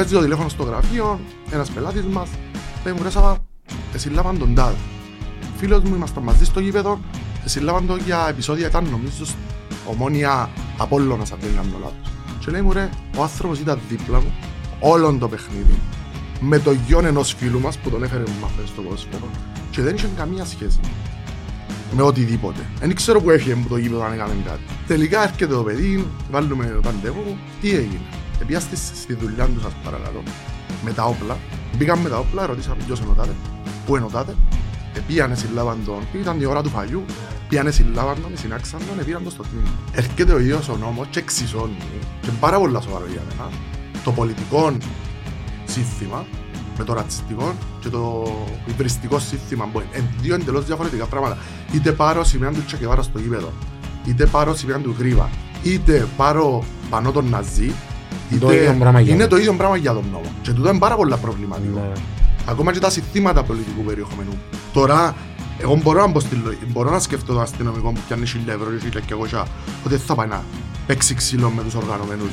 παίζει το τηλέφωνο στο γραφείο, ένας πελάτης μας, λέει μου ρε Σάβα, εσύλλαβαν τον τάδε. Φίλος μου ήμασταν μαζί στο γήπεδο, εσύλλαβαν το για επεισόδια ήταν νομίζω στο ομόνια Απόλλωνας αν δεν κάνω λάθος. Και λέει μου ρε, ο άνθρωπος ήταν δίπλα μου, όλον το παιχνίδι, με το γιον ενός φίλου μας που τον έφερε μου μάθες στο ποδοσφαίρο και δεν είχε καμία σχέση με οτιδήποτε. Δεν ξέρω που έφυγε μου το γήπεδο αν έκαμε κάτι. Τελικά έρχεται το παιδί, βάλουμε ραντεβού, τι έγινε. Επιάστε στη δουλειά του σας παρακαλώ, με τα όπλα. Μπήκαμε με τα όπλα, ρωτήσαμε ποιος είναι ο τάδε, πού είναι ο τάδε. Επίανε συλλάβαν τον, ήταν η ώρα του φαγιού, πήγανε συλλάβαν τον, συνάξαν τον, επήραν τον στο τμήμα. Έρχεται ο ίδιος ο νόμος και εξισώνει, και πάρα πολλά σοβαρό για μένα, το πολιτικό σύστημα με το ρατσιστικό και το υβριστικό σύστημα που είναι δύο εντελώς διαφορετικά πράγματα. Είτε πάρω σημαία του Τσακεβάρα στο γήπεδο, είτε πάρω σημαία του Γρίβα, είτε πάρω πανώ τον Ναζί, είτε Το ίδιο πράγμα για είναι τον. το ίδιο πράγμα για τον νόμο. Και τούτο είναι πάρα πολλά προβληματικό. Ναι. Ακόμα και τα συστήματα πολιτικού περιεχομένου. Τώρα, εγώ μπορώ να, μπω στη λογική- μπορώ να σκεφτώ τον αστυνομικό που πιάνει 1000 ευρώ ή 1200 ότι δεν θα πάει να παίξει ξύλο με τους οργανωμένους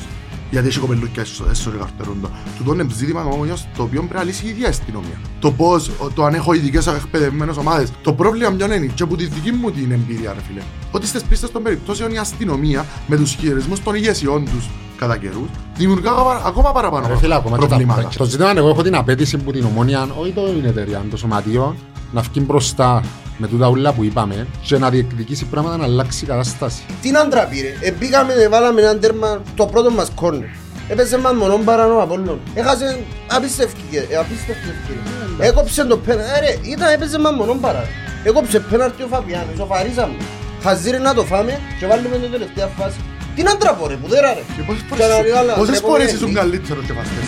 γιατί έχει κοπελούκια έσω και καρτερούν το. Τούτο είναι ζήτημα όμως το οποίο πρέπει να λύσει η ίδια αστυνομία. Το πώς, ο- το αν έχω ειδικές εκπαιδευμένες ομάδες. Το πρόβλημα ποιο είναι και από τη δική μου την εμπειρία ρε φίλε. Ότι στις πίστες των περιπτώσεων η αστυνομία με τους χειρισμούς των ηγεσιών τους κατά καιρούς δημιουργά ακόμα- ακόμα παραπάνω Ρε φίλε, ακόμα και τα- προβλήματα. Το ζήτημα είναι εγώ έχω την απέτηση που την ομόνια, όχι το είναι εταιρεία, το σωματείο, να βγει μπροστά με τούτα ούλα που είπαμε και να διεκδικήσει πράγματα να αλλάξει η κατάσταση. Τι να ντραπεί ρε, ε, μπήκαμε, βάλαμε ένα τέρμα το πρώτο μας κόρνερ. Έπαιζε μας μονόν παρανό Απόλλων. Έχασε απίστευτη ε, απίστευτη ευκαιρία. Έκοψε το πέναρτι, ε, ρε, ήταν έπαιζε μας μονόν παρανό. Έκοψε πέναρτι ο Φαπιάνος, ο Φαρίζαμε. Χαζίρε να το φάμε και βάλουμε την τελευταία φάση. Τι να ντραπώ ρε, που δέρα ρε. Και πόσες Και να λέει, φορές, άλλα, πόσες τρέπομαι, φορές ήσουν τι- καλύτερος και βαστές.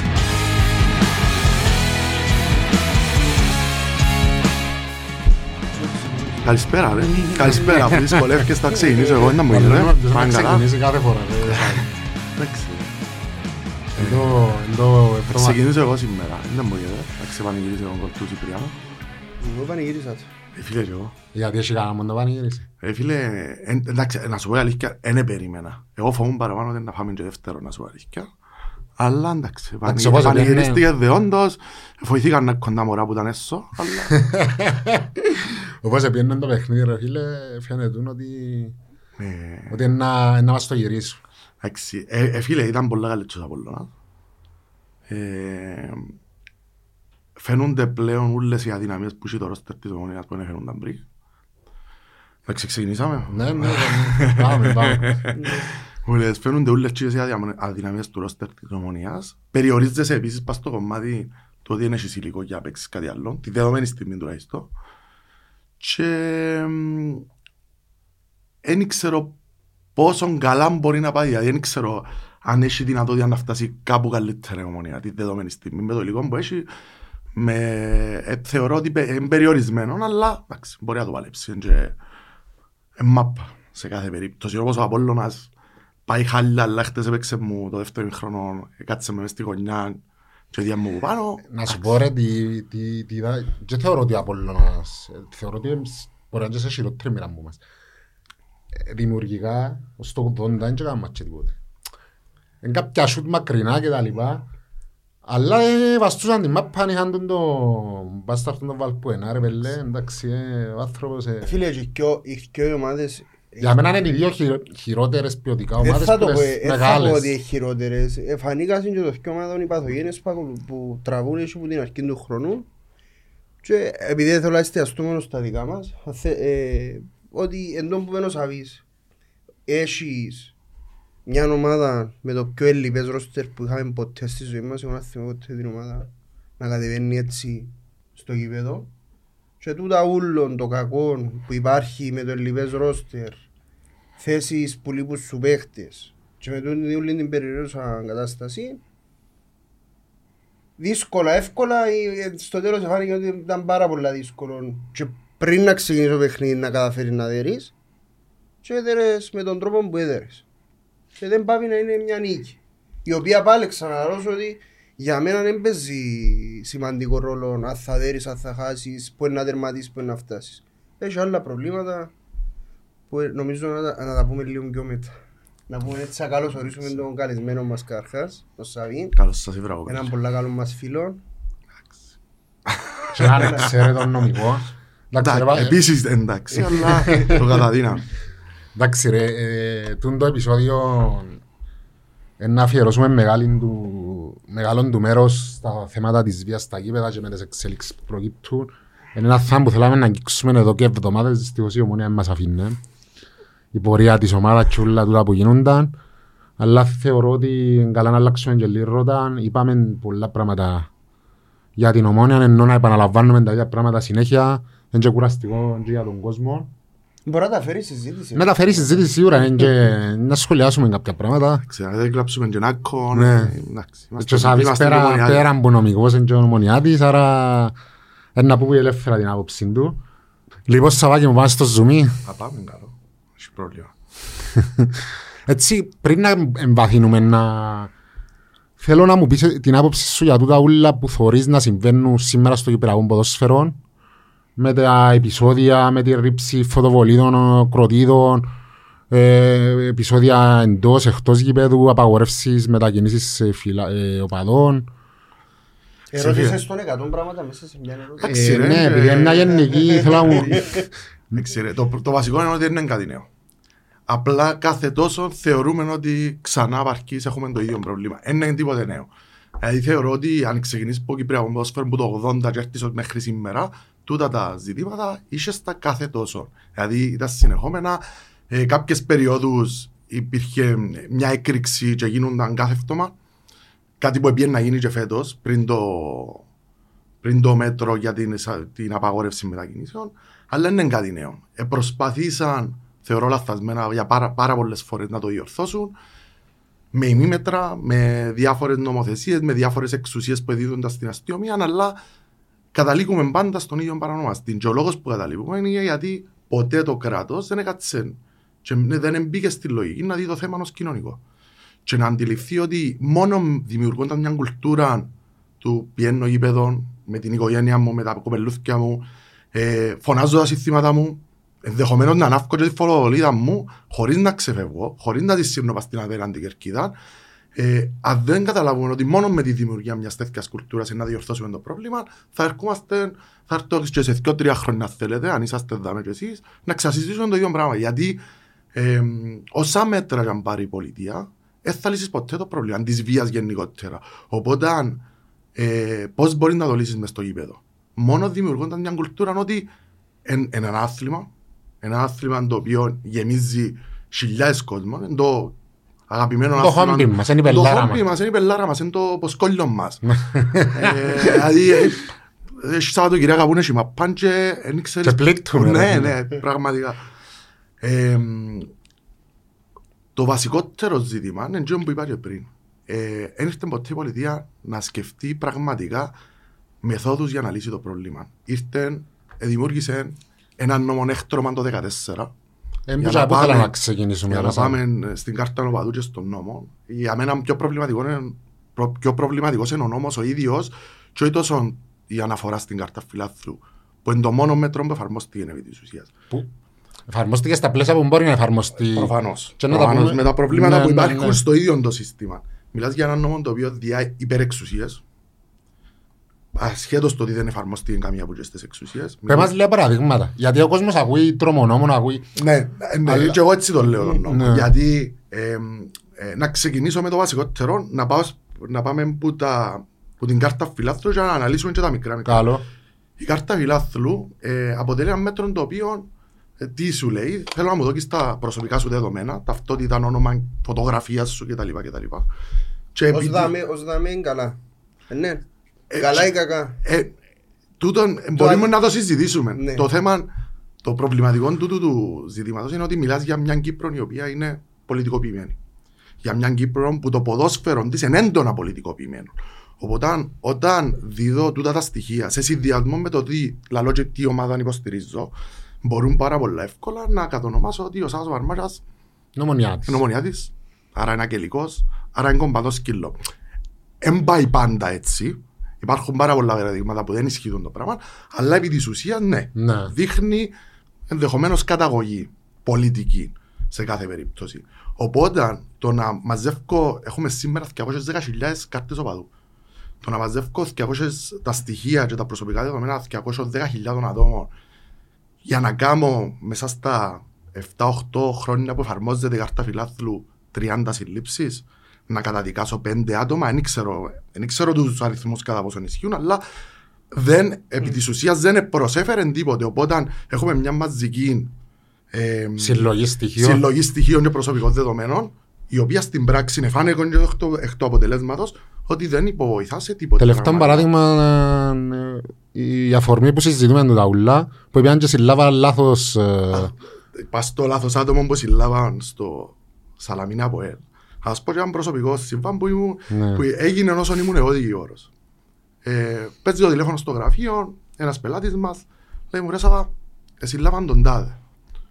Καλησπέρα ρε. Καλησπέρα που δυσκολεύκες να ξεκινήσω εγώ, είναι μου Μα ρε. δεν να Πάνε καλά. ξεκινήσει κάθε φορά. ρε. Εντάξει. Εν το- εν το Θα εβδομα- ξεκινήσω εγώ σήμερα, είναι μου ρε. Θα ξεπανηγυρίσω τον κορτού Τσιπριάνο. Εγώ πανηγύρισα το. Ε, φίλε και εγώ. Γιατί έχει κανένα μόνο πανηγύριση. Ε, φίλε, εν- εντάξει, να σου πω η αλήθεια, δεν περίμενα. Εγώ φοβούμαι παραπάνω ότι να φάμε και δεύτερο, να σου πω η αλήθεια. Αλλά εντάξει, Εντάξει, όπως έπαιρνε- πανηγυρίστηκε δεόντως, βοηθήκαν να κοντά μωρά που ήταν έσω, αλλά... Όπως έπαιρνε το παιχνίδι ρε φίλε, φαίνεται ότι ε, ότι είναι να να μας το γυρίσουν. Εντάξει, ε, ε, φίλε, ήταν πολλά καλύτερος από όλων. Ε, φαίνονται πλέον όλες οι αδυναμίες που έχει το ρόστερ της ομονίας που δεν φαίνονταν πριν. Εντάξει, ξεκινήσαμε. Ναι, ναι, ναι. Πάμε, πάμε. Μου λες, φαίνονται όλες τις αδυα- αδυναμίες του ρόστερ της ομονίας. Περιορίζεσαι επίσης πας στο κομμάτι το ότι δεν έχεις υλικό για να παίξεις κάτι άλλο, τη δεδομένη στιγμή τουλάχιστον. Και δεν ξέρω πόσο καλά μπορεί να πάει, δηλαδή δεν ξέρω αν έχει δυνατότητα να φτάσει κάπου καλύτερα η ομονία τη δεδομένη στιγμή με το υλικό που έχει. Με, ε, θεωρώ ότι πε- είναι περιορισμένο, αλλά εντάξει, μπορεί να το παλέψει. Είναι και- ε, μάπα σε κάθε περίπτωση. Όπως ο Απόλλωνας πάει χάλια, αλλά χτες έπαιξε μου το δεύτερο χρόνο, κάτσε με μες στη γωνιά και διά μου πάνω. Να σου πω ρε, τι, τι, τι, είδα- δεν θεωρώ ότι ο Απόλλωνας, ε, θεωρώ ότι είναι σ- μπορεί να είναι σε χειρότερη μοίρα μου μας. Ε, Δημιουργικά, ως το 80 δεν έκαναμε μάτια τίποτε. Είναι κάποια σούτ μακρινά και τα λοιπά, αλλά ε, βαστούσαν την μάπα, είχαν τον το μπάσταρτον τον Βαλπουενά ρε πέλε, εντάξει, ε, ο άνθρωπος... ε, Φίλε, και οι δυο- οι δυο ομάδες Για μένα είναι οι δύο χειρο- χειρότερες ποιοτικά Δεν ομάδες θα που το πω, τις ε, δεν θα πω μεγάλες. ότι είναι χειρότερες. Εφανήκασαν και το δυο ομάδων οι παθογένειες που, ακολου- που τραβούν έτσι από την αρχή του χρόνου και επειδή δεν θέλω να εστιαστούμε μόνο στα δικά μας θα θε- ε, ότι εν τόν που μένω σαβείς έχεις μια ομάδα με το πιο ελλειπές ρόστερ που είχαμε ποτέ στη ζωή μας εγώ να θυμάμαι ποτέ την ομάδα να κατεβαίνει έτσι στο γήπεδο και τούτα ούλον το κακό που υπάρχει με το ελλειπές ρόστερ θέσεις που λείπουν σου παίχτες και με τούτη όλη την περιραίωσα κατάσταση δύσκολα, εύκολα ή- στο τέλος φάνηκε ότι ήταν πάρα πολλά δύσκολο. Και πριν να ξεκινήσει το παιχνίδι να καταφέρεις να δέρεις και έδερες με τον τρόπο που έδερες. Και δεν πάει να είναι μια νίκη η οποία πάλι ξαναλώσω ότι για μένα δεν παίζει σημαντικό ρόλο αν θα δέρεις, αν θα χάσεις, που είναι να τερματίσεις, που είναι να φτάσεις έχει άλλα προβλήματα που νομίζω να, τα- να τα πούμε λίγο πιο μετά Να πούμε έτσι να καλωσορίσουμε τον καλεσμένο μας καρχάς, τον Σαβίν. Καλώς σας ήβρα Έναν πολλά καλό μας φίλο. Και αν ξέρει τον νομικό. Εντάξει, ρε, Εντάξει, πα- Επίσης εντάξει, αλλά το καταδύναμη. Εντάξει ρε, ε, τούτο το επεισόδιο ε, να αφιερώσουμε μεγάλη του, μεγάλον του μέρος στα θέματα της βίας στα γήπεδα και με τις εξέλιξεις που προκύπτουν. Είναι ένα θέμα που θέλαμε να αγγίξουμε εδώ και εβδομάδες, δυστυχώς η ομονία μας αφήνε. Η πορεία της ομάδας και όλα τούτα που γίνονταν. Αλλά θεωρώ ότι είναι καλά να αλλάξουμε και λίγο ρότα. Είπαμε πολλά πράγματα για την ομόνια, ενώ να επαναλαμβάνουμε τα ίδια πράγματα συνέχεια. Είναι και κουραστικό και για τον κόσμο. Μπορεί να τα φέρει συζήτηση. Να τα φέρει συζήτηση σίγουρα είναι και να σχολιάσουμε κάποια πράγματα. Ξέρω, δεν κλάψουμε και ένα κόν. Ναι. Εντάξει, Και είμαστε- ο Σάβης είμαστε πέρα, υπομονιάτες. πέρα από νομικός είναι και ο νομονιάτης, άρα είναι να πούμε ελεύθερα την άποψη του. Λοιπόν, Σαββάκη μου πάμε στο zoom. Θα πάμε καλό. Έχει πρόβλημα. Έτσι, πριν να εμβαθύνουμε να... Θέλω να μου πεις την άποψη σου για τούτα ούλα που θωρείς να συμβαίνουν σήμερα στο Κυπριακό ποδόσφαιρο με τα επεισόδια, με τη ρήψη φωτοβολίδων, κροτίδων, ε, επεισόδια εντός, εκτός γηπέδου, απαγορεύσεις μετακινήσεις ε, φυλα, ε, οπαδών. Ερώτησες τον 100 πράγματα μέσα σε μια ερώτηση. Εντάξει, Ε, ρε, ναι, ε, επειδή είναι μια γενική, θέλω να μου... Εντάξει, ρε, το, το βασικό είναι ότι δεν είναι κάτι νέο. Απλά κάθε τόσο θεωρούμε ότι ξανά βαρκείς έχουμε το ίδιο πρόβλημα. Δεν είναι τίποτε νέο. Δηλαδή θεωρώ ότι αν ξεκινήσεις από Κυπριακό ποδόσφαιρο που το 80 και έρθεις μέχρι σήμερα, τούτα τα ζητήματα είσαι στα κάθε τόσο. Δηλαδή ήταν συνεχόμενα, ε, κάποιες περιόδους υπήρχε μια έκρηξη και γίνονταν κάθε φτώμα. Κάτι που έπιε να γίνει και φέτος πριν το, πριν το μέτρο για την, την απαγόρευση μετακινήσεων, αλλά δεν είναι κάτι νέο. Ε, προσπαθήσαν, θεωρώ λαθασμένα, για πάρα, πάρα πολλές φορές να το διορθώσουν με ημίμετρα, με διάφορες νομοθεσίες, με διάφορες εξουσίες που δίδονται στην αστυνομία, αλλά καταλήγουμε πάντα στον ίδιο παρανομαστή. Και ο λόγος που καταλήγουμε είναι γιατί ποτέ το κράτος δεν έκατσε και δεν μπήκε στη λογική να δει το θέμα ως κοινωνικό. Και να αντιληφθεί ότι μόνο δημιουργώντα μια κουλτούρα του πιένω γήπεδο με την οικογένεια μου, με τα κοπελούθια μου, ε, φωνάζω τα συστήματα μου, ενδεχομένως να ανάφκω και τη φορολογία μου, χωρίς να ξεφεύγω, χωρίς να τη σύρνω πας στην απέναντι κερκίδα. Ε, αν δεν καταλάβουμε ότι μόνο με τη δημιουργία μιας τέτοιας κουλτούρας να διορθώσουμε το πρόβλημα, θα ερχόμαστε, θα έρθω και σε δύο-τρία χρόνια, αν θέλετε, αν είσαστε εδώ και εσείς, να ξασυζητήσουμε το ίδιο πράγμα. Γιατί ε, όσα μέτρα για να πάρει η πολιτεία, δεν θα λύσεις ποτέ το πρόβλημα της βίας γενικότερα. Οπότε, αν ε, πώς μπορείς να το λύσεις μες στο γήπεδο. Μόνο δημιουργώντας μια κουλτούρα ότι εν, εν ένα άθλημα, ένα άθλημα το οποίο γεμίζει χιλιάδες κόσμο, είναι το αγαπημένο Το άθλημα. χόμπι μας, είναι η πελάρα Το χόμπι μας. μας, είναι η πελάρα μας, είναι το ποσκόλιο μας. Ε, Δηλαδή, ε, έχει Σαββατοκυριακά που είναι σιμαπάν και δεν ξέρεις... Και πλήκτουμε, Ναι, ρε. ναι, πραγματικά. Ε, το βασικότερο ζήτημα είναι αυτό που είπα και πριν. Ε, Εν ήρθε ποτέ η πολιτεία να σκεφτεί πραγματικά μεθόδους για να λύσει το πρόβλημα. Ήρθε, ε, δημιούργησε ένα νομονέκτρωμα το 2014 Δεν Για πού να θα πάμε- να ξεκινήσουμε. για να ρε, Σάβη. πάμε στην κάρτα νοπαδού και στον νόμο. Για μένα πιο προβληματικό είναι, προ- πιο προβληματικός είναι ο νόμος ο ίδιος και όχι τόσο η αναφορά στην κάρτα φιλάθλου που είναι το μόνο μέτρο που εφαρμόστηκε επί της ουσίας. Που Εφαρμόστηκε στα πλαίσια που μπορεί να εφαρμοστεί. Προφανώς. Και να τα Προφανώς πούμε- με τα προβλήματα Ναι, που ναι, υπάρχουν ναι. στο ίδιο το σύστημα. Μιλάς για ένα νόμο το οποίο διά υπερεξουσίες ασχέτως το ότι δεν εφαρμόστηκε καμία από τις εξουσίες. Πες μας λίγα παραδείγματα. Γιατί ο κόσμος ακούει τρομονόμο, ακούει... Ναι, ναι Αλλά- και εγώ έτσι το λέω τον νόμο. Ναι. Γιατί ε, ε, να ξεκινήσω με το βασικότερο, να, πάω, σ- να πάμε που, τα, που την κάρτα φιλάθλου και να αναλύσουμε και τα μικρά μικρά. Καλό. Η κάρτα φιλάθλου ε, αποτελεί ένα μέτρο το οποίο ε, τι σου λέει, θέλω να μου δώσεις τα προσωπικά σου δεδομένα, ταυτότητα, όνομα, φωτογραφία σου κτλ. κτλ. Και Ως επειδή- δάμε, ως δάμε είναι καλά. Ε, Ναι. Ε, Καλά και- ή κακά; ε, τούτον ε, μπορούμε αν- να το συζητήσουμε. Ναι. Το θέμα, το προβληματικό τούτου του ζητήματος είναι ότι μιλάς για μια Κύπρο η οποία είναι πολιτικοποιημένη. Για μια Κύπρο που το ποδόσφαιρο της είναι έντονα πολιτικοποιημένο. Οπότε αν- όταν δίδω τούτα τα στοιχεία σε συνδυασμό με το τι λαλό και τι ομάδα υποστηρίζω, μπορούν πάρα πολλά εύκολα να κατονομάσω ότι ο Σάββας Βαρμάρας Νομονιάτης. είναι ομονιά της, άρα είναι ακελικός, άρα είναι κομπατό σκύλο. Εν πάει πάντα έτσι. Υπάρχουν πάρα πολλά παραδείγματα που δεν ισχύουν το πράγμα, αλλά επί της ουσίας ναι. Ναι. Δείχνει ενδεχομένως καταγωγή πολιτική σε κάθε περίπτωση. Οπότε το να μαζεύω, έχουμε σήμερα 210.000 κάρτες οπαδού. Το να μαζεύω 200, τα στοιχεία και τα προσωπικά δεδομένα 210.000 ατόμων για να κάνω μέσα στα 7-8 χρόνια που εφαρμόζεται η κάρτα φιλάθλου 30 συλλήψεις να καταδικάσω 5 άτομα, δεν ξέρω, δεν ξέρω τους αριθμούς κατά πόσο ισχύουν, αλλά δεν, επί της ουσίας δεν προσέφερε τίποτε. Οπότε έχουμε μια μαζική ε, Συλλογή στοιχείων. συλλογή στοιχείων και προσωπικών δεδομένων, η οποία στην πράξη είναι φάνηκε και εκ του- εκ του αποτελέσματος ότι δεν υποβοηθά σε τίποτα. Τελευταίο παράδειγμα, ε, η αφορμή που συζητούμε με τα ουλά, που πήγαν και συλλάβα λάθος... ε, Πας στο λάθος άτομο που συλλάβαν στο Σαλαμίνα από ελ. Α πω και ένα προσωπικό σύμβαν που, ήμουν, Ναι. που έγινε όσον ήμουν εγώ δικηγόρος. Ε, παίζει το τηλέφωνο στο γραφείο, ένας πελάτης μας λέει μου ρε Σαββά, συλλάβαν τον τάδε.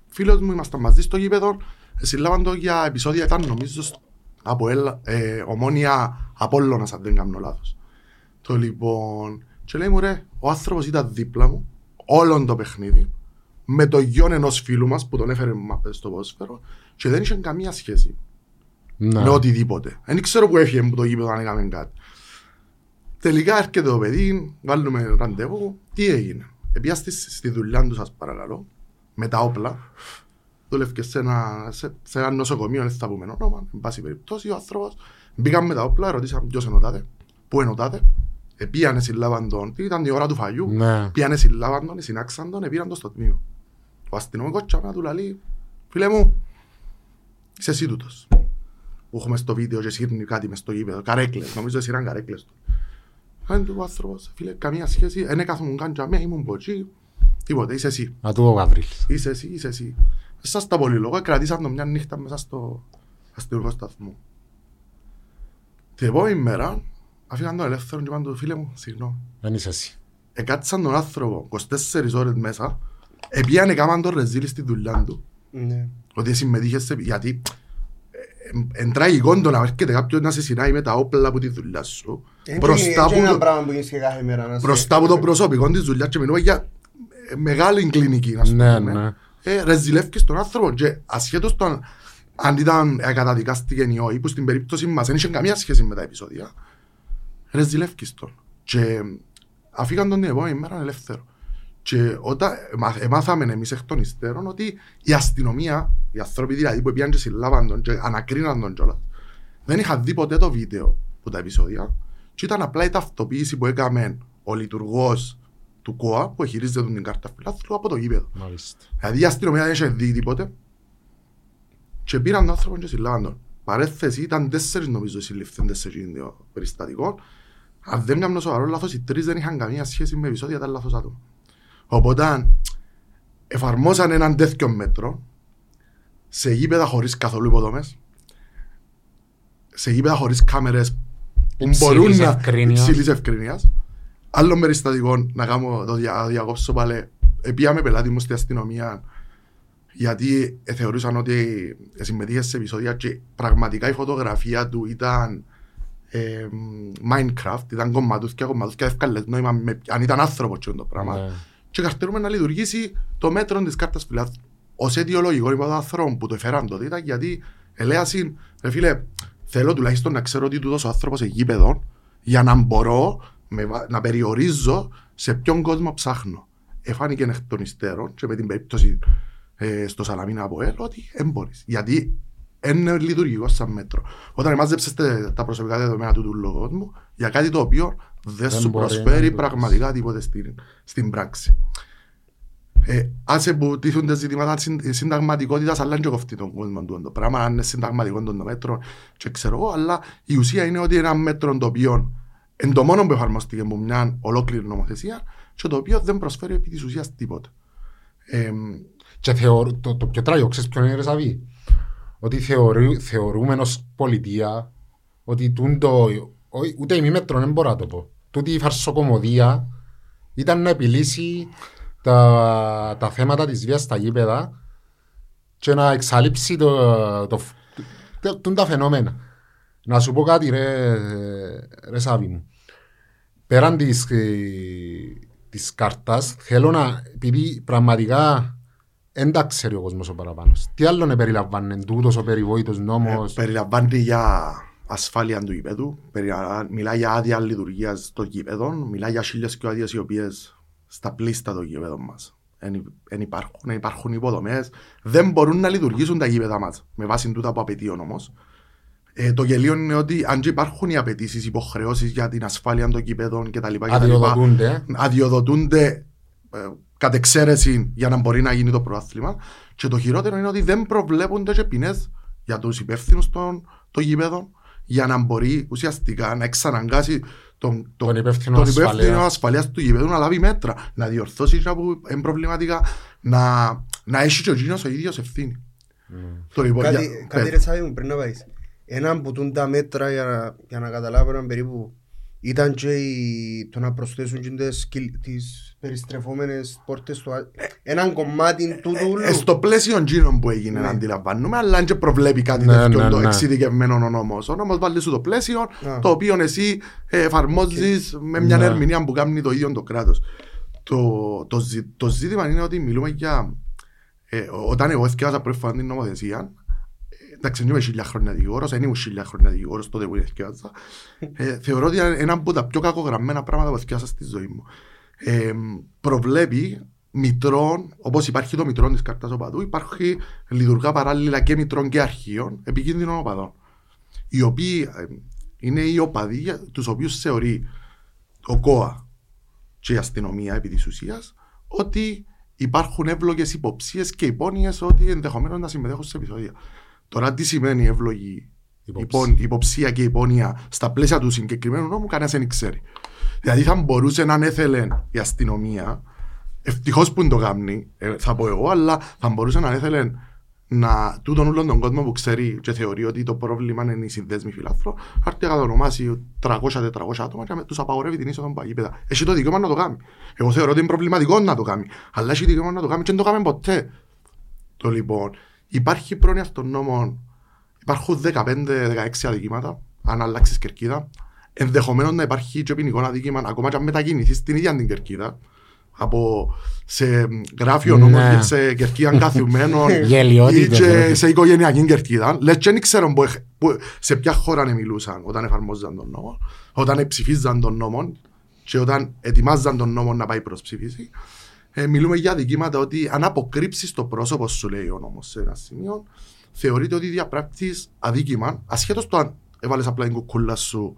Φίλος μου, ήμασταν μαζί στο γήπεδο, συλλάβαν το για επεισόδια ήταν νομίζω σ- από ελ, ε, ομόνια Απόλλωνας αν δεν κάνω λάθος. Το λοιπόν, και λέει μου ρε, ο άνθρωπος ήταν δίπλα μου, όλον το παιχνίδι, με το γιον ενός φίλου μας που τον έφερε μα- στο πόσφαιρο και δεν είχε καμία σχέση ναι. με οτιδήποτε. Δεν ξέρω που έφυγε από το γήπεδο αν έκαμε κάτι. Τελικά έρχεται το παιδί, βάλουμε ραντεβού, τι έγινε. Επιάστη στη δουλειά του σας παρακαλώ, με τα όπλα, δούλευκε σε ένα, σε, σε ένα νοσοκομείο, δεν θα πούμε όνομα, εν πάση περιπτώσει ο άνθρωπος, μπήκαν με τα όπλα, ρωτήσαμε ποιος είναι ο τάδε, πού είναι ο τάδε, επίανε συλλάβαν τον, ήταν η ώρα του φαγιού, Ναι. Πιάνε συλλάβαν τον, συνάξαν τον, πήραν τον στο τμήμα. Ο αστυνομικός τσάμα του λαλεί, φίλε μου, είσαι εσύ τούτος. Που έχουμε στο βίντεο και σύρνει κάτι μες στο γήπεδο, καρέκλες, νομίζω σύραν καρέκλες του. Αν του ο άνθρωπος, φίλε, καμία σχέση, δεν έκαθομαι καν τζαμέ, ήμουν ποτσί, τίποτε, είσαι εσύ. Α, του ο Γαβρίλης. Είσαι εσύ, είσαι εσύ. Σας τα πολυλόγα, κρατήσαν τον μια νύχτα μέσα στο αστυνομικό σταθμό. Την επόμενη μέρα, αφήγαν τον ελεύθερο και είπαν του φίλε μου, συγγνώμη. Δεν είσαι εσύ. Εκάτσαν τον άνθρωπο 24 ώρες μέσα, επίανε κάμαν τον ρεζίλη στη δουλειά του. Ναι. Ότι συμμετείχες σε... Γιατί ε, εν τραγικό το να έρχεται κάποιος να σε συνάει με τα όπλα από τη δουλειά σου. Μπροστά Είναι ένα από, πράγμα που γίνεις και κάθε μέρα. να σε- μπροστά από το προσωπικό της δουλειάς και μιλούμε για ε, μεγάλη κλινική, να σου Ναι, πούμε. ναι. Ε, ρεζιλεύκεις τον άνθρωπο και ασχέτως τον αν ήταν ε, καταδικάστηκε ή όχι, που στην περίπτωση μας δεν είχε καμία σχέση με τα επεισόδια, ρεζιλεύκεις τον. Και αφήγαν τον την επόμενη μέρα ελεύθερο. Και όταν εμά- εμάθαμε εμείς εκ των υστέρων ότι η αστυνομία, οι άνθρωποι δηλαδή που πήγαν και συλλάβαν τον και ανακρίναν τον κιόλας, δεν είχαν δει ποτέ το βίντεο που τα επεισόδια και ήταν απλά η ταυτοποίηση που έκαμε ο λειτουργός του ΚΟΑ που χειρίζεται την κάρτα φιλάθλου από το γήπεδο. Μάλιστα. Δηλαδή η αστυνομία δεν είχε δει τίποτε και πήραν τον άνθρωπο και συλλάβαν τον. Παρέθεση ήταν τέσσερις νομίζω συλληφθέντες σε εκείνο το περιστατικό. Αν δεν κάνω σοβαρό λάθος, οι τρεις δεν είχαν καμία σχέση με επεισόδια, ήταν λάθος άτομα. Οπότε εφαρμόσαν έναν τέτοιο μέτρο σε γήπεδα χωρίς καθόλου υποδομές, σε γήπεδα χωρίς κάμερες που Υψηλής μπορούν να... ευκρίνειας. υψηλής ευκρίνειας. Άλλο περιστατικό να κάνω το δια, διακόψω πάλι. Επίαμε πελάτη μου στην αστυνομία γιατί ε, θεωρούσαν ότι ε, συμμετείχε σε επεισόδια και πραγματικά η φωτογραφία του ήταν ε, Minecraft, ήταν κομματούθια, κομματούθια, εύκαλες νόημα με, αν ήταν άνθρωπο και το πράγμα. Ναι. Και καρτερούμε να λειτουργήσει το μέτρο της κάρτας φιλάθλου. Ως αιτιολογικό είπα το άνθρωπο που το έφεραν τότε ήταν γιατί ελέασαν, ρε φίλε, θέλω τουλάχιστον να ξέρω ότι του δώσω άνθρωπος σε γήπεδο για να μπορώ με, βα- να περιορίζω σε ποιον κόσμο ψάχνω. Εφάνηκε εκ των υστέρων και με την περίπτωση ε, στο Σαλαμίνα από ελ ότι δεν μπορείς. Γιατί είναι λειτουργικό σαν μέτρο. Όταν μάζεψες τα, τα προσωπικά δεδομένα του του λογόσμου για κάτι το οποίο δεν, Δεν σου μπορεί να προσφέρει το πραγματικά τίποτε στην, στην πράξη. Ε, άσε που τίθονται ζητήματα συν- συνταγματικότητας αλλά και κοφτεί τον κόσμος του το πράγμα αν είναι συνταγματικό το μέτρο και ξέρω εγώ αλλά η ουσία είναι ότι ένα μέτρο το οποίο είναι το μόνο που εφαρμοστήκε από μια ολόκληρη νομοθεσία και το οποίο δεν προσφέρει επί της ουσίας τίποτα. Ε, Και θεωρώ, το, το πιο τραγικό, ξέρεις ποιο είναι ρε Σαβή. Ότι θεωρεί, θεωρούμε ως πολιτεία ότι τούν το, όχι, ούτε ημίμετρο δεν μπορώ να το πω. Τούτη η φαρσοκομωδία ήταν να επιλύσει τα, τα θέματα της βίας στα γήπεδα και να εξαλείψει το, το, το, τούν τα φαινόμενα. Να σου πω κάτι ρε, ρε Σάβη μου. Πέραν της, ε, της κάρτας θέλω να, επειδή πραγματικά δεν τα ξέρει ο κόσμος ο παραπάνω. Τι άλλο να περιλαμβάνει τούτος ο περιβόητος νόμος; Ε, περιλαμβάνει για ασφάλεια του γηπέδου, περιλα- μιλά για άδεια λειτουργίας των γηπέδων, μιλά για χίλιες και άδειες οι οποίες στα πλήστα των γηπέδων μας δεν υπάρχουν, δεν υπάρχουν υποδομές, δεν μπορούν να λειτουργήσουν τα γήπεδα μας με βάση τούτα που απαιτεί ο νόμος. Ε, το γελίο είναι ότι αν και υπάρχουν οι απαιτήσεις, υποχρεώσεις για την ασφάλεια των γηπέδων κτλ. Αδειοδοτούνται. Αδειοδοτούνται ε, κατ' εξαίρεση για να μπορεί να γίνει το προάθλημα. Και το χειρότερο είναι ότι δεν προβλέπονται και ποινές για τους υπεύθυνους των, των γηπέδων για να μπορεί ουσιαστικά να εξαναγκάσει τον, Τον υπεύθυνο τον ασφαλείας. υπεύθυνο ασφαλείας του γηπέδου να λάβει μέτρα, να διορθώσει αυτά που είναι προβληματικά, να, να έχει και ο γίνος ο ίδιος ευθύνη. Το λοιπόν, Κάτι, για- κάτι πες. ρε Σάβη μου πριν να πάεις. Έναν που τούν τα μέτρα για να, για να καταλάβω έναν περίπου ήταν και η, το να προσθέσουν και τις, κυλ- τις περιστρεφόμενες πόρτες του α- έναν κομμάτι του δούλου. Ε, στο πλαίσιο γίνων που έγινε Ναι. να αντιλαμβάνουμε, αλλά αν και προβλέπει κάτι Ναι, τέτοιο ναι, το ναι. εξειδικευμένο ο νόμος. Ο νόμος βάλει σου το πλαίσιο, Α. το οποίο εσύ ε, εφαρμόζεις με μια Ναι. ερμηνεία που κάνει το ίδιο το κράτος. Το, το, ζη- το ζήτημα είναι ότι μιλούμε για... Ε, όταν εγώ έφτιαξα πρώτη φορά την νομοθεσία, ε, εντάξει, δεν είμαι χίλια χρόνια δικηγόρος, δεν ήμουν χίλια χρόνια δικηγόρος τότε που έφτιαξα. Ε, θεωρώ ότι είναι ένα από τα πιο κακογραμμένα πράγματα που έφτιαξα στη ζωή μου. Ε, προβλέπει μητρών, όπως υπάρχει το μητρό της κάρτας οπαδού, υπάρχει λειτουργά παράλληλα και μητρών και αρχείων επικίνδυνων οπαδών. Οι οποίοι ε, είναι οι οπαδοί για τους οποίους θεωρεί ο ΚΟΑ και η αστυνομία επί της ουσίας ότι υπάρχουν εύλογες υποψίες και υπόνοιες ότι ενδεχομένως να συμμετέχουν σε επεισόδια. Τώρα τι σημαίνει εύλογη Υποψία. υπό- υποψία και υπόνοια στα πλαίσια του συγκεκριμένου νόμου, κανένας δεν ξέρει. Δηλαδή θα μπορούσε να ανέθελε η αστυνομία, ευτυχώς που δεν το κάνει, ε, θα πω εγώ, αλλά θα μπορούσε να ανέθελε να τούτον όλον τον κόσμο που ξέρει και θεωρεί ότι το πρόβλημα είναι οι συνδέσμοι φιλάθρων, να έρθει να κατονομάσει 300-400 άτομα και να τους απαγορεύει την είσοδο από γήπεδα. Έχει το δικαίωμα να το κάνει. Εγώ θεωρώ ότι είναι προβληματικό να το κάνει. Αλλά έχει δικαίωμα να το κάνει και δεν το κάνει ποτέ. Το λοιπόν, υπάρχει πρόνοια στον νόμο, υπάρχουν 15-16 αδικήματα, αν αλλάξεις κερκίδα. Ενδεχομένως να υπάρχει και ποινικό αδίκημα, ακόμα και αν μετακινηθείς στην ίδια την κερκίδα. Από σε γράφιο νόμο Ναι. και σε κερκίδα καθιουμένων ή Γελιότητες, και ρε. σε οικογενειακή κερκίδα. Λες και δεν ξέρω που, έχ- που- σε ποια χώρα να μιλούσαν όταν εφαρμόζαν τον νόμο, όταν ψηφίζαν τον νόμο και όταν ετοιμάζαν τον νόμο να πάει προς ψήφιση. Ε, μιλούμε για δικήματα ότι αν αποκρύψεις το πρόσωπο σου, λέει ο νόμος σε ένα σημείο, θεωρείται ότι διαπράττει αδίκημα, ασχέτως το αν έβαλες απλά την κουκούλα σου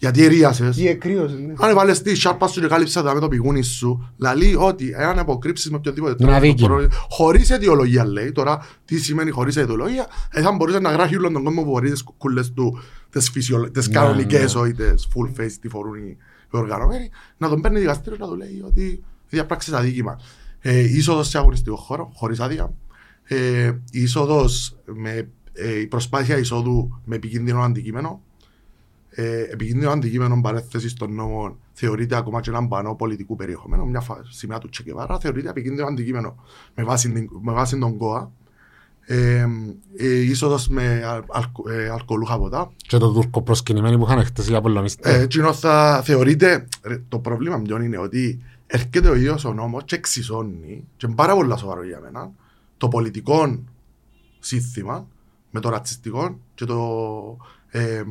γιατί ερίασες. Τι εκρύωσε, ναι. Αν έβαλες τη σάρπα σου και κάλυψες τα με το πηγούνι σου, λέει ότι εάν αποκρύψεις με οποιοδήποτε Είναι αδίκημα. χωρίς αιτιολογία λέει. Τώρα, τι σημαίνει χωρίς αιτιολογία, ε, θα μπορούσε να γράφει όλον τον κόσμο που φορεί τις κουκούλες του, τις Ναι, κανονικές, ναι. όχι τις full face, τι φορούν οι οι οργανωμένοι, να τον παίρνει δικαστήριος να του λέει ότι διαπράξεις αδίκημα. Ε, είσοδος σε αγωνιστικό χώρο, χωρίς άδεια. Ε, η είσοδος με, ε, η προσπάθεια εισόδου με επικίνδυνο αντικείμενο. Ε, επικίνδυνο αντικείμενο παρέθεσης των νόμων θεωρείται ακόμα και έναν πανό πολιτικού περιεχομένου, μια φα- σημαία του Τσεκεβάρα, θεωρείται επικίνδυνο αντικείμενο με βάση, την- με βάση τον ΚΟΑ. Ε, ε, είσοδος με αλ- αλκο- ε, αλκοολούχα ποτά. Και το τουρκο προσκυνημένοι που είχαν χτες οι Απολλωνιστές. Ε, εκείνος θα θεωρείται, ρε, το πρόβλημα ποιον είναι ότι έρχεται ο ίδιος ο νόμος και εξισώνει, και είναι πάρα πολύ σοβαρό για μένα, το πολιτικό σύνθημα με το ρατσιστικό και το ε, ε,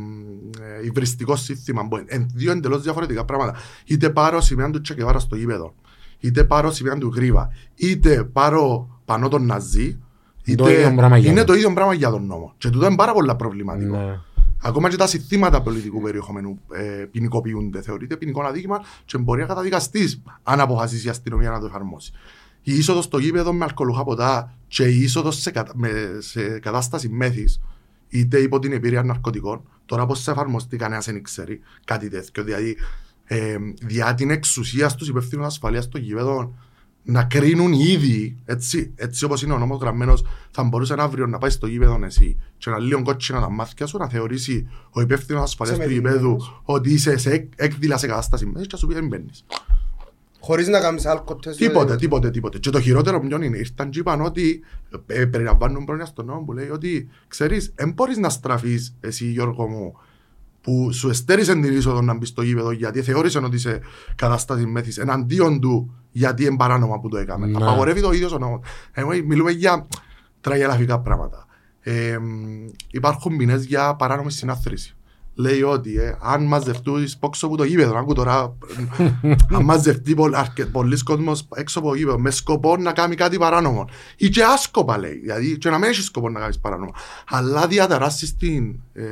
υβριστικό σύνθημα. που Είναι δύο εντελώς διαφορετικά πράγματα. Είτε πάρω σημαία του Τσεκεβάρα στο γήπεδο, είτε πάρω σημαία του Γρίβα, είτε πάρω πανό τον Ναζί, Το είτε ίδιο πράγμα για είναι τον. το ίδιο πράγμα για τον νόμο. Και τούτο είναι πάρα πολύ προβληματικό. Ναι. Ακόμα και τα συστήματα πολιτικού περιεχομένου ε, ποινικοποιούνται. Θεωρείται ποινικό αδίκημα και μπορεί να καταδικαστείς αν αποφασίσει η αστυνομία να το εφαρμόσει. Η είσοδος στο γήπεδο με αλκοολούχα ποτά και η είσοδος σε, κατα... με... σε κατάσταση μέθης, είτε υπό την επίρρεια ναρκωτικών, τώρα πώς θα εφαρμοστεί κανένας δεν ξέρει κάτι τέτοιο. Δηλαδή, ε, διά την εξουσία στους υπευθύνου ασφαλείας των γήπεδων να κρίνουν ήδη, έτσι, έτσι όπως είναι ο νόμος γραμμένος, θα μπορούσε αύριο να πάει στο γήπεδο εσύ και να λίγο κότσινα τα μάτια σου, να θεωρήσει ο υπεύθυνος ασφαλείας Σε του μεθυσμένος. γήπεδου ότι είσαι σε εκ- έκδηλα σε κατάσταση μέσα και να σου πει δεν μπαίνεις. Χωρίς να κάνεις αλκοτές. Τίποτε, τίποτε, τίποτε. Και το χειρότερο ποιον είναι, ήρθαν και είπαν ότι ε, περιλαμβάνουν πρόνοια στον νόμο που λέει ότι ξέρεις, δεν μπορείς να στραφείς εσύ Γιώργο μου που σου εστέρισε την είσοδο να μπεις στο γήπεδο γιατί θεώρησε ότι είσαι κατάσταση μέθης εναντίον του γιατί είναι παράνομα που το έκαμε. Ναι. Απαγορεύει το ίδιος ο νόμος. Εγώ μιλούμε για τραγελαφικά πράγματα. Ε, υπάρχουν ποινές για παράνομη συνάθρηση. Λέει ότι ε, αν μαζευτούν έξω από το γήπεδο, άκου τώρα, αν μαζευτεί πολλ, αρκε, πολλοί κόσμος έξω από το γήπεδο με σκοπό να κάνει κάτι παράνομο. Ή και άσκοπα λέει, δηλαδή και να μην έχεις σκοπό να κάνεις παράνομο. Αλλά διαταράσεις την, ε,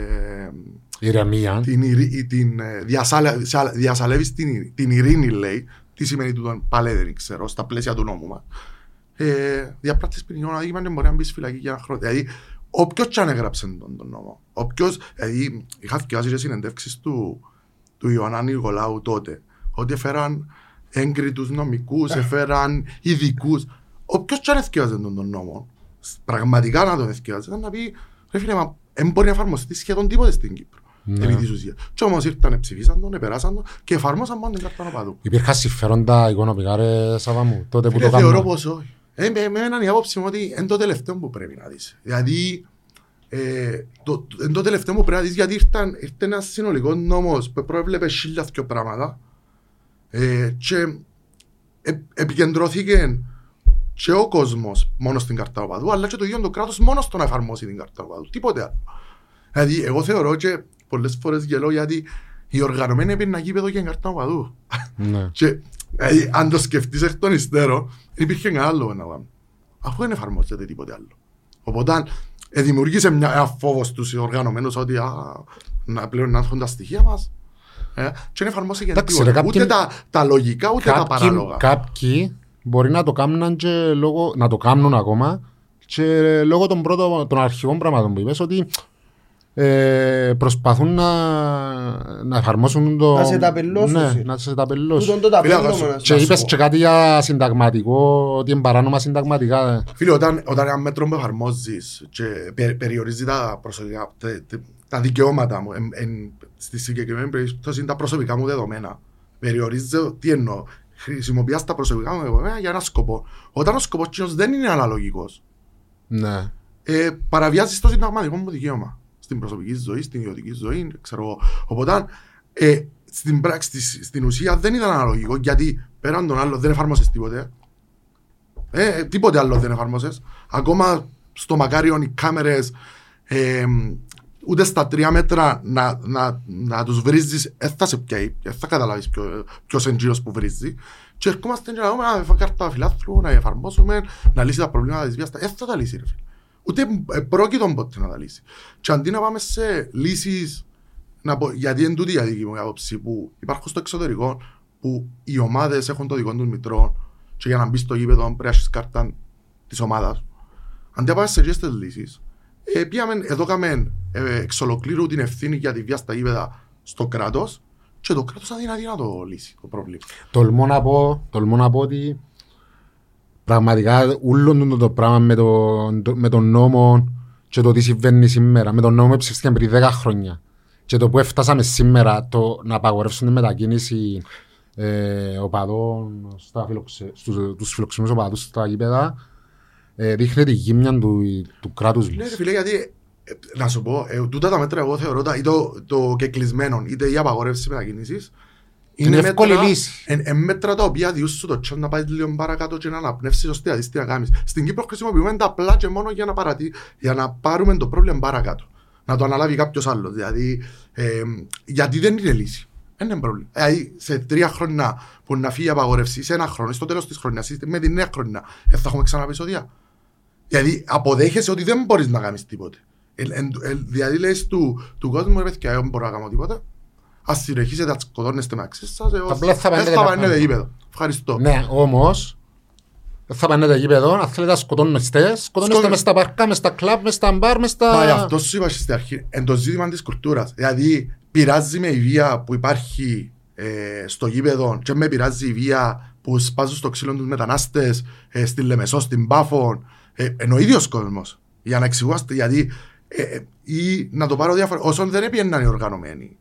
Ηρεμία. την, ειρή- την ε, διασάλε- σα- διασαλεύεις την, ειρή- την ειρήνη λέει, τι σημαίνει τούτο πάλι δεν ξέρω, στα πλαίσια του νόμου μας. Ε, διαπράττεις ποινικό αδίκημα και μπορεί να μπεις φυλακή για ένα χρόνο. Δηλαδή, όποιος και αν έγραψε τον, τον νόμο, όποιος, δηλαδή, είχα θυκιάσει και συνεντεύξεις του, του Ιωαννά Νικολάου τότε, ότι έφεραν έγκριτους νομικούς, έφεραν ειδικούς. Όποιος και αν εθιάζε τον, τον νόμο, πραγματικά να τον εθιάζε, να πει, ρε φίλε, μα δεν μπορεί να εφαρμοστεί σχεδόν τίποτε στην Κύπρο. Ναι. Επί της ουσίας. Και όμως ήρθαν, ψηφίσαν τον, επεράσαν τον και εφαρμόσαν μόνο την κάρτα οπαδού. Υπήρχαν συμφέροντα οικονομικά ρε Σάβα μου, τότε που Φίλε, το θεωρώ κάνουμε. πως όχι. Ε, με, με έναν η άποψη μου ότι είναι το τελευταίο που πρέπει να δεις. Δηλαδή, ε, το, το, είναι το τελευταίο που πρέπει να δεις γιατί ήρθαν, ήρθε ένας συνολικός νόμος που προέβλεπε χίλια δυο πράγματα ε, και ε, επικεντρώθηκε και ο κόσμος μόνο στην κάρτα οπαδού αλλά και το ίδιο το κράτος μόνο στο να εφαρμόσει την κάρτα οπαδού. Τίποτε άλλο. Δηλαδή, εγώ θεωρώ και πολλές φορές γελώ γιατί οι οργανωμένοι έπαιρναν γήπεδο για την κάρτα οπαδού. Ναι. Και δηλαδή, αν το σκεφτείς εκ των υστέρων, δεν υπήρχε κανένα λόγο να κάνουμε. Αφού δεν εφαρμόζεται τίποτε άλλο. Οπότε ε, δημιουργήσε μια, ένα φόβος στους οργανωμένους ότι α, να πλέον να έρχονται τα στοιχεία μας. Ε, και δεν εφαρμόζεται για Εντάξει, τίποτα. ρε, κάποιοι- Ούτε τα, τα λογικά, ούτε τα Κάποιοι, παράλογα. κάποιοι μπορεί να το κάνουν και λόγω, να το κάνουν ακόμα και λόγω των πρώτων, των αρχικών πραγμάτων που είπες ότι ε, προσπαθούν να, να εφαρμόσουν το... Να σε ταπελώσουν. Ναι, να σε ταπελώσουν. Τούτον το Φίλε, ταπέλωμα, να σου- ας Και Να σου είπες πω. και κάτι για συνταγματικό, ότι είναι παράνομα συνταγματικά. Φίλε, όταν, όταν ένα μέτρο που εφαρμόζεις και πε, περιορίζει τα, προσωπικά, τε- τε- τα δικαιώματα μου, εν, εν, στη συγκεκριμένη περίπτωση είναι τα προσωπικά μου δεδομένα. Περιορίζω, τι εννοώ, χρησιμοποιάς τα προσωπικά μου δεδομένα για ένα σκοπό. Όταν ο σκοπός κοινός δεν είναι αναλογικός, Ναι. ε, παραβιάζεις το συνταγματικό μου δικαίωμα. Στην προσωπική ζωής, στην ιδιωτική ζωή, ξέρω εγώ. Οπότε, ε, στην πράξη, στη- στην ουσία δεν ήταν αναλογικό γιατί πέραν τον άλλο δεν εφάρμοσες τίποτε. Ε, τίποτε άλλο δεν εφάρμοσες. Ακόμα στο μακάριον οι κάμερες ε, ούτε στα τρία μέτρα να, να, να τους βρίζεις δεν θα σε πιάει, δεν θα καταλάβεις ποιο, ποιος είναι εκείνος που βρίζει και ερχόμαστε και να δούμε να φάμε κάρτα φιλάθλου, να εφαρμόσουμε, να λύσει τα προβλήματα της βίας, δεν θα τα λύσει ρε φίλε. Ούτε ε, πρόκειτο ποτέ να τα λύσει. Και αντί να πάμε σε λύσεις, να πω, γιατί είναι τούτη η δική μου άποψη που υπάρχουν στο εξωτερικό που οι ομάδες έχουν το δικό τους μητρό και για να μπεις στο γήπεδο πρέπει να έχεις κάρτα της ομάδας. Αντί να πάμε σε αυτές τις λύσεις, ε, πήγαμε, εδώ κάμε ε, εξ ολοκλήρου την ευθύνη για τη βία στα γήπεδα στο κράτος και το κράτος αδυνατεί να το λύσει το πρόβλημα. Τολμώ να πω, τολμώ να πω ότι πραγματικά όλο το, το πράγμα με, το, το- με τον νόμο και το τι συμβαίνει σήμερα, με τον νόμο που ψηφίστηκε πριν 10 χρόνια και το που έφτασαμε σήμερα το να απαγορεύσουν τη μετακίνηση ε, οπαδών στα φιλοξε, στους, τους φιλοξενούς οπαδούς στα γήπεδα ε, δείχνει τη γύμνια του, του κράτους Ναι, μας. ρε φίλε, γιατί ε, να σου πω, ε, τούτα τα μέτρα εγώ θεωρώ τα, ή το, το κεκλεισμένο είτε η απαγόρευση μετακίνησης Είναι εύκολη λύση. εν, εν μέτρα τα οποία διούς σου το τσιόν να πάει λίγο παρακάτω και να αναπνεύσεις ώστε να δεις τι να κάνεις. Στην Κύπρο χρησιμοποιούμε τα απλά και μόνο για να, παρατη... για να πάρουμε το πρόβλημα παρακάτω. Να το αναλάβει κάποιος άλλος. Δηλαδή, ε, γιατί δεν είναι λύση. Δεν είναι πρόβλημα. Δηλαδή, σε τρία χρόνια που να φύγει η απαγόρευση, σε ένα χρόνο, ή στο τέλος της χρονιάς, ή με τη νέα χρονιά, ε, θα έχουμε ξανά επεισόδια. Δηλαδή, αποδέχεσαι ότι δεν μπορείς να κάνεις τίποτε. Ε, ε, ε, δηλαδή, λες του, του κόσμου, ρε παιδιά, εγώ δεν μπορώ να κάνω τίποτα. Ας συνεχίσετε να σκοτώνεστε μεταξύ σας, εγώ Απλά θα δεν πάνε θα τα πάνε πράγματα. γήπεδο. Ευχαριστώ. Ναι, όμως δεν θα πάνε τα γήπεδο, αν θέλετε να σκοτώνεστε, σκοτώνεστε Σκοτώ- μες στα παρκά, μες στα κλαμπ, μες στα μπαρ, μες στα... Μα γι' αυτό σου είπα στην αρχή, εν το ζήτημα της κουλτούρας. Δηλαδή, πειράζει με η βία που υπάρχει ε, στο γήπεδο και με πειράζει η βία που σπάζουν στο ξύλο τους μετανάστες ε, στη Λεμεσό, στην Πάφο, ε, εν ο ίδιος κόσμος. Για να εξηγουάστε, γιατί ε, ε, ή να το πάρω διάφορα, όσον δεν έπιεναν οι οργανωμένοι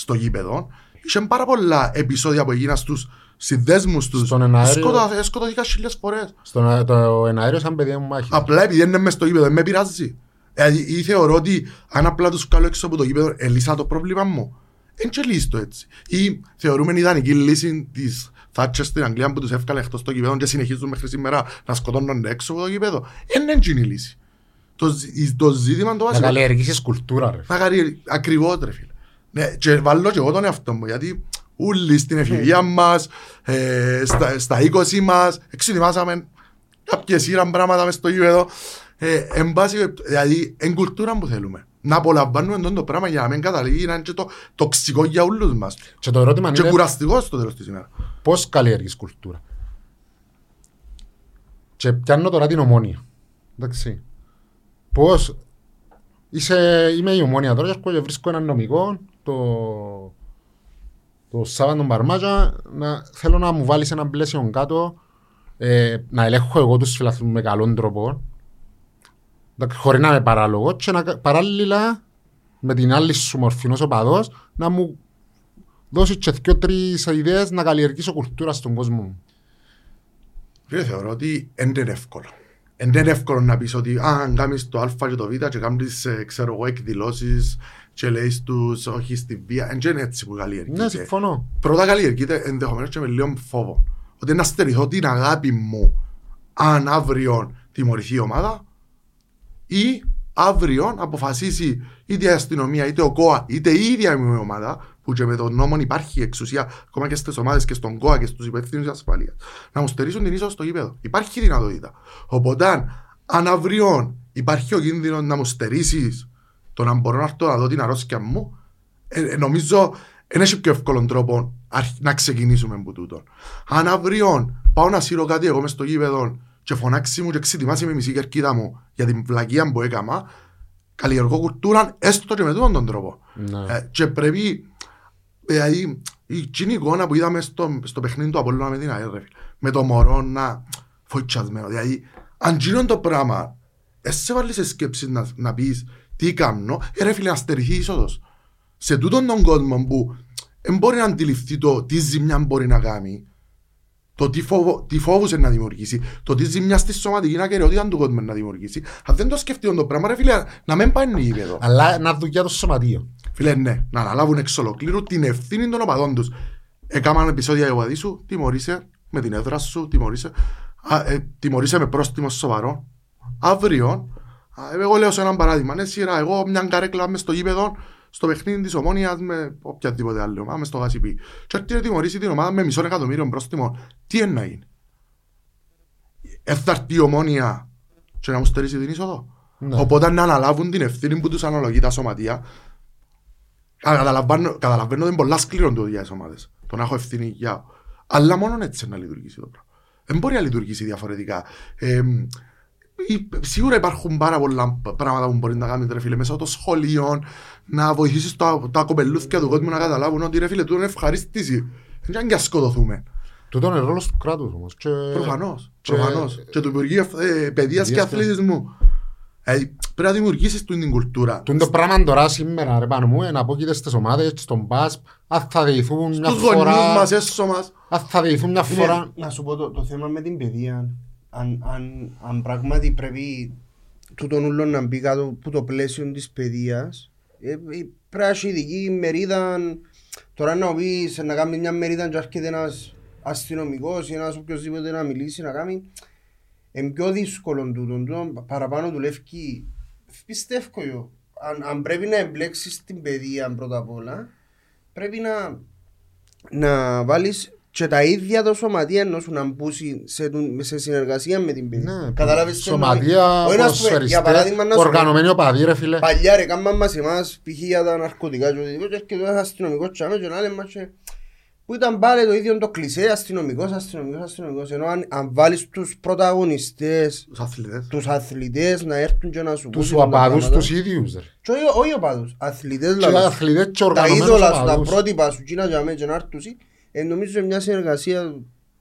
στο γήπεδο, είχε πάρα πολλά επεισόδια που έγιναν στους συνδέσμους τους. Στον εναέριο- Σκοτω- Σκοτωθήκα χίλιες φορές. Στον το εναέριο σαν παιδιά μου μάχη. Απλά επειδή είναι μες στο γήπεδο, δεν με πειράζει. Δηλαδή, ή θεωρώ ότι αν απλά τους βγάλω έξω από το γήπεδο, ελύσα το πρόβλημα μου. Δεν και λύσει το έτσι. Ή θεωρούμε ιδανική λύση της Θάτσερ στην Αγγλία που τους εύκαλε εκτός το γήπεδο και συνεχίζουν μέχρι σήμερα να σκοτώνουν έξω από το γήπεδο. Δεν είναι η λύση. Το, ζ- το ζήτημα το Να βασικό. καλλιεργήσεις κουλτούρα ρε. Να κάνει ακριβώς ρε φίλε. Ναι, και βάλω και εγώ τον εαυτό μου, γιατί όλοι στην εφηβεία μας, ε, στα, στα 20 μας, εξετοιμάσαμε κάποιες σειρά πράγματα μες στο γήπεδο. Ε, εν πάση, περιπτώ- δηλαδή, εν κουλτούρα που θέλουμε. Να απολαμβάνουμε τον το πράγμα για να μην καταλήγει να είναι και το τοξικό για όλους μας. Και το ερώτημα Και είναι κουραστικό στο τέλος της ημέρας. πώς καλλιεργείς κουλτούρα. Και πιάνω τώρα την ομόνια. Εντάξει. Πώς... Είσαι, είμαι η ομόνια τώρα και έρχομαι και βρίσκω έναν νομικό το, το Σάββατο Μπαρμάτζα να, θέλω να μου βάλεις ένα πλαίσιο κάτω ε, να ελέγχω εγώ τους φιλαθλούς με καλόν τρόπο εντάξει, χωρίς να είμαι παράλογος και να, παράλληλα με την άλλη σου μορφή ως οπαδός να μου δώσεις και δυο τρεις ιδέες να καλλιεργήσω κουλτούρα στον κόσμο μου. Φίλε, θεωρώ ότι δεν είναι εύκολο. Δεν είναι εύκολο να πεις ότι «Α, αν κάνεις το α και το β και κάνεις, ε, ξέρω εγώ, εκδηλώσεις και λέει τους όχι στη βία». Δεν είναι έτσι που καλλιεργείται. Ναι, συμφωνώ. Πρώτα καλλιεργείται ενδεχομένως και με λίγο φόβο. Ότι να στερηθώ την αγάπη μου αν αύριο τιμωρηθεί η ομάδα ή αύριο αποφασίσει είτε η αστυνομία, είτε ο ΚΟΑ, είτε η ίδια μου η ομάδα, που και με τον νόμο υπάρχει εξουσία ακόμα και στις ομάδες και στον ΚΟΑ και στους υπευθύνου ασφαλεία, να μου στερήσουν την είσοδο στο γήπεδο. Υπάρχει δυνατότητα. Οπότε, αν αύριο υπάρχει ο κίνδυνος να μου στερήσεις το να μπορώ να έρθω να δω την αρρώστια μου, ε, ε, νομίζω δεν έχει πιο εύκολο τρόπο αρχ- να ξεκινήσουμε από τούτο. Αν αύριο πάω να σύρω κάτι εγώ μες στο γήπεδο και φωνάξει μου και ξετοιμάσει με μισή κερκίδα μου για την βλακία που έκαμα, καλλιεργώ κουλτούρα έστω και με τούτον τον τρόπο. Ναι. Ε, και πρέπει, δηλαδή, η κοινή εικόνα που είδαμε στο, στο παιχνίδι του Απόλλωνα με την ΑΕΡ, ρε φίλε, με το μωρό να φοητσιασμένο. Δηλαδή, αν γίνον το πράγμα, εσύ βάλεις σε σκέψη να, να πεις τι κάνω, ε, ρε φίλε, να στερηθεί η είσοδος. Σε τούτον τον κόσμο που δεν μπορεί να αντιληφθεί το τι ζημιά μπορεί να κάνει, το τι, φόβο, τι φόβους είναι να δημιουργήσει, το τι ζημιάς στη σωματική ακαιρεότητα του κόσμου να δημιουργήσει. Αν δεν το σκεφτεί το πράγμα, ρε φίλε, να μην πάει γήπεδο. Αλλά να δουλειά το σωματείο. Φίλε, ναι, να αναλάβουν εξ ολοκλήρου την ευθύνη των οπαδών τους. Έκαναν επεισόδια οι οπαδοί σου, τιμωρήσε με την έδρα σου, τιμωρήσε, α, ε, τιμωρήσε με πρόστιμο σοβαρό. Αύριο, α, εγώ λέω σε έναν παράδειγμα, ναι, σειρά, εγώ μια καρέκλα μες στο γήπεδο, στο παιχνίδι της ομόνιας με οποιαδήποτε άλλη ομάδα, μες στο γασιπί. Και έρθει να τιμωρήσει την ομάδα με μισό εκατομμύριο πρόστιμο. Τι είναι να γίνει. Ε, θα έρθει η ομόνια και να μου στερήσει την είσοδο. Ναι. Οπότε να αναλάβουν την ευθύνη που τους αναλογεί τα σωματεία Α, Καταλαβαίνω, καταλαβαίνω ότι είναι πολλά σκληρό το για τις ομάδες. Το να έχω ευθύνη για... Αλλά μόνο έτσι να λειτουργήσει το πράγμα. Δεν μπορεί να λειτουργήσει διαφορετικά. Ε, ή- σίγουρα υπάρχουν πάρα πολλά πράγματα που μπορεί να κάνει ρε φίλε μέσα από το σχολείο, να βοηθήσεις τα, τα κοπελούθια του κόσμου να καταλάβουν ότι ρε φίλε τούτο είναι ευχαρίστηση. Δεν είναι για σκοτωθούμε. Τούτο είναι ρόλος του κράτους όμως. Και... Προφανώς. και- Προφανώς. Και του Υπουργείου ε, Παιδείας και Παιδείας και- Αθλητισμού. Ε, πρέπει να δημιουργήσεις τούτη την κουλτούρα. Τούν το πράγμα τώρα σήμερα ρε πάνω μου, να πω και στις ομάδες, στον ΠΑΣΠ, αν θα δεηθούν μια Στους γονείς φορά, μας, έσω μας. αν θα δεηθούν μια φορά, Είναι, να σου πω το, το θέμα με την παιδεία. Αν, αν, αν πράγματι πρέπει τούτον ούλο να μπει κάτω από το πλαίσιο της παιδείας, ε, ε, πρέπει να έχει ειδική μερίδα. Τώρα να πεις να κάνει μια μερίδα και έρχεται ένας αστυνομικός ή ένας οποιοσδήποτε να μιλήσει, να κάνει. Είναι πιο δύσκολο τούτο. τούτο παραπάνω δουλεύει. Πιστεύω εγώ. Αν, αν πρέπει να εμπλέξεις την παιδεία πρώτα απ' όλα, πρέπει να να βάλεις και τα ίδια το σωματεία ενώ σου να μπούσει σε, τουν- σε συνεργασία με την παιδεία. ναι, Κατάλαβες τι εννοώ; σωματεία, Όχι να σου πω, για παράδειγμα ποδοσφαιριστές, να σου πω, οργανωμένοι οπαδοί ρε φίλε. Παλιά ρε κάμαν μας εμάς π.χ. για τα ναρκωτικά και οτιδήποτε και έρχεται ένας αστυνομικός τσάμε και να λέμε μας και που ήταν πάλι το ίδιο το κλισέ αστυνομικός, αστυνομικός, αστυνομικός ενώ αν, αν βάλεις τους πρωταγωνιστές Τους αθλητές. τους αθλητές να έρθουν και να σου Τους πούσουν τα οπαδούς πράγματα. τους ίδιους ρε. Και όχι- όχι οπαδούς, αθλητές Και δηλαδή. αθλητές και τα οργανωμένους είδωλα σου, τα οπαδούς. πρότυπα σου, κίνα για μένα και να έρθουν ε, νομίζω είναι μια συνεργασία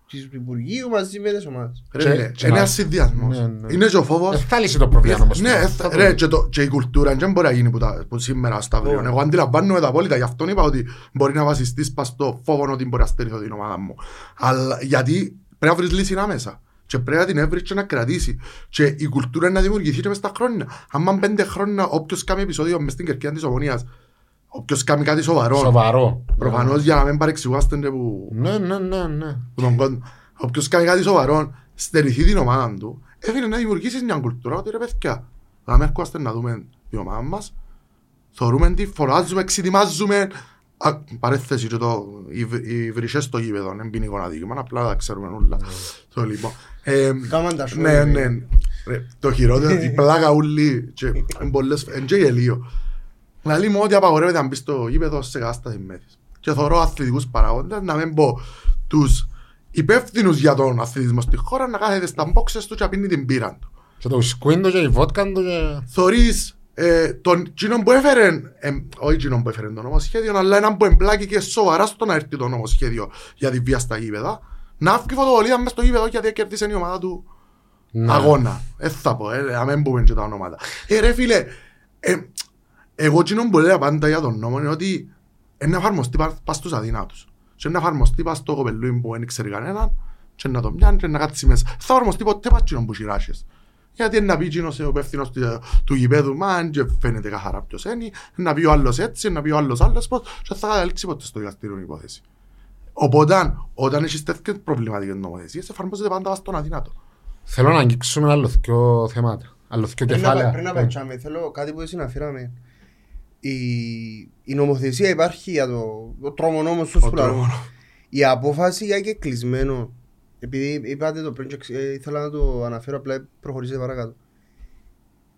της Υπουργείου μαζί με τις ομάδες. Ρε Και- φίλε, και είναι να- ένας συνδυασμός. Ναι, ναι. Είναι και ο φόβος. Ε, θα λύσει το πρόβλημα όμως. Ναι, τώρα. ε, Θα ρε, το- και, το, και η κουλτούρα δεν μπορεί να γίνει που, τα, που σήμερα στο αύριο. Όχι. Εγώ αντιλαμβάνομαι τα απόλυτα, γι' αυτό είπα ότι μπορεί να βασιστείς πας στο φόβο ότι μπορεί να στερηθώ την ομάδα μου. Αλλά γιατί πρέπει να βρεις λύση άμεσα. Και πρέπει να την έβρεις και να κρατήσει. Και η κουλτούρα είναι να δημιουργηθεί και μες στα χρόνια. Αν πέντε χρόνια όποιος κάνει επεισόδιο μες στην κερκία της Ομονίας, όποιος κάνει κάτι σοβαρό, Σοβαρό. προφανώς για να μην παρεξηγουάστε και που Ναι, ναι, ναι, ναι. που τον κόσμο. Όποιος κάνει κάτι σοβαρό, στερηθεί την ομάδα του, έφυγε να δημιουργήσεις μια κουλτούρα ότι ρε παιδιά, να μην έρχομαστε να δούμε την ομάδα μας, θεωρούμε τη, φωνάζουμε, εξετοιμάζουμε, Α, παρέθεση και το, οι, β- οι βρυσές στο γήπεδο, δεν ποινικό αδίκημα, απλά τα ξέρουμε όλα. Το λοιπόν. Ε, Κάμαν τα σου. ναι, ναι. Ρε, το χειρότερο, η πλάκα ούλη και εν πολλές, εν και γελίο. Λαλή μου ότι απαγορεύεται να μπεις στο γήπεδο σε κατάσταση μέθης. Και θωρώ αθλητικούς παραγόντες, να μην πω τους υπεύθυνους για τον αθλητισμό στη χώρα, να κάθεται στα μπόξες του και να πίνει την πύρα του. Και το ουσκούιν του και η βότκα του και... Θωρείς ε, τον κοινό που έφερε, ε, όχι κοινό που έφερε το νομοσχέδιο, αλλά έναν που εμπλάκηκε σοβαρά στο να έρθει το νομοσχέδιο για τη βία στα γήπεδα, να βγει φωτοβολίδα μες στο γήπεδο γιατί κέρδισε η ομάδα του Ναι. αγώνα. Δεν θα πω, ε, να μην πούμε και τα ονόματα. Ε, ρε φίλε, ε, εγώ κοινό που λέω πάντα για τον νόμο είναι ότι είναι να εφαρμοστεί πα- πας στους αδυνάτους. Και να εφαρμοστεί πας στο κοπελούι που δεν ξέρει κανέναν και να το μοιάνει και να κάτσει μέσα. Θα εφαρμοστεί ποτέ πας κοινό που σειράσες. Γιατί είναι να πει κοινός ο υπεύθυνος του, του γηπέδου, μα αν και φαίνεται καθαρά ποιος είναι, να πει ο άλλος έτσι, να πει ο άλλος άλλος πώς, και θα καταλήξει ποτέ στο δικαστήριο η υπόθεση. Οπότε, όταν έχεις τέτοιες προβληματικές νομοθεσίες, εφαρμόζεται πάντα στον αδυνάτο. Θέλω να αγγίξουμε άλλο δυο θέματα. Άλλο δυο Πριν να, κεφάλαια. πριν να πετσάμε, θέλω κάτι που συναφέραμε. Η, η νομοθεσία υπάρχει για το, το τρομονόμο στους Ο που λαλούν. τρομονόμος. Η απόφαση για και κλεισμένο, επειδή είπατε το πριν και ξε- ε, ήθελα να το αναφέρω απλά προχωρήσετε παρακάτω.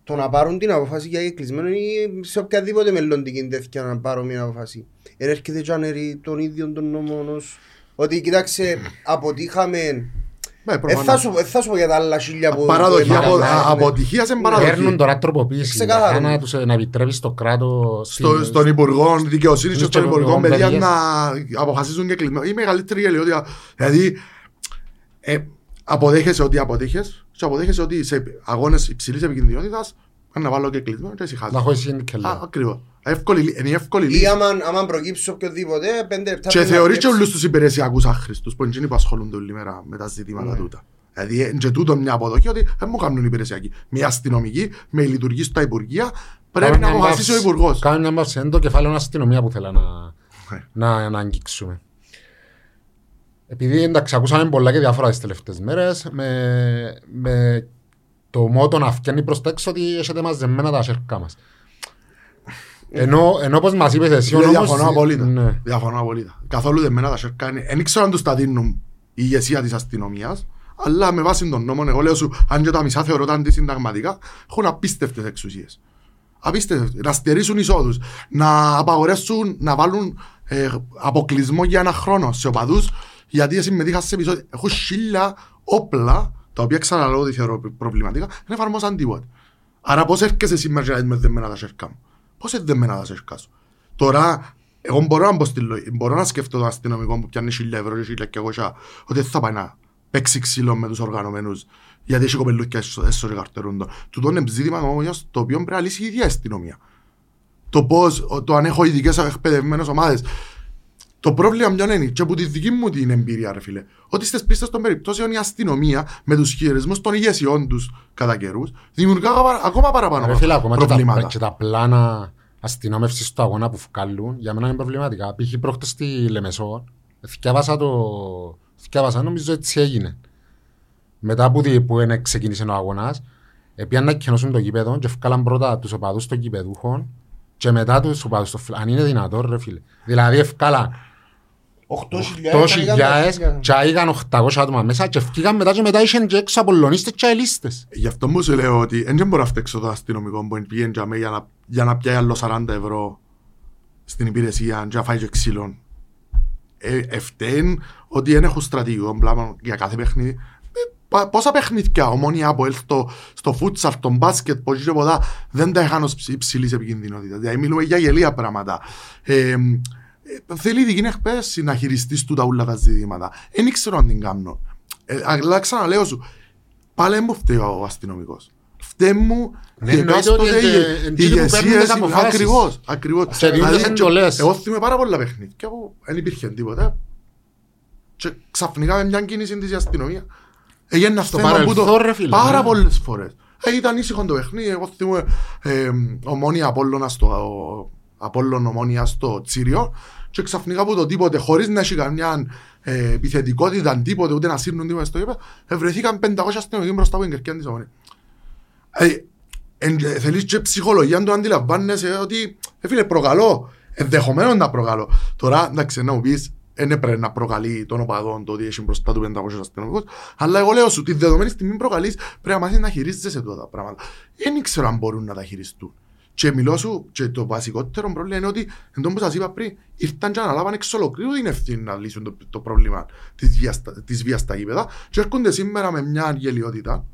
Το να πάρουν την απόφαση για και κλεισμένο ή σε οποιαδήποτε μελλοντική τέτοια να πάρω μια απόφαση. Έρχεται και αναιρεί τον ίδιο τον νόμο ως ότι κοιτάξτε αποτύχαμε Ναι, Ε, προφανώς. θα σου, ε, θα σου πω για τα άλλα χίλια που... Παραδοχή, που απο, έμαθα, α- ναι. αποτυχίας σε Παίρνουν παραδοχή. τώρα τροποποίηση. Ξεκάθαρο. Να, τους, να επιτρέπει στο κράτο. Στο, στον Υπουργό Δικαιοσύνης και Στους στον Υπουργό Υπουργών Παιδείας Παιδείας. να αποφασίζουν και κλεισμένο. Η μεγαλύτερη γελιότητα. Δηλαδή, ε, αποδέχεσαι ότι αποτύχες και αποδέχεσαι ότι σε αγώνες υψηλής επικινδυνότητας να βάλω και κλεισμένο και ησυχάζω. Να έχω εσύ την Α, κελά. Ακριβώς. Εύκολη, λύ- είναι η εύκολη Ή λύση. άμα, άμα προκύψει οποιοδήποτε, πέντε λεπτά Και πριν να θεωρείς και κλέψεις. όλους τους υπηρεσιακούς άχρηστους που είναι εκείνοι που ασχολούνται όλη μέρα με τα ζητήματα τούτα. Δηλαδή, είναι και τούτο μια αποδοχή ότι δεν μου κάνουν υπηρεσιακοί. Μια αστυνομική, με λειτουργεί στα υπουργεία, πρέπει να αποφασίσει ο υπουργός. Κάνω μια μπαύση. Είναι το κεφάλαιο αστυνομία που θέλω να, Ναι. να, να αγγίξουμε. Επειδή εντάξει, ακούσαμε πολλά και διάφορα τις τελευταίες μέρες, με, με το μότο να φτιάνει προς τα έξω ότι έχετε μαζεμένα τα σέρκα μας. Ενώ, ενώ όπως μας είπες εσύ, ο Ναι, νόμος... διαφωνώ απόλυτα. Ναι. Διαφωνώ απόλυτα. Καθόλου δεν μένα τα σέρκα είναι. Δεν ξέρω αν τους τα δίνουν η ηγεσία της αστυνομίας, αλλά με βάση τον νόμο, εγώ λέω σου, αν και τα μισά θεωρώ τα αντισυνταγματικά, έχουν απίστευτες εξουσίες. Απίστευτες. Να στερήσουν εισόδους, να απαγορεύσουν, να βάλουν ε, αποκλεισμό για ένα χρόνο σε οπαδούς, γιατί συμμετείχα σε επεισόδια. Έχω χίλια όπλα, τα οποία ξαναλέω ότι θεωρώ προβληματικά, δεν εφαρμόσαν τίποτα. Άρα πώς έρχεσαι σήμερα και να δεις με δεμένα τα σέρκα μου; Πώς είναι δεμένα τα σέρκα σου; Τώρα, εγώ μπορώ να, μπω στη λογική- μπορώ να σκεφτώ τον αστυνομικό που πιάνει 1000 ευρώ και 1200 ότι δεν θα πάει να παίξει ξύλο με τους οργανωμένους γιατί έχει κοπελούκια έσω έσω και καρτερούν το. Τούτο είναι ζήτημα όμως το οποίο πρέπει να λύσει η ίδια η αστυνομία. Το πώς, ο- το αν έχω ειδικές εκπαιδευμένες ομάδες. Το πρόβλημα ποιο είναι, και από τη δική μου την εμπειρία, ρε φίλε, ότι στις πίστες των περιπτώσεων η αστυνομία με τους χειρισμούς των ηγεσιών τους κατά καιρούς δημιουργά ακόμα- ακόμα παραπάνω Ρε φίλε, ακόμα και τα, προβλήματα. και τα πλάνα αστυνόμευσης στο αγώνα που βγάλουν, για μένα είναι προβληματικά. Π.χ. πρόχτες στη Λεμεσό, θυκιάβασα το... Θυκιάβασα, νομίζω έτσι έγινε. Μετά που, δι- που είναι ξεκίνησε ο αγώνας, έπιαν να κενώσουν το γήπεδο και βγάλαν πρώτα τους οπαδούς των γηπεδούχων και μετά τους οπαδούς των φλ- Αν είναι δυνατόν ρε φίλε. Δηλαδή ευκάλαν 8.000 και έγιναν 800 άτομα μέσα και βγήκαν μετά και μετά είχαν και έξω απολωνίστες και ελίστες. Γι' αυτό μου σου λέω ότι δεν μπορώ να φταίξω το αστυνομικό που πήγαινε για, μέ για, να, για να πιάει άλλο 40 ευρώ στην υπηρεσία και να φάει και ξύλο. Ε, ευταίν ότι δεν έχουν στρατηγικό πλάνο για κάθε παιχνίδι. Ε, πα- Πόσα παιχνίδια ομόνια από ελ στο, στο φούτσαλ, στο μπάσκετ, πως και ποτά δεν τα είχαν ως ψη- υψηλής επικινδυνότητας. Δηλαδή μιλούμε για γελία πράγματα. Ε, ε, θέλει ειδική εκπαίδευση να χειριστείς του τα ούλα τα ζητήματα. Δεν ξέρω αν την κάνω. Ε, αλλά ξαναλέω σου, πάλι μου φταίει ο αστυνομικός. Φταίει μου Ναι, η εννοείται εκάστοτε ότι ηγε- είναι- είναι εκείνοι που παίρνουν ηγεσίες, τις αποφάσεις. Ακριβώς, ακριβώς. Και δίνουν Δηλαδή, τις εντολές. Εγώ θυμάμαι πάρα πολλά παιχνίδια που δεν υπήρχε τίποτα. Και ξαφνικά με μια κίνηση της η αστυνομίας Έγινε ένα Στο θέμα που το... παρελθόν, ρε φίλε, Πάρα ναι. πολλές φορές. Ε, ήταν ήσυχο το παιχνίδι. Εγώ θυμούμαι ε, ομόνια Απόλλωνας στο... Απόλλων ομόνια στο Τσίριο και ξαφνικά από το τίποτε, χωρίς να έχει καμιά ε, επιθετικότητα, τίποτε, ούτε να σύρνουν τίποτε στο γήπεδο, ε, βρεθήκαν 500 αστυνομικοί μπροστά από την κερκιά της ομόνιας. Ε, εν- ε, θέλεις και ψυχολογία να το αντιλαμβάνεσαι ότι ε, φίλε προκαλώ, ενδεχομένως να προκαλώ. Τώρα εντάξει να μου πεις δεν έπρεπε να προκαλεί τον οπαδόν το ότι έχει μπροστά του 500 αστυνομικούς αλλά εγώ λέω σου τη δεδομένη στιγμή προκαλείς πρέπει να μάθεις να χειρίζεσαι τώρα τα πράγματα. Δεν ξέρω αν μπορούν να τα χειριστούν. Και μιλώ σου και το βασικότερο πρόβλημα είναι ότι εν τω που σας είπα πριν ήρθαν και αναλάβαν εξ ολοκλήρου την ευθύνη να λύσουν το, το πρόβλημα της βίας, στα- της βίας στα γήπεδα και έρχονται σήμερα με μια γελιότητα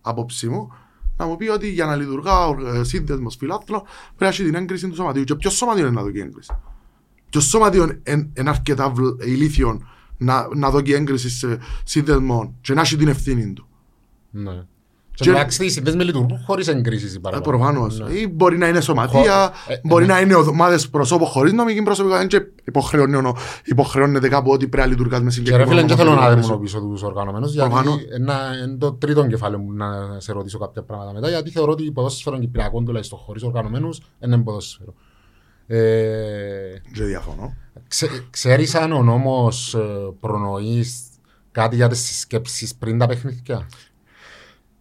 απόψη μου να μου πει ότι για να λειτουργά ο ε, σύνδεσμος φιλάθλων πρέπει να έχει την έγκριση του σωματείου. Και ποιο σωματείο είναι να δώσει έγκριση; Ποιο σωματείο είναι είναι αρκετά βλ- ηλίθιο να, να δώσει έγκριση σε σύνδεσμο και να έχει την ευθύνη του; Ναι. Και- Και εντάξει, οι συνδέσμοι λειτουργούν χωρίς εγκρίσεις οι Ε, παραπάνω. Προφανώς. Ναι. Ή μπορεί να είναι σωματεία, Χω- ε, μπορεί ναι. να είναι ομάδες προσώπων χωρίς νομική προσωπικότητα και υποχρεώνει- υποχρεώνεται κάπου ότι πρέπει να λειτουργάς μες Και ρε συγκεκριμένο φίλε, δεν θέλω να νομοθετικό δαιμονοποιήσω τους οργανωμένους, γιατί Προφανώς. ένα- είναι το τρίτο κεφάλαιο μου να σε ρωτήσω κάποια πράγματα μετά, γιατί θεωρώ ότι η ποδόσφαιρο κυπριακών τουλάχιστον χωρίς οργανωμένους είναι ποδόσφαιρο. Ε, Και διαφωνώ. ξε, ξέρεις αν ο νόμος ε, προνοείς κάτι για τις συσκέψεις πριν τα παιχνίδια;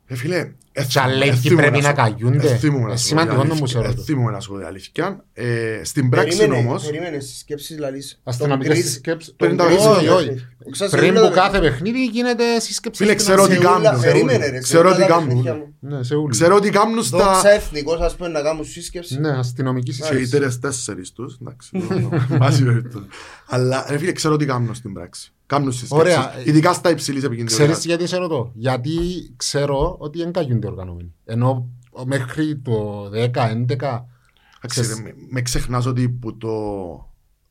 Ε, φίλε, Και αν λέει τι πρέπει να καγιούνται. Ε, σημαντικό να μου σε ρωτώ. Εθίμουμε να σου πω την αλήθεια. Ε, Στην πράξη Περίμενε, όμως, περίμενε στις σκέψεις λαλείς. Αστυνομικές συσκέψεις. Πριν τα Όχι, παιχνίδια. όχι. Ξέρεις, Πριν σε που όλα- κάθε παιχνίδι γίνεται σύσκεψη. Φίλε, ξέρω σε τι όλα- κάνουν, σε Περίμενε όλα. ρε. σε Ξέρω όλα τι τα κάνουν. παιχνίδια μου. Ναι, σε ούλους. ξέρω ότι κάνουν στα... Δόξα εθνικός ας πούμε να κάνουν σύσκεψη. Ναι, αστυνομικής Και οι συσκέψη. τέρες τέσσερις τους, εντάξει. Βάση περιπτώσει. Αλλά ρε φίλε, ξέρω τι κάνουν στην πράξη. Κάνουν συσκέψεις. Ωραία. Ειδικά στα υψηλής Ξέρεις επικοινωνίας. γιατί σε ρωτώ; Γιατί ξέρω ότι δεν καγιούνται οργανωμένοι. Ενώ μέχρι το 10-11 Εντάξει, ρε, με- Με ξεχνάς ότι που το...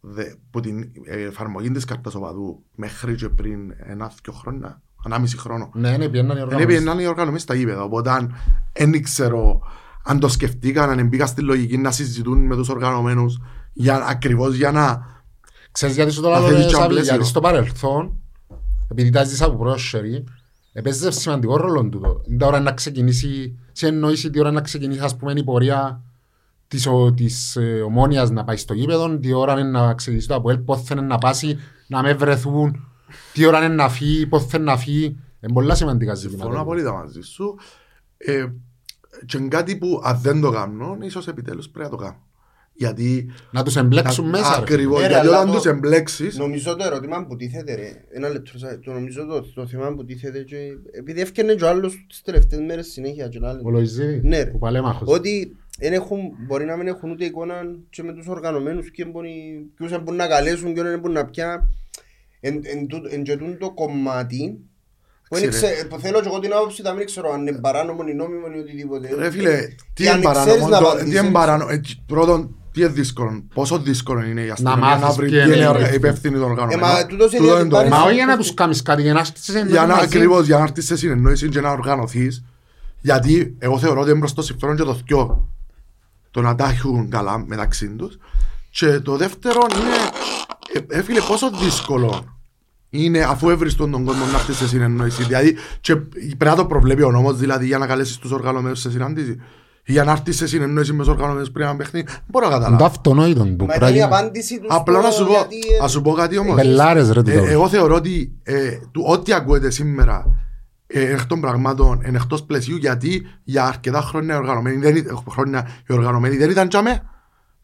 δε- που την εφαρμογή της κάρτας οπαδού μέχρι και πριν ένα-δυο χρόνια, ανάμιση χρόνο, ναι, ναι, πιέναν οι δεν οργανωμένοι. έπαιρναν οι οργανωμένοι στα γήπεδα. Οπότε αν δεν ξέρω αν το σκεφτήκαν, αν μπήκα στη λογική να συζητούν με τους οργανωμένους για, ακριβώς για να... Ξέρεις γιατί σου το Να λέω, θέτει ρε, και Σάβη, πλαίσιο. γιατί στο παρελθόν, επειδή τα ζήσα από πρόσχερη, έπαιζες σημαντικό ρόλο τούτο. Είναι τα ώρα να ξεκινήσει, σε εννοήσει τι ώρα να ξεκινήσει, ας πούμε, η πορεία της, ο, της ε, ομόνιας να πάει στο γήπεδο, τι ώρα είναι να ξεκινήσει το ΑΠΟΕΛ, πότε θέλει να πάσει, να με βρεθούν, τι ώρα είναι να φύγει, πότε θέλει να φύγει. Είναι πολλά σημαντικά Συμφωνώ ζητήματα. απόλυτα μαζί σου. Ε, και είναι κάτι που αν δεν το κάνω, ίσως επιτέλους πρέπει να το κάνω. Γιατί... Να τους εμπλέξουν μέσα. ρε. Ακριβώς, Ναι, ρε, γιατί αλλά όταν το- τους εμπλέξεις... Νομίζω το ερώτημα που τίθεται ρε, ένα λεπτό, σα- το νομίζω το, το θέμα που τίθεται και επειδή έφτιανε και ο άλλος τις τελευταίες μέρες συνέχεια και ο άλλος. Ο Λοϊζίδη, Ναι, ρε. ο παλέμαχος. Ότι δεν έχουν, μπορεί να μην έχουν ούτε εικόνα και με τους οργανωμένους και μπορεί, ποιους μπορούν να καλέσουν και δεν μπορούν να πια. Εν, εν, τούτο- εν και τούτο το κομμάτι που, είναι Ξέρε. ξε, που θέλω και εγώ την άποψη να μην ξέρω αν είναι παράνομο ή νόμιμο ή οτιδήποτε. Ρε φίλε, τι Και αν είναι ξέρεις παράνομο, να το- απαντήσεις. τι είναι παράνομο. Ε, Πρώτον, τι είναι δύσκολο, πόσο δύσκολο είναι η αστυνομία να μάθεις βρει ποιοι ποιοι είναι είναι οι οργα- ρυθμοί. υπεύθυνοι των Ε, οργανωμένων. μα τούτος είναι Τούτο ότι είναι το πάρεις- θέμα. Μα όχι για να τους κάνεις κάτι, για να έρθεις σε Για να, μαζί. ακριβώς, για να έρθεις σε συνεννόηση και να οργανωθείς. Γιατί εγώ θεωρώ ότι είναι προς το συμφέρον και το θκυο το να τα έχουν καλά μεταξύ τους. Και το δεύτερο είναι, ε, ε, φίλε, πόσο δύσκολο είναι αφού έβρεις τον, τον κόσμο να έρθεις σε συνεννόηση. Δηλαδή, και πρέπει να το προβλέπει ο νόμος, δηλαδή για να καλέσεις τους οργανωμένους σε συνάντηση. Ή Για να έρθεις σε συνεννόηση με τους οργανωμένους πριν ένα παιχνίδι. Δεν μπορώ να Είναι το καταλάβω. αυτονόητο του. Μα πρέπει ήταν η να- απάντηση τους Απλά να σου πω, γιατί, ε, να σου πω κάτι όμως. Μπελάρες ρε Ε, τούτο. εγώ θεωρώ ότι ε, του, ό,τι ακούετε σήμερα ε, εκ των πραγμάτων είναι εκτός πλαισίου γιατί για αρκετά χρόνια οι οργανωμένοι δεν, ήταν- χρόνια οι οργανωμένοι δεν ήταν τζαμέ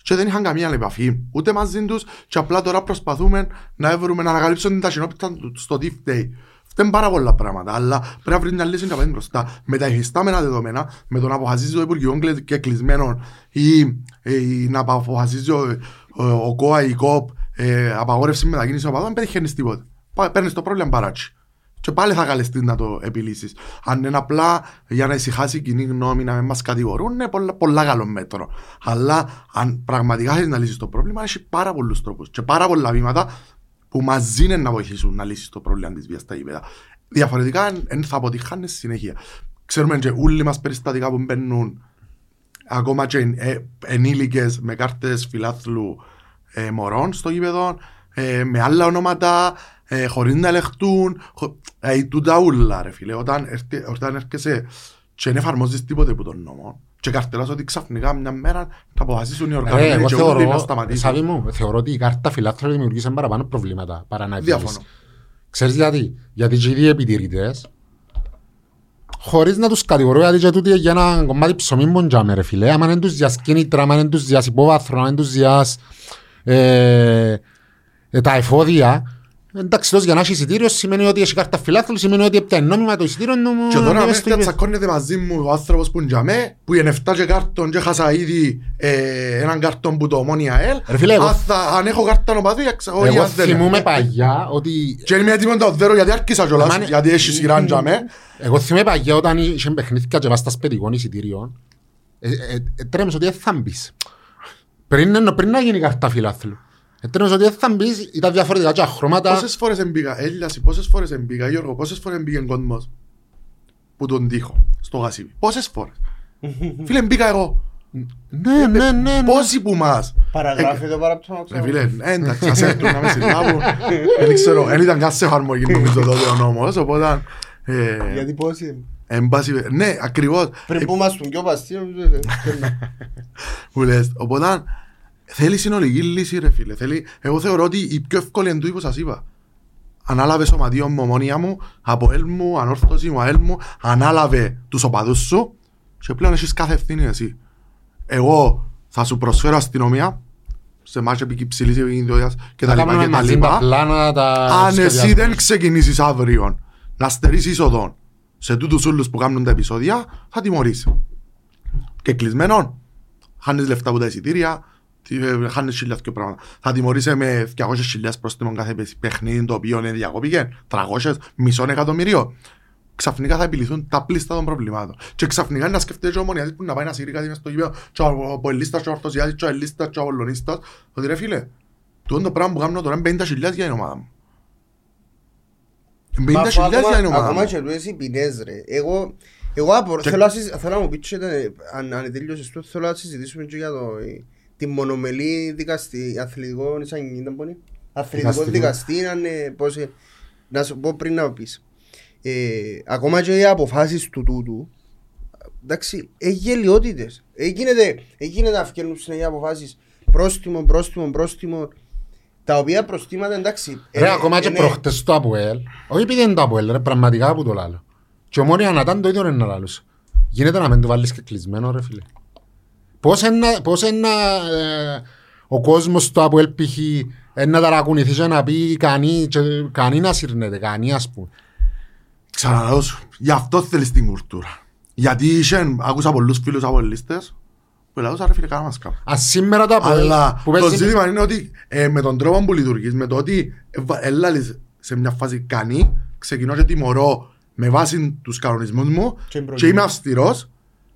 και δεν είχαν καμία επαφή ούτε μαζί τους και απλά τώρα προσπαθούμε να βρούμε να ανακαλύψουν την ταχυνότητα του- στο deep day. Αυτά είναι πάρα πολλά πράγματα, αλλά πρέπει να βρεις μια λύση να πάει μπροστά. Με τα υφιστάμενα δεδομένα, με το να αποφασίζει το Υπουργείο κλε- και κλεισμένων ή, ε, ή να αποφασίζει ο, ο, ο ΚΟΑ ή η ΚΟΠ ε, απαγόρευση μετακίνησης οπαδών, δεν πετυχαίνεις τίποτα. Πά- Παίρνεις το πρόβλημα παράτσι. Και πάλι θα καλεστείς να το επιλύσεις. Αν είναι απλά για να ησυχάσει η κοινή γνώμη, να μην μας κατηγορούν, είναι πολλά, πολλά καλό μέτρο. Αλλά αν πραγματικά θέλεις να λύσεις το πρόβλημα, έχει πάρα πολλούς τρόπους και πάρα πολλά βήματα που μαζί είναι να βοηθήσουν να λύσεις το πρόβλημα της βίας στα γήπεδα. Διαφορετικά δεν θα αποτυχάνεις συνέχεια. Ξέρουμε και όλοι μας περιστατικά που μπαίνουν ακόμα και ε, ενήλικες με κάρτες φιλάθλου ε, μωρών στο γήπεδο, ε, με άλλα ονόματα, ε, χωρίς να ελεγχτούν, χω... ε, τούτα ούλα ρε φίλε, όταν, έρχε- όταν έρχεσαι και δεν εφαρμόζεις τίποτε από τον νόμο και καρτελάς ότι ξαφνικά μια μέρα θα αποφασίσουν οι Ρε, οργανωμένοι εγώ και όλοι να θεωρώ, σταματήσουν. Σάβη μου, θεωρώ ότι η κάρτα φιλάθλων δημιουργήσαν παραπάνω προβλήματα παρά να επιλύσει. Διαφωνώ. Ξέρεις γιατί; Γιατί και οι δύο επιτηρητές, χωρίς να τους κατηγορώ, γιατί και τούτοι για ένα κομμάτι ψωμί μποντζάμε ρε φίλε, άμα δεν τους διας κίνητρα, άμα δεν τους διας υπόβαθρο, άμα δεν τους διας ε, ε, τα εφόδια, εντάξει, τόσο για να έχεις εισιτήριος σημαίνει ότι έχει κάρτα φιλάθλου, σημαίνει ότι έπιανε νόμιμα το εισιτήριο νόμου. Και τώρα να με στο γήπεδο. τσακώνεται μαζί μου ο άνθρωπος που είναι για μέ, που είναι 7 και κάρτον και χάσα ήδη ε, έναν κάρτον που το ομόνια ΕΛ. Ρε φίλε, εγώ- Αν θα- Αν έχω κάρτα νοπαδού, όχι Εγώ αν δεν θυμούμαι έχω. παγιά ότι Και είμαι έτοιμο να το δέρω γιατί άρχισα κιόλας, Αμάν- γιατί έχεις σειρά για μέ. Εγώ θυμάμαι παγιά όταν είχε παιχνίδια και βάζεις τα σπετικών εισιτήριων ε, ε, ε, τρέμεις ότι δεν θα μπεις. Πριν, ενώ- πριν να γίνει κάρτα φιλάθλου. Ε, τρέμεις ότι δεν θα μπεις, ήταν διαφορετικά και χρώματα. Πόσες φορές εμπήκα, Έλλαση, πόσες φορές εμπήκα, Γιώργο, πόσες φορές εμπήκε κόσμος που τον τύχω στο γασίβι. Πόσες φορές. Φίλε, εμπήκα εγώ. Ναι, ναι, ναι. ναι. Πόσοι που μας. Παραγράφει το παραπάνω. Ρε φίλε, ε, εντάξει, ας έρθουν να με συλλάβουν. Δεν ξέρω, δεν ήταν καν σε εφαρμογή νομίζω τότε ο νόμος, οπότε... ε, Γιατί πώς είναι; εν πάση πε- Ναι, ακριβώς. Πριν που μας τον πιο παστείο, Μου λες, οπότε θέλει συνολική λύση ρε φίλε. Θέλει, εγώ θεωρώ ότι η πιο εύκολη είναι τούτη που σας είπα. Ανάλαβε σωματείο μου, ομόνια μου, από ελ μου, ανόρθωση μου, αέλ μου, ανάλαβε τους οπαδούς σου και πλέον έχεις κάθε ευθύνη εσύ. Εγώ θα σου προσφέρω αστυνομία σε μάτια επί υψηλής επικίνδυνας και τα Θα λοιπά κάνουμε και τα μαζί τα λοιπά. πλάνα, τα Αν εσύ σχεδιάσματα. δεν ξεκινήσεις αύριο να στερείς είσοδο σε τούτους όλους που κάνουν τα επεισόδια, θα τιμωρείς. Και κλεισμένον, χάνεις λεφτά από τα εισιτήρια, τι, ε, χάνεις χιλιάδες και πράγματα. Θα τιμωρείσαι με 200.000 πρόστιμο κάθε παι- παιχνίδι το οποίο είναι διακοπήκε, 300, μισό εκατομμύριο. Ξαφνικά θα επιληθούν τα πλήστα των προβλημάτων. Και ξαφνικά να σκεφτείς ο Ομονιάτης που να πάει να σύρει κάτι μες στο γήπεδο και ο Αποελίστας και ο Ορθωσιάτης και ο Ελίστας και ο Απολλωνίστας ότι ρε φίλε, τούτο το πράγμα που κάνω τώρα είναι 50.000 για την ομάδα μου. 50.000 για την ομάδα Ακόμα μου. και τούτες οι ποινές ρε. Εγώ, εγώ απορώ- Και- θέλω να συζη- θέλω να μου πεις και τα- αν, αν τελειώσεις το, θέλω να συζητήσουμε και για το, ε, τη μονομελή δικαστή, αθλητικό, σαν ήταν πόνοι. Αθλητικό Δικαστικό. δικαστή, αν, ε, πώς, ε, να σου πω πριν να μου πεις. Ε, ακόμα και οι αποφάσεις του τούτου, εντάξει, έχει γελιότητες. Έγινε, έγινε να βγαίνουν συνέχεια αποφάσεις πρόστιμο, πρόστιμο, πρόστιμο, τα οποία προστήματα εντάξει. Ρε, ε, ακόμα και είναι- προχτές το ΑΠΟΕΛ, όχι επειδή είναι το ΑΠΟΕΛ, ρε, πραγματικά που το λάλλω. Και ομόνια να ήταν το ίδιο είναι να λάλλω. Γίνεται να μην το βάλεις και κλεισμένο, ρε φίλε. Πώς είναι, πώς είναι ε, ο κόσμος του ΑΠΟΕΛ π.χ. ε, να ταρακουνηθεί και να πει κανεί, και κανεί να σύρνεται, κανεί ας πούμε. Ξαναλέω σου, γι' αυτό θέλεις την κουλτούρα. Γιατί είχε, άκουσα πολλούς φίλους απολύστες που λαούσα ρε φίλε κάνα μας κάπου. Ας σήμερα το ΑΠΟΕΛ Αλλά που το παίζει... ζήτημα είναι ότι ε, με τον τρόπο που λειτουργείς, με το ότι εβα- έλαλεις σε μια φάση κανεί, ξεκινώ και τιμωρώ με βάση τους κανονισμούς μου Και εμπρογή. και είμαι αυστηρός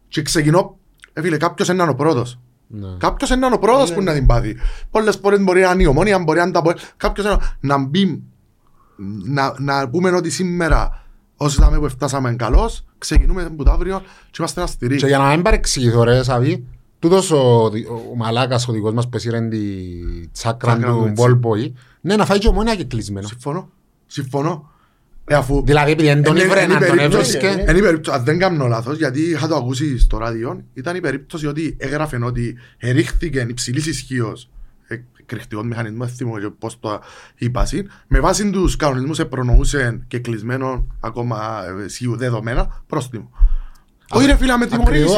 και ξεκινώ, ε, φίλε, κάποιος είναι ο πρώτος. Ναι. Κάποιος είναι ο πρώτος Ναι. που να την πάθει. Πολλές φορές μπορεί να είναι η ομόνια, μπορεί να είναι τα πο- Κάποιος είναι, να μπει, να, να πούμε ότι σήμερα όσοι είδαμε που φτάσαμε καλώς, ξεκινούμε από το αύριο και είμαστε αυστηροί. Και για να μην παρεξηγηθώ ρε Σαβί, τούτος ο, δι- ο μαλάκας ο δικός μας που έσυρε τη τσάκρα Τσάκρα του, του έτσι. Ballboy, ναι να φάει και ομόνια και κλεισμένο. Συμφωνώ. Συμφωνώ. Ε, αφού Δηλαδή επειδή δεν τον Είναι- ήβρε είναι να τον περίπτωση- έβρισκε. ναι. είναι η περίπτωση- αν δεν κάνω λάθος, γιατί είχα το ακούσει στο ράδιο, ήταν η περίπτωση ότι έγραφε ότι ερίχθηκε υψηλής ισχύως εκρηκτικός μηχανισμός, δεν θυμώ και πώς το είπα συν, με βάση τους κανονισμούς προνοούσε και κλεισμένο ακόμα ε, σίγου δεδομένα πρόστιμο. Όχι ρε φίλε, με Ακριβώς, τιμωρήσεις.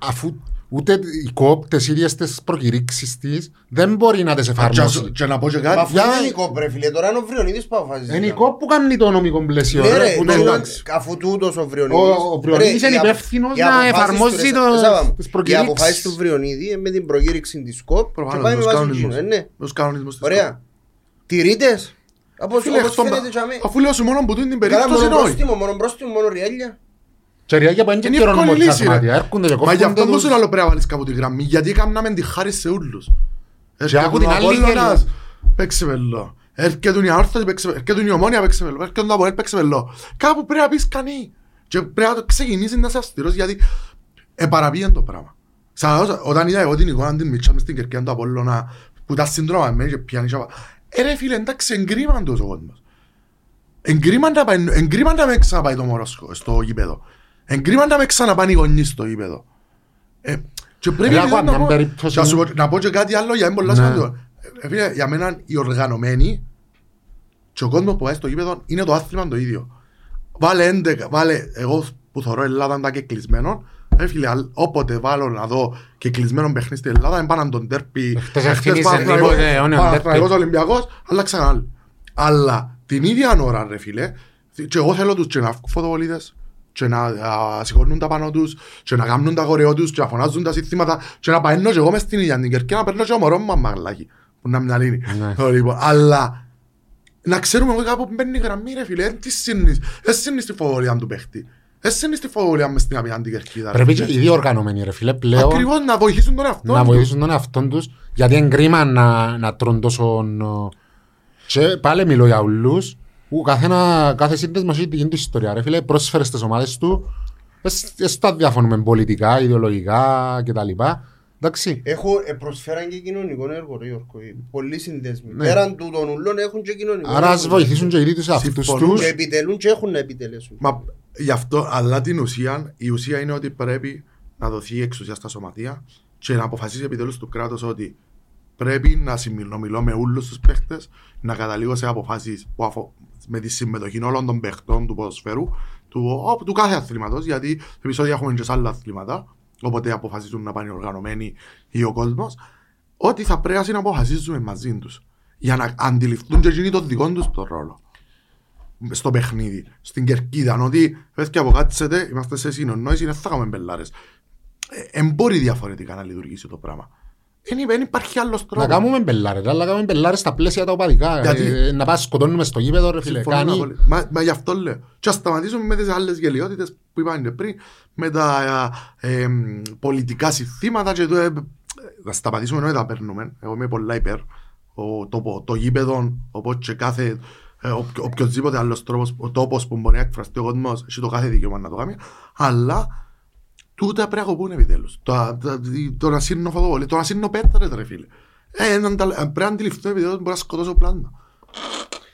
αφού, του- αφού ούτε οι κόπτες ίδιες τις προκηρύξεις της δεν μπορεί να τις Και- εφαρμόσει. Και να πω και Μα κάτι, αφού Για- είναι η κόπ, ρε φίλε, τώρα είναι ο Βριονίδης που αποφασίζει. Είναι η κόπ που κάνει το νομικό πλαίσιο. Ναι, ρε, ρε, που ναι, το- εντάξει. αφού τούτος ο Βριονίδης... Ο- ο Βριονίδης Ρε, είναι οι απο- υπεύθυνος οι να αποφάσεις εφαρμόζει του, ρε, το- Σάβα μου, τις Οι προκηρύξεις. αποφάσεις του Βριονίδη είναι με την προκήρυξη της ΚΟΠ και προφανώς, πάει με τους βάση κανονισμούς. εκείνο, ε, ναι. Τους κανονισμούς της Ωραία. Τηρείτες. Όπως Φίλε, όπως αυτό- φαίνεται και αμέ. Αφού λέω σου μόνο που τούτη την Καλά, περίπτωση μόνο είναι όχι. πρόστιμο, μόνο πρόστιμο, μόνο ριέλια. Και ρε, για πάνε και Είναι καιρό εύκολη νομοτικά λύση, ρε. σωματεία, έρχονται και Μα γι' κόφτονται αυτό τους. τόσο άλλο πρέπει να βάλεις κάπου τη γραμμή. Γιατί έκαναμε τη χάρη σε όλους. Και από την ο άλλη Απόλλωνας, θέλει. παίξε βελό. Έρχεται η Αόρθωση, παίξε βελό. Έρχεται η Ομόνια, παίξε βελό. Έρχεται το Αποέλ, παίξε βελό. Κάπου πρέπει να πεις κανεί. Και πρέπει να το ξεκινήσεις να είσαι αυστηρός γιατί επαραπήγαν το πράγμα. Σαν όταν είδα εγώ την εικόνα την Μίτσας μες στην κερκία του Απόλλωνα που τα συντρώμαμε και πιάνει και πα- Ε ρε φίλε, εντάξει, εγκρίμαν τους ο κόσμος. Εγκρίμα να πάει- εγκρίμα να με ξαναπάει το μωρό σκο- στο γήπεδο. Εγκρίμα να με ξαναπάνε οι γονείς στο γήπεδο. Ε, και πρέπει Ρε, να, ακόμα μια πω, περίπτωση- να, σου πω, να πω και κάτι άλλο για είναι πολλά Ναι. σημαντικό. Ε, φίλε, για μένα οι οργανωμένοι και ο κόσμος που πάει στο γήπεδο είναι το άθλημα το ίδιο. Βάλε 11, βάλε εγώ που θωρώ Ελλάδα τα και κλεισμένο. Ε, φίλε, αλ- όποτε βάλω να δω και κλεισμένο παιχνίδι στην Ελλάδα, είναι πάνω τον τέρπι. Χτες ευθύμισε Παναθηναϊκός- τίποτε, όνειρο Παναθηναϊκός ντέρπι. Ολυμπιακός, αλλά ξανά. Αλλά την ίδια ώρα, ρε φίλε, και εγώ θέλω τους και να βγουν φωτοβολίδες, και να α, σηκώνουν τα πάνω τους, και να κάνουν τα κορεό τους, και να φωνάζουν τα συστήματα, και να παίρνω και εγώ μες στην ίδια την κερκία, να παίρνω και ο μωρός μου μαγλάκι, που να μην λύνει. Ναι. Λοιπόν, Αλλά να ξέρουμε εγώ κάπου που μπαίνει η γραμμή, ρε φίλε, τι σύνεις, εσύ είναι στη φοβολία του παίχτη. Εσύ είναι στη φοβολία μες στην απέναντι κερκίδα. ρε Πρέπει και φίλε. οι δύο οργανωμένοι ρε φίλε πλέον Ακριβώς να βοηθήσουν τον εαυτό να τους. βοηθήσουν τον εαυτό τους γιατί είναι κρίμα να, να τρώνε τόσο νο- και πάλι μιλώ για ουλούς που καθένα, κάθε σύνδεσμα έχει την του ιστορία ρε φίλε πρόσφερες στις ομάδες του έστω αδιάφωνο με πολιτικά, ιδεολογικά κτλ. Εντάξει, Έχω ε, προσφέραν και κοινωνικό έργο, ρε Γιώργο. ε, Πολλοί συνδέσμοι. Ναι. Πέραν του των ουλών έχουν και κοινωνικό άρα ας έργο. βοηθήσουν και οι ίδιοι τους αυτούς Συμφωνώ. τους Και επιτελούν και έχουν να επιτελέσουν. Μα γι' αυτό, αλλά την ουσία, η ουσία είναι ότι πρέπει να δοθεί η εξουσία στα σωματεία και να αποφασίσει επιτέλους του κράτου ότι πρέπει να συνομιλώ με όλους τους παίχτες, να καταλήγω σε αποφάσεις με τη συμμετοχή όλων των παίχτων του ποδοσφαίρου, του, ο- του κάθε αθλήματος, γιατί επεισόδια έχουμε και σε άλλα αθλήματα, όποτε αποφασίζουν να πάνε οργανωμένοι ή ο κόσμος, ότι θα πρέπει να αποφασίζουμε μαζί τους. Για να αντιληφθούν και εκείνοι τον δικό τους τον ρόλο στο παιχνίδι, στην κερκίδα, ότι παιδιά αποκάτσετε, είμαστε σε συνονόηση, δεν θα κάνουμε μπελάρες. Ε, εν μπορεί διαφορετικά να λειτουργήσει το πράγμα. Δεν δεν υπάρχει άλλος να τρόπος. κάνουμε μπελάρες, αλλά να κάνουμε μπελάρες στα πλαίσια τα οπαδικά Γιατί- Ε, να πας σκοτώνουμε στο γήπεδο ρε φίλε Συμφωνώ κάνει πολύ. Μα, μα γι' αυτό λέω. Και ας σταματήσουμε με τις άλλες γελιότητες που είπαμε και πριν, με τα ε, ε, πολιτικά συστήματα και το, ε, να σταματήσουμε ενώ τα παίρνουμε. Εγώ είμαι πολλά υπέρ. Ο, το, το γήπεδο, οπότε και κάθε ε, οποιο- οποιοδήποτε άλλος τρόπος, ο τόπος που μπορεί να εκφραστεί ο κόσμος, έχει το κάθε δικαίωμα να το κάνει, αλλά τούτα πρέπει να κοπούν επιτέλους. Το, το, το να σύρνω φωτοβολή, το να σύρνω πέτρες ρε φίλε. Ε, έναν τα- πρέπει να αντιληφθώ επιτέλους μπορεί να σκοτώσω πλάνο.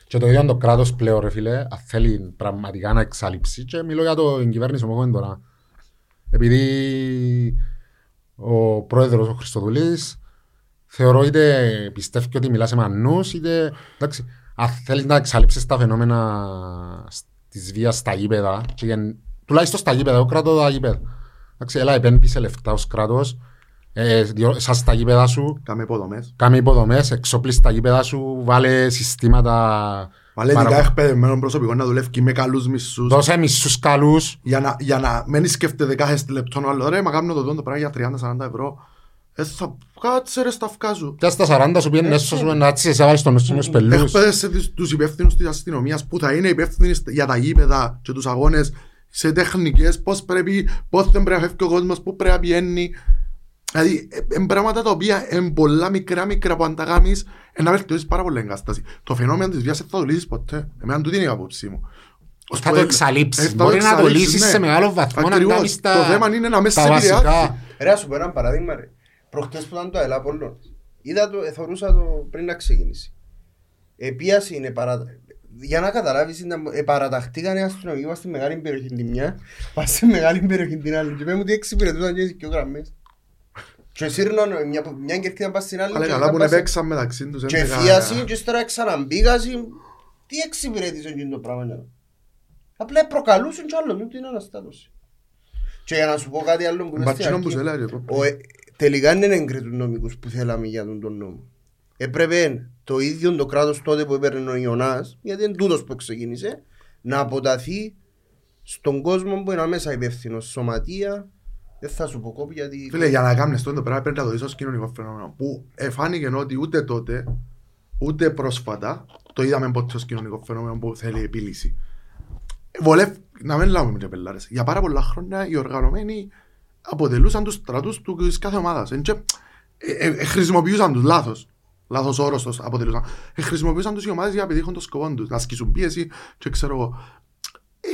Και το ίδιο το κράτος πλέον ρε φίλε, αν θέλει πραγματικά να εξαλείψει και μιλώ για το την κυβέρνηση μου εγώ τώρα. Επειδή ο πρόεδρος ο Χριστοδουλής θεωρώ είτε πιστεύει ότι μιλά σε μανούς είτε εντάξει, αν θέλεις να εξαλείψεις τα φαινόμενα της βίας στα γήπεδα και για, τουλάχιστον στα γήπεδα, εγώ κρατώ τα γήπεδα. Εντάξει, έλα επένδυσε λεφτά ως κράτος, ε, διό- σας στα γήπεδα σου, Κάμε υποδομές. Κάμε υποδομές, εξοπλίσεις τα γήπεδα σου, βάλε συστήματα... Βάλε παρα- ειδικά εκπαιδευμένο προσωπικό να δουλεύει και με καλούς μισούς Δώσε μισούς καλούς. για να, για να μην σκέφτεται κάθε λεπτό ο άλλο. Ρε, μα κάνω το δόντο πράγμα για 30-40 ευρώ. Ε, θα κάτσε ρε στα αυκά σου. Και στα 40 σου πήγαινε έσω σου να έτσι σε βάλεις τον νους στους πελούς. Εκπαίδευσε τους, τους υπεύθυνους της αστυνομίας που θα είναι υπεύθυνοι στε- για τα γήπεδα και τους αγώνες σε τεχνικές, πώς πρέπει, πώς δεν πρέπει να φεύγει ο κόσμος, πού πρέπει να πηγαίνει. Δηλαδή, είναι πράγματα τα οποία είναι πολλά μικρά μικρά που αν τα κάνεις, ε, να βελτιώσεις πάρα πολύ εγκατάσταση. Το φαινόμενο της βίας δεν θα το λύσεις ποτέ. Εμένα τούτη είναι η άποψή μου. Ως Θα το που- εξαλείψεις. Ε, θα Μπορεί να το εξαλείψεις, λύσεις ναι. σε μεγάλο βαθμό, να Ακριβώς. κάνεις τα- Το θέμα είναι να μέσα τα σε βασικά. επηρεάσει. Ρε, να σου πω ένα παράδειγμα, ρε. Προχτές που ήταν το ΑΕΛ Απόλλων, είδα το, εθωρούσα το πριν να ξεκινήσει. Επίαση είναι παρα... Για να καταλάβεις, είναι, ε, παραταχτήκαν οι αστυνομικοί μας στη μεγάλη περιοχή την μια, πας στη μεγάλη περιοχή την άλλη. Και πες μου τι εξυπηρετούσαν και οι δυο γραμμές. Και σύρναν μια, μια κερκίδα πας στην άλλη. Αλλά και καλά μετά που πας- παίξαν μεταξύ τους. Και έντεκα- φίαση και ύστερα ξαναμπήγαση. Τι εξυπηρέτησε εκείνο το πράγμα. ναι. Απλά προκαλούσαν κι άλλον, ούτε είναι αναστάτωση. Και για να σου πω κάτι άλλο που είναι στην Μπατσίνο που αρχή. σε λέει, ρε, πω. Ο, ε, τελικά δεν εγκριτούν νομικούς που θέλαμε για τον, τον νόμο. Έπρεπε το ίδιο το κράτος τότε που έπαιρνε ο Ιωνάς, γιατί είναι τούτος που ξεκίνησε, να αποταθεί στον κόσμο που είναι μέσα υπεύθυνο σωματεία. Δεν θα σου πω κόπη γιατί... Φίλε, για να κάνεις αυτό το πράγμα πρέπει να το δεις ως κοινωνικό φαινόμενο που εφάνηκε ότι ούτε τότε, ούτε πρόσφατα το είδαμε ποτέ ως κοινωνικό φαινόμενο που θέλει επίλυση. Βολεύ, να μην λάβουμε και πελάρες. Για πάρα πολλά χρόνια οι οργανωμένοι αποτελούσαν τους στρατούς του της κάθε ομάδας. Εν και, ε, ε, ε, χρησιμοποιούσαν τους λάθος. Λάθος όρος τους αποτελούσαν. Ε, χρησιμοποιούσαν τους οι ομάδες για να πετύχουν το σκοπό τους. Να ασκήσουν πίεση και ξέρω εγώ. Ε,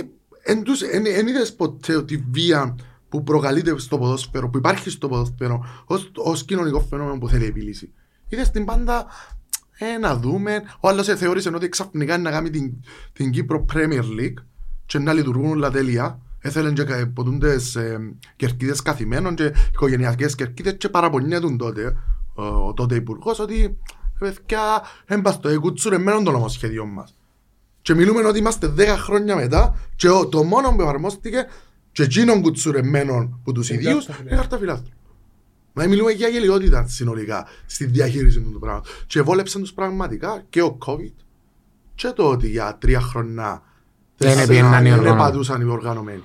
εν, τους, εν, εν είδες ποτέ ότι η βία που προκαλείται στο ποδόσφαιρο, που υπάρχει στο ποδόσφαιρο, ως, ως κοινωνικό φαινόμενο που θέλει επίλυση. Είδες την πάντα Ε, να δούμε. Ο άλλος ε, θεώρησε ότι ξαφνικά είναι να κάνει την, την Κύπρο Premier League και να λειτουργούν όλα τέλεια. Έθελαν και κα- ποτούντες ε, κερκίδες καθημένων και οικογενειακές κερκίδες και παραπονιέτουν τότε ο, ο τότε υπουργός ότι «Ε, παιδιά, έμπαστο, εκουτσουρεμένον το νομοσχέδιο μας. Και μιλούμε ότι είμαστε 10 χρόνια μετά και ο- το μόνο που εφαρμόστηκε και εκείνον κουτσουρεμένων που τους Είναι ιδίους χαρταφυλάθρο. είναι χαρταφυλάθρο. Να μιλούμε για γελιότητα συνολικά στη διαχείριση του πράγματος. Και βόλεψαν τους πραγματικά και ο COVID και το ότι για τρία χρόνια Δεν τέσσερα, επήγαιναν οι δεν οργανωμένοι. πατούσαν οι οργανωμένοι.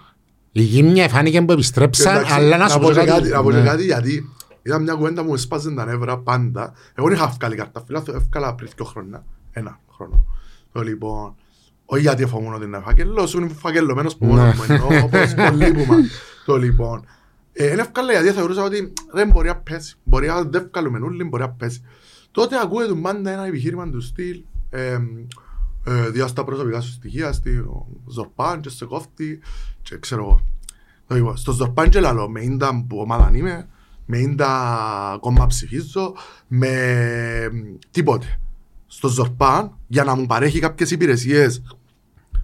Η γύμνια φάνηκε που επιστρέψαν, Εντάξει, αλλά να σου πω πω και κάτι, να πω και Ναι. κάτι γιατί ήταν μια κουβέντα που μου σπάζε τα νεύρα πάντα. Εγώ δεν είχα βγάλει καρταφυλάθρο, εύκαλα πριν δύο χρόνια. Ένα χρόνο. Το λοιπόν, όχι γιατί εφοβούν ότι είναι φακελός, ήμουν φακελωμένος που μόνο Ναι. μου εννοώ, όπως πολλοί που μας. Το λοιπόν, ε, δεν εύκαλα γιατί θεωρούσα ότι δεν μπορεί να πέσει. Μπορεί να δεν βγάλουμε όλοι, μπορεί να πέσει. Τότε ακούε του πάντα ένα επιχείρημα του στυλ, ε, ε, διά τα προσωπικά σου στοιχεία, στη Ζορπάν και σε κόφτη και ξέρω εγώ. Το είπα, Στο Ζορπάν και λαλό, με ίντα που ομάδα είμαι, με ίντα κόμμα ψηφίζω, με τίποτε. Στο Ζορπάν, για να μου παρέχει κάποιες υπηρεσίες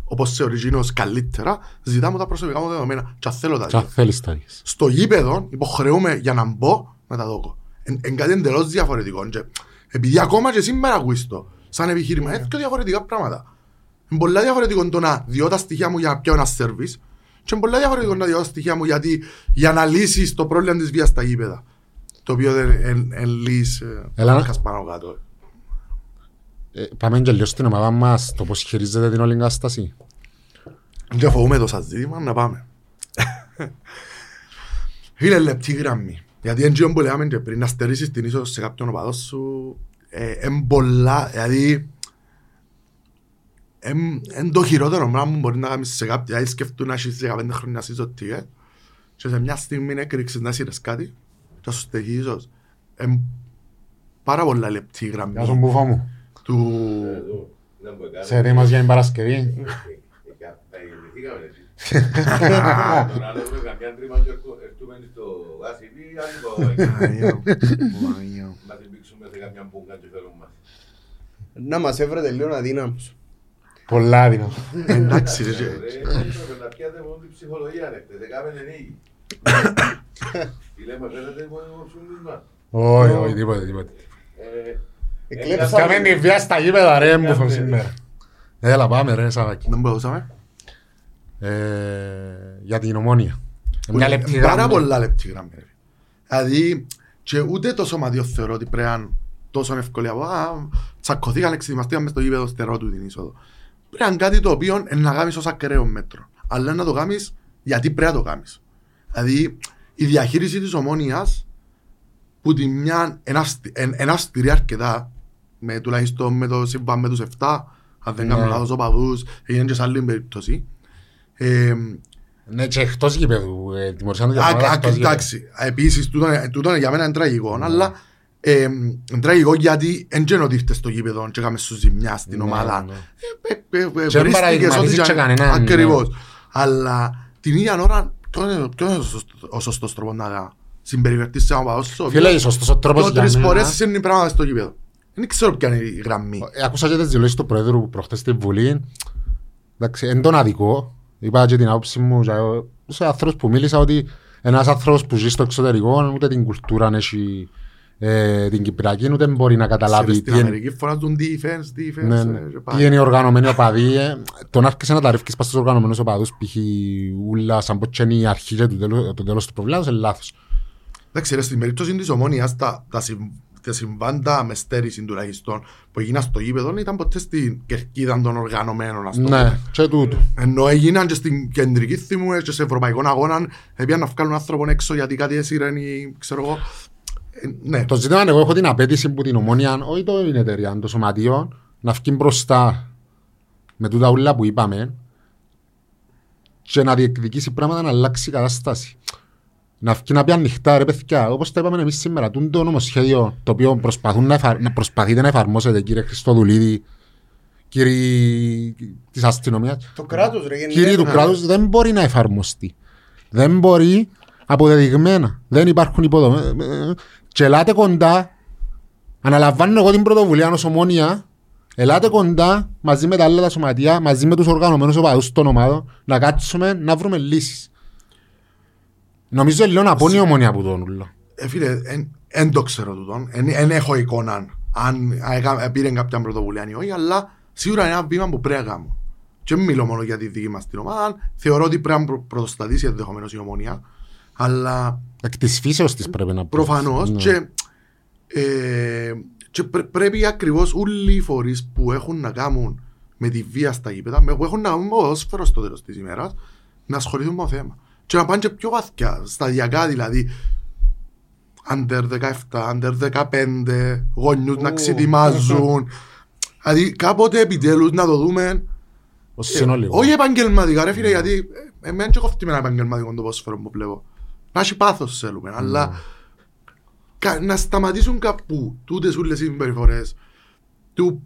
όπως σε οριγίνος καλύτερα, ζητάμε τα προσωπικά μου δεδομένα. Και αν θέλω τα Και αν δύο. θέλεις τα δεις. Στο γήπεδο υποχρεούμε για να μπω να τα δω. Εν, εν κάτι εντελώς διαφορετικό. Και, επειδή ακόμα και σήμερα ακούεις το, σαν επιχείρημα, είναι πιο διαφορετικά πράγματα. Είναι πολλά διαφορετικό το να διώ τα στοιχεία μου για να πιάω ένα σερβις και είναι πολλά διαφορετικό να διώ τα στοιχεία μου γιατί, για να λύσεις το πρόβλημα της βίας στα γήπεδα. Το οποίο δεν είναι λύση Έλα να- πάνω κάτω. Ε, Πάμε και λίγο στην ομάδα μας, το πώς χειρίζεται την όλη εγκάσταση. Δεν φοβούμαι το σας ζήτημα, να πάμε. Φίλε, λεπτή γραμμή. Γιατί εν που λέμε και πριν να στερήσεις την είσοδο σε κάποιον οπαδό σου, ε, εν πολλά, δηλαδή, εν, εν το χειρότερο πράγμα που μπορεί να κάνεις σε κάποιον, δηλαδή σκεφτούν να έχεις 15 χρόνια σύζο τίγε, και σε μια στιγμή να έκρηξες να σύρες κάτι, και να σου στεχεί ίσως. Εν πάρα πολλά λεπτή Γεια σου γραμμή μπούφα μου. του... Σε έτοιμας για την Παρασκευή. Να μας έβρετε λίγο αδύναμους. Πολλά άδεινο. Εντάξει ρε, και- Όχι, όχι, τίποτε, τίποτε. Εκλέψαμε. Κάμε τη βία στα γήπεδα ρε μπούφα σήμερα. Έλα πάμε ρε Σαββάκη. δεν μπορούσαμε. Ε, Για την ομόνια. Μια λεπτή Πάρα γραμμή. πολλά λεπτή γραμμή. ρε. Δηλαδή, και ούτε το σωματείο θεωρώ ότι πρέπει να είναι τόσο εύκολη από «Α, τσακωθήκαν, εξετοιμαστήκαν μες στο γήπεδο στερό του την είσοδο. Πρέπει να είναι κάτι το οποίο είναι να κάνεις ως ακραίο μέτρο. Αλλά να το κάνεις γιατί πρέπει να το κάνεις. Δηλαδή, η διαχείριση της ομόνιας που τη μια είναι αυστη- εν- εν αυστηρή αρκετά με, τουλάχιστον με το σύμβαν με τους 7 αν δεν Ναι. κάνω λάθος οπαδούς έγινε και σε άλλη περίπτωση ε, Ναι, και εκτός γήπεδου. ε, Τιμωρήσαν το για Α, πράγματα α, εκτός γήπεδου. Εντάξει, επίσης, τούτο είναι- τούτο είναι για μένα είναι τραγικό, Ναι. αλλά ε, είναι τραγικό γιατί δεν ξέρω ότι ήρθες στο γήπεδο και έκαμε σου ζημιά στην Ναι, ομάδα. ναι. Ε, ε, ε, ε, Και δεν βρίστηκες παραδειγματίζεις ό,τι και κανέναν, Ακριβώς. Αλλά την ίδια ώρα, ποιο είναι ποιο είναι ο σωστός- ο σωστός τρόπος να συμπεριφερθείς σε έναν παδό σου, ο Φίλε, οποίος σωστός ο τρόπος δύο για τρεις μένα; φορές σημαίνει πράγματα στο γήπεδο. Δεν ξέρω ποια είναι η γραμμή. Ε, Άκουσα και τις δηλώσεις του Πρόεδρου προχτές στη Βουλή. Εντάξει, εν τον αδικό. Είπα και την άποψη μου και εγώ σε άνθρωπους που μίλησα ότι ένας άνθρωπος που ζει στο εξωτερικό ούτε την κουλτούρα αν έχει ε, την Κυπριακή ούτε μπορεί να καταλάβει Στην τι είναι, Αμερική φωνάζουν defense, defense. ναι, ε, ναι. και τι πάει. είναι οι οργανωμένοι οπαδοί. ε. Το να έρχεσαι να τα ρίχνεις πας στους οργανωμένους οπαδούς π.χ. ούλα σαν πως και είναι η αρχή και το τέλος, το τέλος του προβλήματος είναι λάθος. Εντάξει, ρε, στην περίπτωση της ομόνιας, τα, τα, συμ, τα συμβάντα με στέρηση τουλάχιστον που έγιναν στο γήπεδο ήταν ποτέ στην κερκίδα των οργανωμένων, ας το Ναι, πούμε. και τούτο. Ενώ έγιναν και στην κεντρική θύμου και σε ευρωπαϊκό αγώνα, έπιαν να βγάλουν άνθρωπον έξω γιατί κάτι έσυραν ή ξέρω εγώ. Ε, ναι, Το ζήτημα είναι εγώ έχω την απέτηση που την ομόνια, όχι το είναι εταιρεία, το σωματείο, να βγει μπροστά με τούτα ούλα που είπαμε και να διεκδικήσει πράγματα να αλλάξει η κατάσταση. Να βγει να πει ανοιχτά ρε παιδιά, όπως το είπαμε εμείς σήμερα, τούν το νομοσχέδιο το οποίο προσπαθούν να, εφαρ... να προσπαθείτε να εφαρμόσετε κύριε Χριστοδουλίδη, κύριοι της αστυνομίας, Το κράτος ρε κύριοι γενικά. του κράτους δεν μπορεί να εφαρμοστεί. Δεν μπορεί αποδεδειγμένα. Δεν υπάρχουν υποδομές. Και ελάτε κοντά Αναλαμβάνω εγώ την πρωτοβουλία ως ομόνια, ελάτε κοντά μαζί με τα άλλα τα σωματεία, μαζί με τους οργανωμένους οπαδούς των ομάδων, να κάτσουμε να βρούμε λύσεις. Νομίζω είναι λίγο απόνη η ομόνια που τον ούλο. Ε, φίλε, δεν το ξέρω τούτον. Δεν έχω εικόνα αν έκα- πήρε κάποια πρωτοβουλία ή όχι, αλλά σίγουρα είναι ένα βήμα που πρέπει να κάνω. Και δεν μιλώ μόνο για τη δική μας την ομάδα. Θεωρώ ότι πρέπει να προ- πρωτοστατήσει ενδεχομένως η ομόνια. Αλλά Εκ της φύσεως της πρέπει να πω. προφανώς Ναι. και, ε, και πρέ- πρέπει ακριβώς όλοι οι φορείς που έχουν να κάνουν με τη βία στα γήπεδα, με- που έχουν να κάνουν με ποδόσφαιρο στο τέλος της ημέρας, να ασχοληθούν με το θέμα. Και να πάνε και πιο βαθιά, σταδιακά δηλαδή, under 17, under 15, γονιούς να Ου. ξετοιμάζουν. δηλαδή κάποτε επιτέλους να το δούμε Ως συνολικό. όχι επαγγελματικά ρε φίλε, γιατί ε, εμένα και κόφτει με ένα επαγγελματικό το ποδόσφαιρο που βλέπω. Να έχει πάθος θέλουμε, αλλά κα- να σταματήσουν κάπου τούτες όλες οι συμπεριφορές του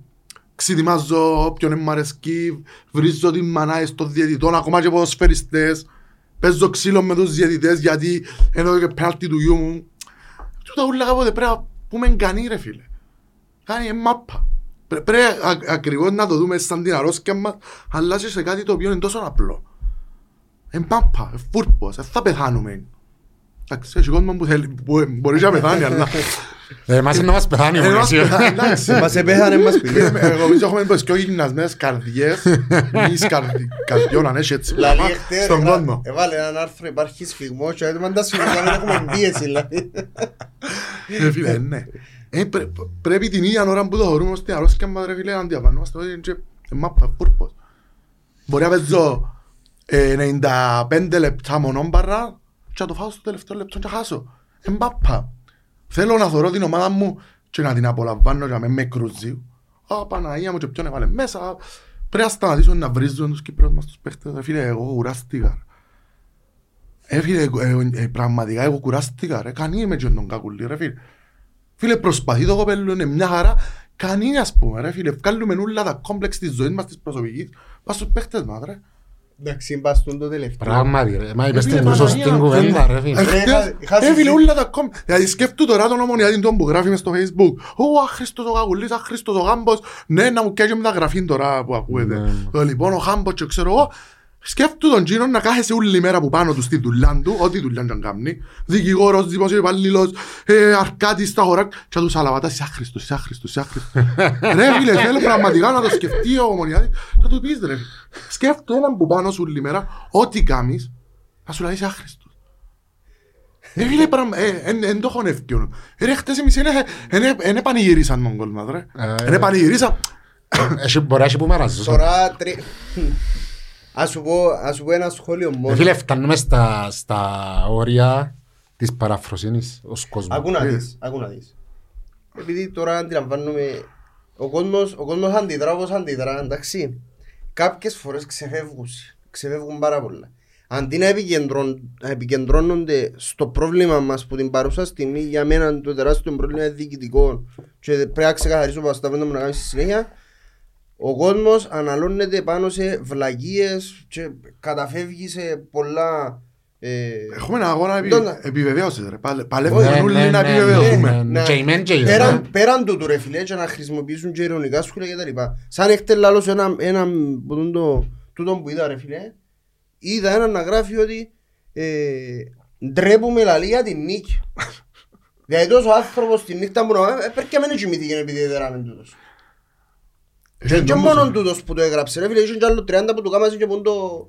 ξετοιμάζω όποιον δεν μ' αρέσκει, βρίζω την μανάη στο διαιτητών, ακόμα και ποδοσφαιριστές, παίζω ξύλο με τους διαιτητές γιατί ενώ και πέναλτι του γιού μου. Τούτα ούλα κάποτε πρέπει να πούμε κανεί ρε φίλε. Κάνει ε, μάπα. Πρέ- Πρέπει α- ακριβώς να το δούμε σαν την αρρώσκια μας, αλλά και σε κάτι το οποίο είναι τόσο απλό. Ε, μάπα, ε, φούρπος, ε, θα πεθάνουμε. Εντάξει, έχει κόσμο που θέλει, που μπορείς να πεθάνει, αλλά... Ε, Εμάς είναι να μας πεθάνει Ε, ο μας πεθάνει, εντάξει. Μας επέθανε μας πει. Ε, Εγώ νομίζω έχουμε πως πιο γυμνασμένες καρδιές, μης καρδι- καρδιών αν έχει έτσι Δηλαδή πράγμα, εχθές στον κόσμο. έβαλε έναν άρθρο υπάρχει σφιγμός και έτοιμαν τα σφιγμός να μην έχουμε πίεση δηλαδή. Ε, φίλε, ναι. Ε, πρέ- Πρέπει την ίδια ώρα που το θεωρούμε ως την αρρώσκια μας ρε φίλε να αντιλαμβανόμαστε ότι είναι και ε, μάπα, φούρπος. Μπορεί να παίζω ε, 95 λεπτά μονόμπαρα και να το φάω στο τελευταίο λεπτό και να χάσω. Ε, μάπα. Θέλω να θωρώ την ομάδα μου και να την απολαμβάνω και να με με κρουζεί. Α, Παναγία μου και ποιον έβαλε μέσα. Πρέπει να σταματήσουν να βρίζουν τους Κύπρους μας τους παίχτες. Ε, Φίλε, εγώ κουράστηκα. Ε, φίλε, ε, ε, πραγματικά εγώ κουράστηκα ρε. Κανεί είμαι και τον κακουλή ρε φίλε. Φίλε, προσπαθείς το κοπέλο, είναι μια χαρά. Κανεί ας πούμε ρε φίλε. Βγάλουμε όλα τα κόμπλεξ της ζωής μας, της προσωπικής. Πας στους παίχτες μας ρε. Εντάξει, μπαστούν το τελευταίο. Πράγματι ρε. Μα είπες φίλε, την σωστή Παναγία, κουβέντα ρε φίλε. Ε, είχα- είχα Ε, φίλε, συζή- όλα τα κόμμα. Δηλαδή σκέφτου τώρα τον ομονιάτη τον που γράφει μες στο facebook. Ω, άχρηστος ο Καγουλής, άχρηστος ο Γάμπος. Ναι, να μου κάνει μεταγραφή τώρα που ακούετε. Ναι. Το Λοιπόν, ο Γάμπος και ξέρω εγώ. Σκέφτου τον Τζίνο να κάθεσαι όλη μέρα που πάνω του στη δουλειά του, ό,τι δουλειά και αν κάνει. Δικηγόρος, δημόσιο υπαλλήλος, ε, αρκάτης στα χωρά. Και να τους αλαβατάς, είσαι άχρηστος, είσαι άχρηστος, είσαι άχρηστος. Ρε φίλε, θέλω πραγματικά να το σκεφτεί ο ομονιάτης. Να του πεις ρε. Σκέφτου έναν που πάνω σου όλη μέρα, ό,τι κάνεις, να σου λέει είσαι άχρηστος. Ε, φίλε, πραγμα- ε, εν- εν το έχω εύκολο. Ε, Ρε, χτες εμείς δεν πανηγυρίσαν τον κόλ μας, ρε. Ε, Δεν πανηγυρίσαν. Έχει- Μπορεί να έχει που μαραζούς. Τώρα τρι... Ας σου πω, ας σου πω ένα σχόλιο Ε, μόνο. Φίλε, φτάνουμε στα, στα όρια της παραφροσύνης ως κόσμος. Ακού να Ε. δεις, ακού να δεις. Επειδή τώρα αντιλαμβάνομαι, ο κόσμος, ο κόσμος αντιδρά όπως αντιδρά, εντάξει. Κάποιες φορές ξεφεύγουν, ξεφεύγουν πάρα πολλά. Αντί να επικεντρών- να επικεντρώνονται στο πρόβλημα μας που την παρούσα στιγμή για μένα το τεράστιο πρόβλημα είναι διοικητικό και πρέπει να ξεκαθαρίσω που τα να κάνει στη συνέχεια ο κόσμος αναλώνεται πάνω σε βλαγίες και καταφεύγει σε πολλά ε, Έχουμε ένα αγώνα επι- Τον- επιβεβαίωσης, ρε. Παλε- Ναι, Παλεύουμε ναι, όλοι ναι, να ναι, επιβεβαιωθούμε. ναι, ναι. Και ημέν και ημέν. Πέραν, πέραν του του ρε φίλε και να χρησιμοποιήσουν και ειρωνικά σχόλια και τα λοιπά. Σαν έχετε λάλος ένα, ένα που τον το, τούτον που είδα ρε φίλε. Είδα έναν να γράφει ότι ε, ντρέπουμε λαλή για την νίκη. Δηλαδή τόσος άνθρωπος τη νύχτα μου να ε, πρέπει και μην κοιμήθηκε επειδή έδεραμε τούτος. Ε, Και, και νομίζω- μόνον τούτος που το έγραψε ρε φίλε, είχε και άλλο 30 που του κάμασε και που το...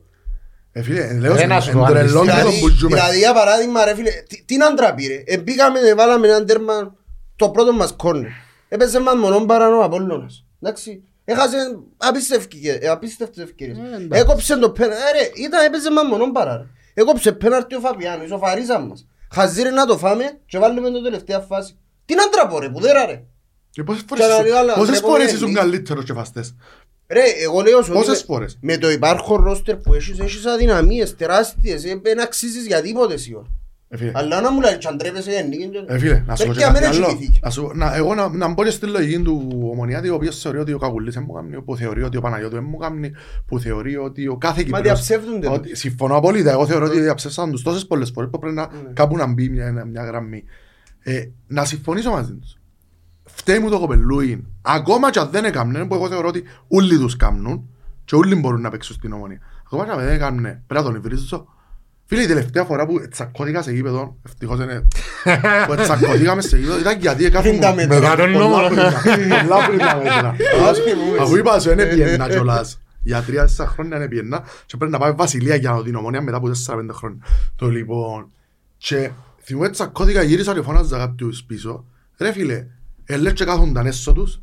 Ε, φίλε, λέω Ρε, να σε- σου το εντρελώνει αντιστοιχεί. το Δηλαδή, που ζούμε. δηλαδή για παράδειγμα ρε φίλε, τι, τι να ντραπεί ρε. Εμπήκαμε, βάλαμε έναν τέρμα το πρώτο μας κόρνερ. Έπαιζε μας μονόν παρανό ο Απόλλωνας. Εντάξει. Έχασε απίστευτες- ε, απίστευτες ευκαιρίες. Ε, εντάξει. Έκοψε το πέναρτι. Ε, ρε, ήταν έπαιζε μας μονόν παρά ρε. Έκοψε πέναρτι ο Φαπιάνος, ο Φαρίζαν μας. Χαζίρε να το φάμε και βάλουμε το τελευταία φάση. Τι να ντραπώ ρε, που δέρα ρε. Και πόσες φορές Και να ήσουν- λέω, αλλά πόσες ντρέπομαι φορές εμείς. ήσουν καλύτερος και φαστές; Ρε, εγώ λέω σου ότι Πόσες με- φορές; Με το υπάρχον ρόστερ που έχεις, έχεις αδυναμίες τεράστιες. ε, Δεν αξίζεις για τίποτε σίγουρα. Ε, φίλε, Αλλά να μου λέει, τσαντρέπεσαι για νίκη. και- Ε, φίλε, να σου πω Πρέπει και να κάτι μην έχει άλλο. κοιμηθεί. Να σου- να- Εγώ να- να μπω και στη λογική του ομονιάτη, ο οποίος θεωρεί ότι ο Καγουλής δεν μου κάνει, που θεωρεί ότι ο Παναγιώτου δεν μου κάνει, που θεωρεί ότι ο κάθε Μα Κυπρέος... διαψεύδονται. ότι- Συμφωνώ απόλυτα. Εγώ θεωρώ ότι διαψεύσαν τους τόσες πολλές φορές που πρέπει να Ναι. κάπου να μπει μια, μια γραμμή. Ε, να συμφωνήσω μαζί τους. Φταίει μου το κοπελούιν. Ακόμα και αν δεν έκαμνε, που εγώ θεωρώ ότι όλοι τους κάνουν και όλοι μπορούν να παίξουν στην ομονία. Ακόμα και αν δεν έκαμνε, πρέπει να τον υβρίζω. Φίλε, η τελευταία φορά που τσακώθηκα σε γήπεδο, ευτυχώς είναι, που τσακώθηκαμε σε γήπεδο, ήταν γιατί κάθε μου... τα μέτρα. Μετά τον νόμο. Πολλά πριν τα- πολλά πριν τα μέτρα. Ας πούμε, Αφού είπα σου, είναι πιένα κιόλας. Για τρία-τέσσερα χρόνια είναι πιένα και πρέπει να πάει Βασιλεία για να δω την ομονία μετά από τέσσερα-πέντε χρόνια. Το λοιπόν, και θυμούμαι τσακώθηκα, γύρισα και φώναζα κάποιους πίσω. Ρε φίλε, ελές και κάθονταν έσω τους,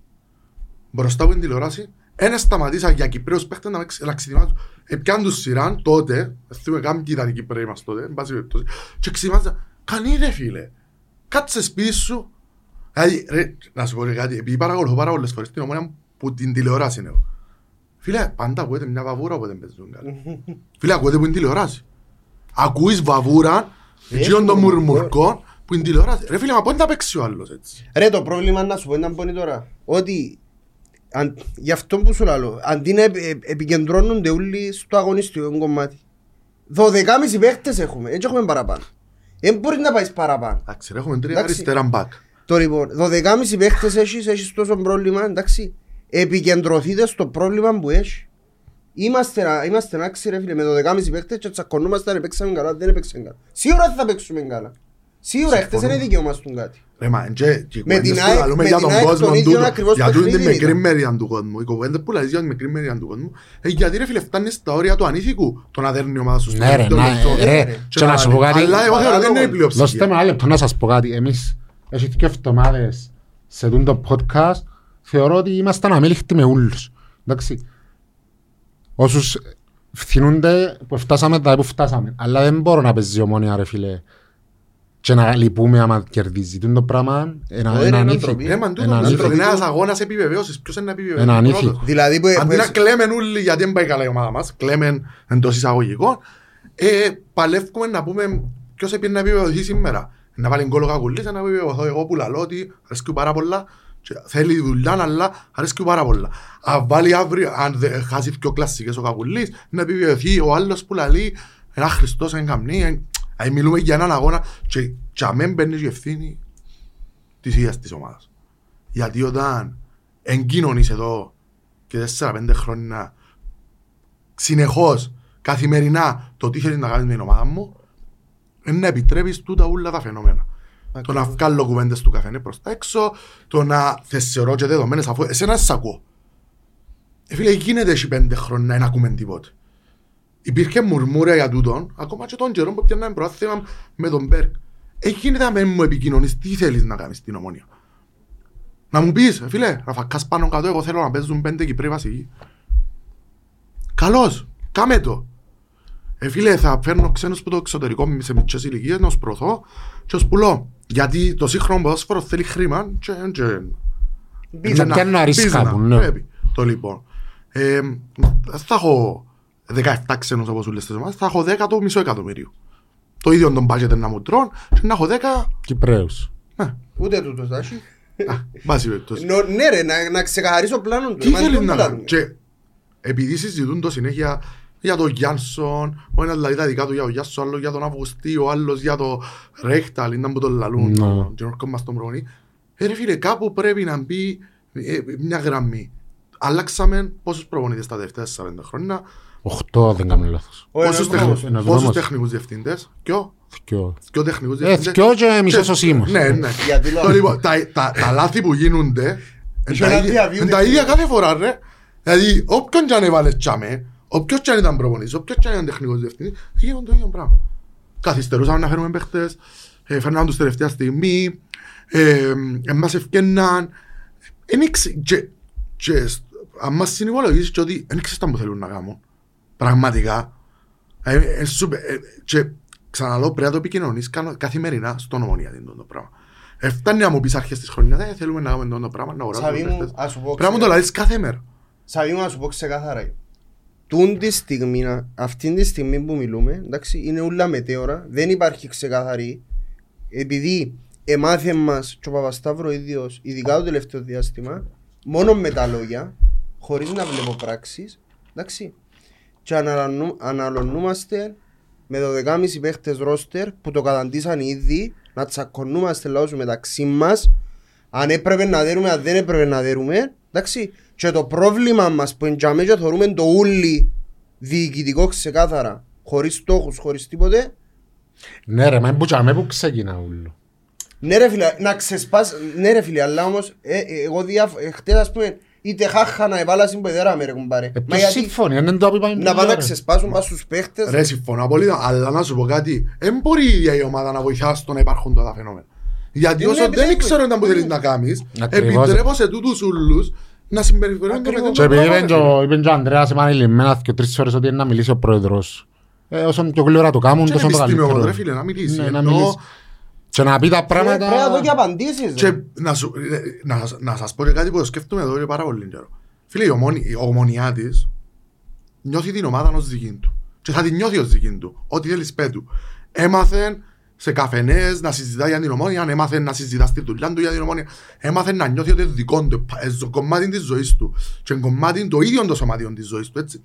μπροστά από την τηλεόραση, ένας σταματήσα για Κυπρέους παίχτες να, με ξε- να ξετοιμάζουν. Επιάν τους σειράν τότε, θυμούμαι κάποιοι ήταν οι Κυπρέοι μας τότε, εν πάση περιπτώσει, και ξετοιμάζα, κανεί ρε φίλε, κάτσε σπίτι σου. Δηλαδή, ρε, να σου πω και κάτι, επειδή παρακολουθώ πάρα πολλές φορές την ομόνια που την τηλεόραση είναι. εγώ. Φίλε, πάντα ακούετε μια βαβούρα όποτε παίζουν καλά. Φίλε, ακούετε που είναι τηλεόραση. Ακούεις βαβούρα, εκείνον των μουρμουρκών, που είναι τηλεόραση. Ρε φίλε, μα πότε θα παίξει ο άλλος έτσι. Ρε το πρόβλημα να σου πω ήταν πόνοι τώρα. Ότι αν, γι' αυτό που σου λέω, αντί να επι- επι- επικεντρώνονται όλοι στο αγωνιστικό κομμάτι. Δωδεκάμιση παίχτες έχουμε, έτσι έχουμε παραπάνω. Δεν μπορεί να πάεις παραπάνω. Εντάξει, ρε, έχουμε τρία Εντάξει. αριστερά μπακ. Το λοιπόν, δωδεκάμιση παίχτες έχεις, έχεις τόσο πρόβλημα, εντάξει. Επικεντρωθείτε στο πρόβλημα που έχεις. Είμαστε, να- είμαστε άξιοι ρε φίλε με δωδεκάμιση παίχτες και τσακωνόμαστε αν παίξαμε καλά, δεν παίξαμε καλά. Σίγουρα θα παίξουμε καλά. Σίγουρα χτες Συμφωνώ. είναι δικαίωμα στον κάτι. Ρε μα, και οι Με την κουβέντες που ΑΕΚ- λαλούμε με για την τον ΑΕΚ κόσμο τον ίδιο τούτο, ακριβώς για τούτη τη παιχνίδι μικρή ήταν. μεριά του κόσμου. Οι κουβέντες που λαλείς για τη μικρή μεριά του κόσμου, ε, γιατί ρε φίλε φτάνεις στα όρια του ανήθικου το να δέρνει η ομάδα σου στο Ναι ρε, δεύτερο να- λεπτό. ρε, ρε. και να σου πω κάτι. Αλλά εγώ θεωρώ ότι είναι η Δώστε πλειοψηφία. με ένα λεπτό να σας πω κάτι. Εμείς, έχει δύο εβδομάδες σε τούν το podcast, θεωρώ ότι ήμασταν αμήλικτοι με όλους. Εντάξει. Όσους φθηνούνται που φτάσαμε τα που φτάσαμε. Αλλά δεν μπορώ να παίζει ομόνια ρε φίλε. Και να λυπούμε άμα κερδίζει. Τούν το πράγμα; Ένα, Όχι, ένα είναι νύχι. ντροπή. Ρε μα τούτο, Ένα είναι ανήθικο. ένας αγώνας επιβεβαίωσης. Ποιος είναι να επιβεβαιώσει Ένα τον ανήθικο. πρώτο. Δηλαδή που... Αντί να που- κλαίμε όλοι γιατί δεν πάει καλά η ομάδα μας, κλαίμε εντός εισαγωγικών, ε, παλεύουμε να πούμε ποιος έπαιρνε να επιβεβαιωθεί σήμερα. Να βάλει γκολ ο Κακουλής, να επιβεβαιωθώ εγώ που λαλώ ότι αρέσκει πάρα πολλά και θέλει δουλειά, αλλά αρέσκει πάρα πολλά. Αν βάλει αύριο, αν δε- χάσει πιο κλασσικές ο Κακουλής, να επιβεβαιωθεί ο άλλος που λαλεί ένα Χριστός, ένα καμνή. Εν- Δηλαδή μιλούμε για έναν αγώνα και για μεν μπαίνει η ευθύνη της ίδιας της ομάδας. Γιατί όταν εγκοινωνείς εδώ και 4-5 χρόνια συνεχώς, καθημερινά το τι θέλεις να κάνεις με την ομάδα μου είναι να επιτρέπεις τούτα όλα τα φαινόμενα. Το να βγάλω κουβέντες του καθένα προς τα έξω, το να θεσσερώ και δεδομένες αφού εσένα σ' ακούω. Ε, φίλε, γίνεται έχει πέντε χρόνια να δεν ακούμε τίποτε. Υπήρχε μουρμούρια για τούτον, ακόμα και τον καιρό που πιάνναμε πρόθυμα με τον Μπέρκ. Έχει γίνεται να μην μου επικοινωνείς τι θέλεις να κάνεις στην ομόνια; Να μου πεις, «Ε, φίλε, να φακάς πάνω κάτω, εγώ θέλω να παίζουν πέντε Κυπροί βασικοί. Καλώς, κάμε το. Ε, φίλε, θα φέρνω ξένους που το εξωτερικό σε μικρές ηλικίες να τους προωθώ και τους πουλώ. Γιατί το σύγχρονο ποδόσφαιρο θέλει χρήμα και, και Να πιάνουν αρίσκα που, ναι. Πρέπει. Το λοιπόν. Ε, θα έχω 17 ξένους όπως όλες τις ομάδες, θα έχω 10 το μισό εκατομμύριο. Το ίδιο τον budget να μου τρώνε και να έχω 10, Κυπρέους. ναι, Ούτε τούτος θα έχει. βάση περιπτώσει. Νο- Ναι ρε, να- να ξεκαθαρίσω πλάνο του. Τι Μα θέλεις δεν να το κάνει. κάνουμε; Και επειδή συζητούν το συνέχεια για τον Γιάνσον, ο ένας δηλαδή τα δικά του για τον Γιάνσον, ο άλλος για τον Αυγουστή, ο άλλος για τον Ρέχταλ, ήταν που τον λαλούν, Ναι. τον Γιώργο μας τον προγονή. Ε, ρε φίλε, κάπου πρέπει να μπει ε, μια γραμμή. Αλλάξαμε πόσους προπονητές τα τελευταία 40 χρόνια, Οχτώ δεν κάνω λάθος. Ο πόσους, ένας τεχνικούς, δρόμος. ένας πόσους δρόμος. τεχνικούς διευθυντές, ποιο, Θκυο. ποιο τεχνικούς Ε, διευθυντές. θκυο και μισός ο Σίμος. Ναι, ναι. Γιατί Το λέω- λοιπόν, τα, τα, τα λάθη που γίνονται είναι Είχε τα, ένα ίδια, διαβίου είναι τα τεχνικό. ίδια κάθε φορά ρε. Δηλαδή, όποιον κι αν έβαλες τσάμε, όποιος κι αν ήταν προπονητής, όποιος κι αν ήταν τεχνικός διευθυντής, γίνονται το ίδιο πράγμα. Καθυστερούσαμε να φέρουμε παίχτες, ε, φέρναν τους τελευταία στιγμή, ε, ε, μας ευκαιναν. Εν ήξε- και- και σ- Αν μας συνυπολογίσεις και ότι δεν ξέρεις τι που θέλουν να κάνουν. Πραγματικά. Ε, ε, σου πε- ε, και ξαναλέω πρέπει να το επικοινωνείς κανο- καθημερινά στον ομονία την το πράγμα. Ε, φτάνει να μου πεις αρχές της χρονιάς, «Ε, θέλουμε να κάνουμε το πράγμα, να αγοράσουμε Σαβί μου, παίχτες». ας σου πω Πρέπει να μου το ξεκάθαρα. λαλείς κάθε μέρα. Σαβί μου, να σου πω ξεκάθαρα. Τούν τη στιγμή, να- αυτή τη στιγμή που μιλούμε, εντάξει, είναι όλα μετέωρα, δεν υπάρχει ξεκάθαρη. Επειδή εμάθε μας και ο Παπασταύρος ίδιος, ειδικά το τελευταίο διάστημα, μόνο με τα λόγια, χωρίς να βλέπω πράξεις, εντάξει, και αναλωνού- αναλωνούμαστε με 12,5 παίχτες ρόστερ που το καταντήσαν ήδη, να τσακωνούμαστε λαός μεταξύ μας, αν έπρεπε να δέρουμε, αν δεν έπρεπε να δέρουμε. Εντάξει. Και το πρόβλημα μας που εντιαμέ και θεωρούμε το ούλι διοικητικό ξεκάθαρα, χωρίς στόχους, χωρίς τίποτε, Ναι ρε, μα είναι που τσάμε που ξεκινά ούλο. Ναι ρε φίλε, να ξεσπάς, ναι ρε φίλε, αλλά όμως, ε, ε, εγώ διάφ... ε, χτες ας πούμε, είτε χάχα να εβάλα συμπεδέρα με ρε κουμπάρε. Ε, Μα ποιος γιατί συμφωνεί, αν δεν το είπαμε να πριν, πάνε να ρε. ξεσπάσουν πας στους παίχτες. Ρε, συμφωνώ απολύτως, αλλά να σου πω κάτι. Δεν μπορεί η ίδια η ομάδα να βοηθάς στο να υπάρχουν αυτά τα φαινόμενα. Γιατί Είναι όσο δεν επιτρέπει. ξέρω τι που θέλεις να κάνεις, Ακριβώς. επιτρέπω σε τούτους ούλους να συμπεριφερόνται με Ακριβώς. Και τέτοιο επειδή είπε και πράγμα, ο- είπε και ο Ανδρέας επανειλημμένα και τρεις φορές ότι είναι να μιλήσει ο πρόεδρος. Ε, όσο πιο γλυόρα το κάνουν, Και τόσο το επιστήμιο, καλύτερο. ρε φίλε, να μιλήσει. Και να πει τα Ε, πράγματα... Πρέπει να δω και απαντήσεις. Και ρε. να, σου, ε, να, σας- να σας πω και κάτι που το σκέφτομαι εδώ και πάρα πολύ καιρό. Φίλε, η, ομόνη, η ομονιά της νιώθει την ομάδα ως δική του. Και θα την νιώθει ως δική του. Ό,τι θέλεις πέ του. Έμαθε σε καφενές να συζητά για την ομόνια, έμαθε να συζητά στη δουλειά του για την ομόνια. Έμαθε να νιώθει ότι είναι δικό του, ε, στο κομμάτι της ζωής του. Και είναι κομμάτι το ίδιο το σωματιών της ζωής του, έτσι.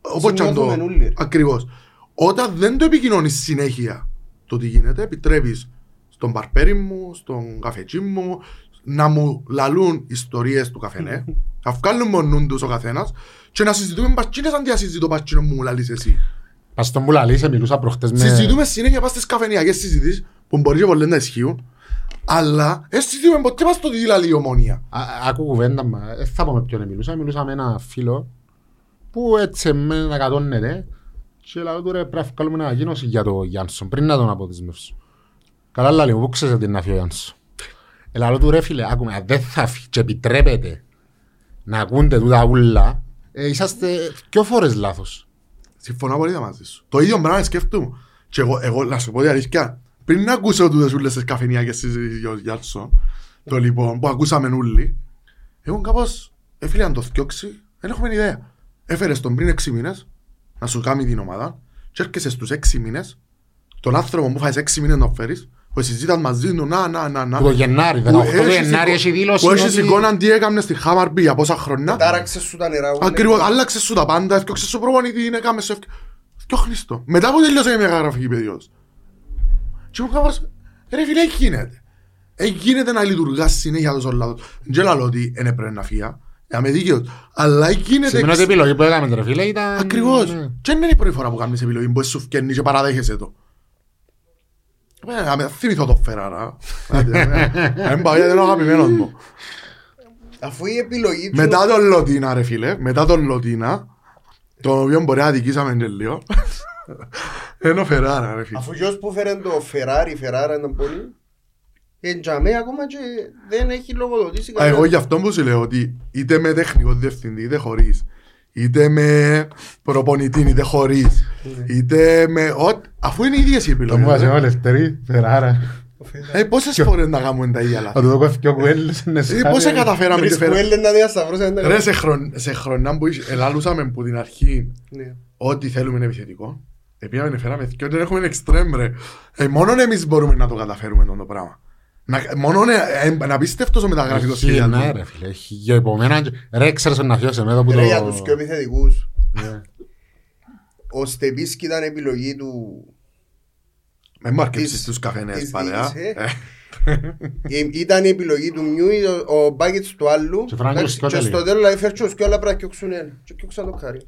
Όπως και αν το... Συννιώθουμε όλοι, ρε. Ακριβώς. Όταν δεν το επικοινωνείς συνέχεια το τι γίνεται, επιτρέπεις στον παρπέρι μου, στον καφετζί μου, να μου λαλούν ιστορίες του καφενέ, να βγάλουν μονούν τους ο καθένας και να συζητούμε μπατσίνες αντί να συζητώ μπατσίνο μου μου λαλείς εσύ. Ας τον που λαλείς, μιλούσα προχτές με... Συζητούμε συνέχεια πας στις καφενειακές συζητήσεις που μπορεί και πολλές να ισχύουν, αλλά δεν συζητούμε ποτέ πας στο τι λαλεί η ομόνια. Α- Άκου κουβέντα, μα δεν θα πω με ποιον μιλούσα. Μιλούσα με ένα φίλο που έτσι με ανακατώνεται και λέω του ρε πρέπει να βγάλουμε μια ανακοίνωση για το Γιάνσον πριν να τον αποδεσμεύσω. Καλά λέει μου, πού ξέρεις ότι είναι να φύγει ο Γιάνσον. Ε, Λέω του ρε φίλε, άκουμε, αν δεν θα φύγει και επιτρέπεται να ακούνται τούτα ούλα, ε, είσαστε δυο φορές λάθος. Συμφωνώ πολύ μαζί σου. Το ίδιο πράγμα σκέφτομαι. Και εγώ, εγώ να σου πω την αλήθεια, πριν να ακούσω τούτες ούλες τις καφενειακές συζητήσεις για ο Γιάνσον, το λοιπόν που ακούσαμε όλοι, εγώ κάπως, έφυγε να το θκιώξει, δεν έχουμε ιδέα. Έφερες τον πριν 6 μήνες, να σου κάνει την ομάδα και έρχεσαι στους έξι μήνες τον άνθρωπο που φάεις έξι μήνες να φέρεις που συζήταν μαζί του να να να να. Το Γενάρη, 18 του Γενάρη έχει δήλωση. Που έχεις εικόνα τι έκαμε στη Χάμαρμπη για πόσα χρόνια. Τάραξες σου τα νερά. Ακριβώς, ναι. άλλαξες σου τα πάντα, έφτιαξες σου προπονητή, έκαμε σου έφτιαξες. Φτιάχνεις. Μετά που τελειώσε η μεγαγραφική περίοδος. Και μου κάπως, ρε φίλε, γίνεται. Ε, να λειτουργάς συνέχεια τόσο λάθος. Δεν λέω ότι δεν έπρεπε να φύγα για με δίκαιος. Αλλά γίνεται... Σημαίνει ότι η επιλογή που έκαμε ρε φίλε ήταν... Ακριβώς. ναι. Και δεν είναι η πρώτη φορά που κάνεις επιλογή που σου φκένει και παραδέχεσαι το. Ε, να με θυμηθώ το Φεράρα. Δεν πάω γιατί είναι ο αγαπημένος μου. Αφού η επιλογή του... Μετά τον Λωτίνα ρε φίλε, μετά τον Λωτίνα, τον οποίο μπορεί να δικήσαμε και λίγο, είναι ο Φεράρα ρε φίλε. Αφού ποιος που φέρε το Ferrari, Ferrari ήταν πολύ. Εντζαμέ ακόμα και δεν έχει λογοδοτήσει Α, κανένας. Εγώ γι' αυτό που σου λέω ότι είτε με τεχνικό διευθυντή είτε χωρίς, είτε με προπονητή είτε χωρίς, είτε με... ό- Αφού είναι οι ίδιες οι Το μου επιλογές. βάζει ο ρε. Λευτερή, Φεράρα. Ε, Πόσες φορές να κάνουμε τα ίδια Θα λάθη. του δω κοφκιό κουέλες, είναι Ε, σκάλι. Πώς καταφέραμε και Τρεις φέραμε. κουέλες να διασταυρώσουν τα Ρε σε, χρον, σε χρονιά που είσαι- ελάλουσαμε που την αρχή Ναι. ό,τι θέλουμε είναι επιθετικό. Επίαμε φέραμε και όταν έχουμε εξτρέμ ρε. Ε, μόνο εμείς μπορούμε να το καταφέρουμε αυτό το πράγμα. Να, μόνο ε, ε, να πίστευτος ο μεταγράφει το Έχει, σχεδιασμό. ναι, ρε φίλε, έχει για επομένα. Ρε, ξέρεις να φιώσαι μέσα που Ρε το... για τους πιο επιθετικούς. Ναι. Ο Στεπίσκι ήταν επιλογή του... Με μου αρκέψεις Της- τους καφενές της παλαιά. διοίκησης, ε. Ε, Ε, Ήταν η επιλογή του μιου, ο- ο Μπάκετς του άλλου. Και Φράγκος Εντάξει, Σκότελη. Και στο τέλος λέει φέρει και ο Σκιόλα πρέπει να κοιόξουν ένα. Και κοιόξαν το χάρι.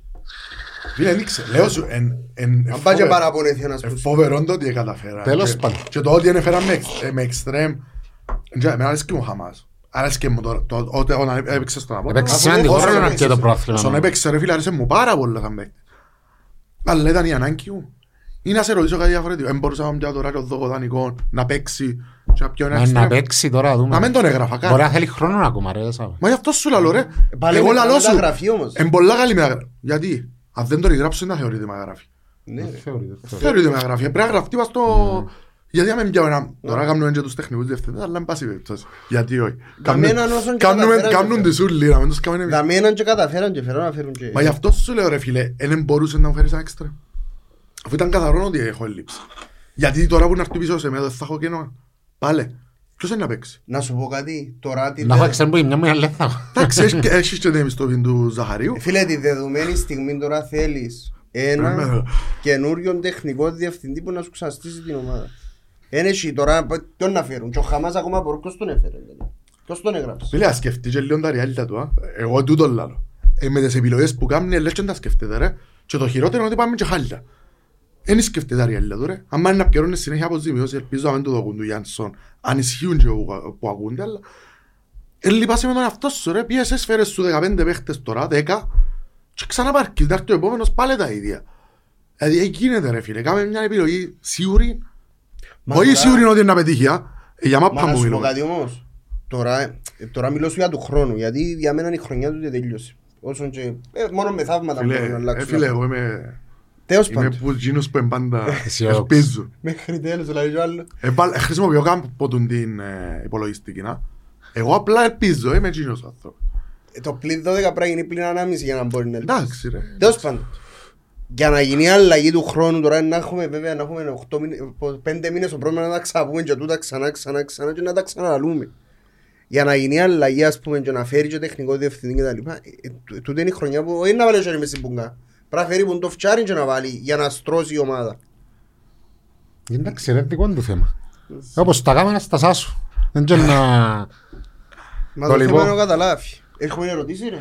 Φίλε, δεν ξέρω. Λέω σου, εν- εν- Αν πάει και φοβε- παραπονέθει ένας ε, προς φοβερό το ότι καταφέρα. Τέλος Και- πάντων. Και το ότι έφερα με εξ- ε, με εξτρέμ. Και Εμένα αρέσκει μου ο Χαμάς. Αρέσκει μου τώρα. το- ότι- Όταν έπαιξε στον Απόλλωνα. Έπαιξε Αφού- σημαντικό όσο ρόλο να έπαιξε- πιέει το πρόθλημα. Στον έπαιξε ρε φίλε άρεσε μου πάρα πολύ σαν παίκτη. Αλλά ήταν η ανάγκη μου. Ή να σε ρωτήσω κάτι διαφορετικό. Δεν μπορούσα να πιάω τώρα και ο δώκο δανεικό να παίξει και να πιω ένα Μα εξτρέμ. να παίξει τώρα, δούμε. Να μην τον έγραφα καν. Μπορεί να θέλει χρόνο ακόμα, ρε, Σάβα. Μα γι' αυτό σου λαλώ ρε. Πάλι Εγώ με λαλώ σου. μεταγραφή όμως. Εν πολλά καλή μεταγραφή. Γιατί; Αν δεν τον γράψω δεν θα θεωρείται μεταγραφή. Ναι, ρε. Θεωρείται, θεωρείται. Θεωρείται μεταγραφή. Πρέπει να γραφτεί πας στο... Γιατί να μην πιάω ένα... Τώρα κάνουμε και τους τεχνικούς διευθυντές, αλλά εν πάση περιπτώσει. Γιατί όχι. Καμένα όσον και Κάνουμε- καταφέραν Κάνουν και τις ούλοι, να μην τους κάνουμε εμείς. Δαμέναν και καταφέραν και φέραν να φέρουν και... Μα γι' αυτό σου λέω ρε φίλε, δεν μπορούσε να μου φέρεις ένα έξτρα. Αφού ήταν καθαρό ότι έχω έλλειψη. Γιατί τώρα που να έρθει πίσω σε μένα δεν θα έχω κενό. Πάλε. Ποιος είναι να παίξει; Να σου πω κάτι, τώρα τη Να έχω δε- εξέρμπου μια μου είναι αλήθεια. Εντάξει, έχεις και- έχεις και την επιστοφή του Ζαχαρίου. Ε, Φίλε, τη δεδομένη στιγμή τώρα θέλεις Ναι. ένα καινούριο τεχνικό διευθυντή που να σου ξαναστήσει την ομάδα. Εν έχει τώρα, ποιον να φέρουν; Και ο Χαμάς ακόμα μπορεί ποιος τον έφερε. δηλαδή. Ποιος τον έγραψε; Φίλε, ας σκεφτείς και λίγο τα ριάλιτα του, α. Εγώ τούτο λάλλω. Ε, με τις επιλογές που κάνουν, λες και να τα σκεφτείτε, ρε. Και το χειρότερο είναι ότι πάμε και χάλια. Εν σκεφτείτε τα ριάλιτα του, ρε. Αν είναι να πιέρουν συνέχεια αποζημιώσεις, ελπίζω να μην το δοκούν του Γιάνσον. Αν ισχύουν και που- που ακούνται, αλλά... Ε, λυπάσαι με τον εαυτό σου, ρε. Πιέσες, φέρες σου 15 παίχτες τώρα, 10. Και ξαναπάρκεις, θα έρθει ο επόμενος πάλι τα ίδια. Δηλαδή, ε, γίνεται, ρε φίλε. Κάμε μια επιλογή σίγουρη. Μα Όχι τώρα- σίγουρη είναι ότι είναι να πετύχει, α. Ε, Για Μα μάπα να μου σου πω μιλούμε. κάτι όμως. Τώρα, ε, τώρα μιλώ σου για του χρόνου, γιατί για μένα η χρονιά του δεν τελείωσε. Όσον και, ε, μόνο με θαύματα Φίλε, μπορούν να ε, αλλάξουν. φίλε, εγώ είμαι... Τέλος Είμαι πάντων. που εκείνους που είναι πάντα Αισιόδοξος. ελπίζω. Μέχρι τέλος, δηλαδή κι άλλο. Ε, βάλ- ε, Χρησιμοποιώ καν από την ε, υπολογιστική, να. Εγώ απλά ελπίζω, είμαι εκείνος ο άνθρωπος. Ε, Το πλήν 12 πρέπει να γίνει πλήν ανάμιση για να μπορεί να ελπίσεις. Εντάξει ρε. Τέλος πάντων. Για να γίνει η αλλαγή του χρόνου τώρα να έχουμε βέβαια να έχουμε 8 μήνες, 5 μήνες το πρόβλημα να τα ξαπούμε και τούτα ξανά ξανά ξανά και να τα ξαναλούμε. Για να γίνει η αλλαγή ας πούμε και να φέρει και τεχνικός διευθυντής και τα λοιπά, ε, ε, τού- τούτη είναι η χρονιά που όχι να βάλει χέρι μες στην πουγγά. Πρέπει να φέρει που το φτιάρι και να βάλει για να στρώσει η ομάδα. Εντάξει, ρε, δικό του θέμα. Όπως τα κάμερα στα σάσου. Δεν ξέρω να... Μα Το το θέμα λοιπόν. είναι να καταλάβει. Έχουμε ερωτήσει ρε.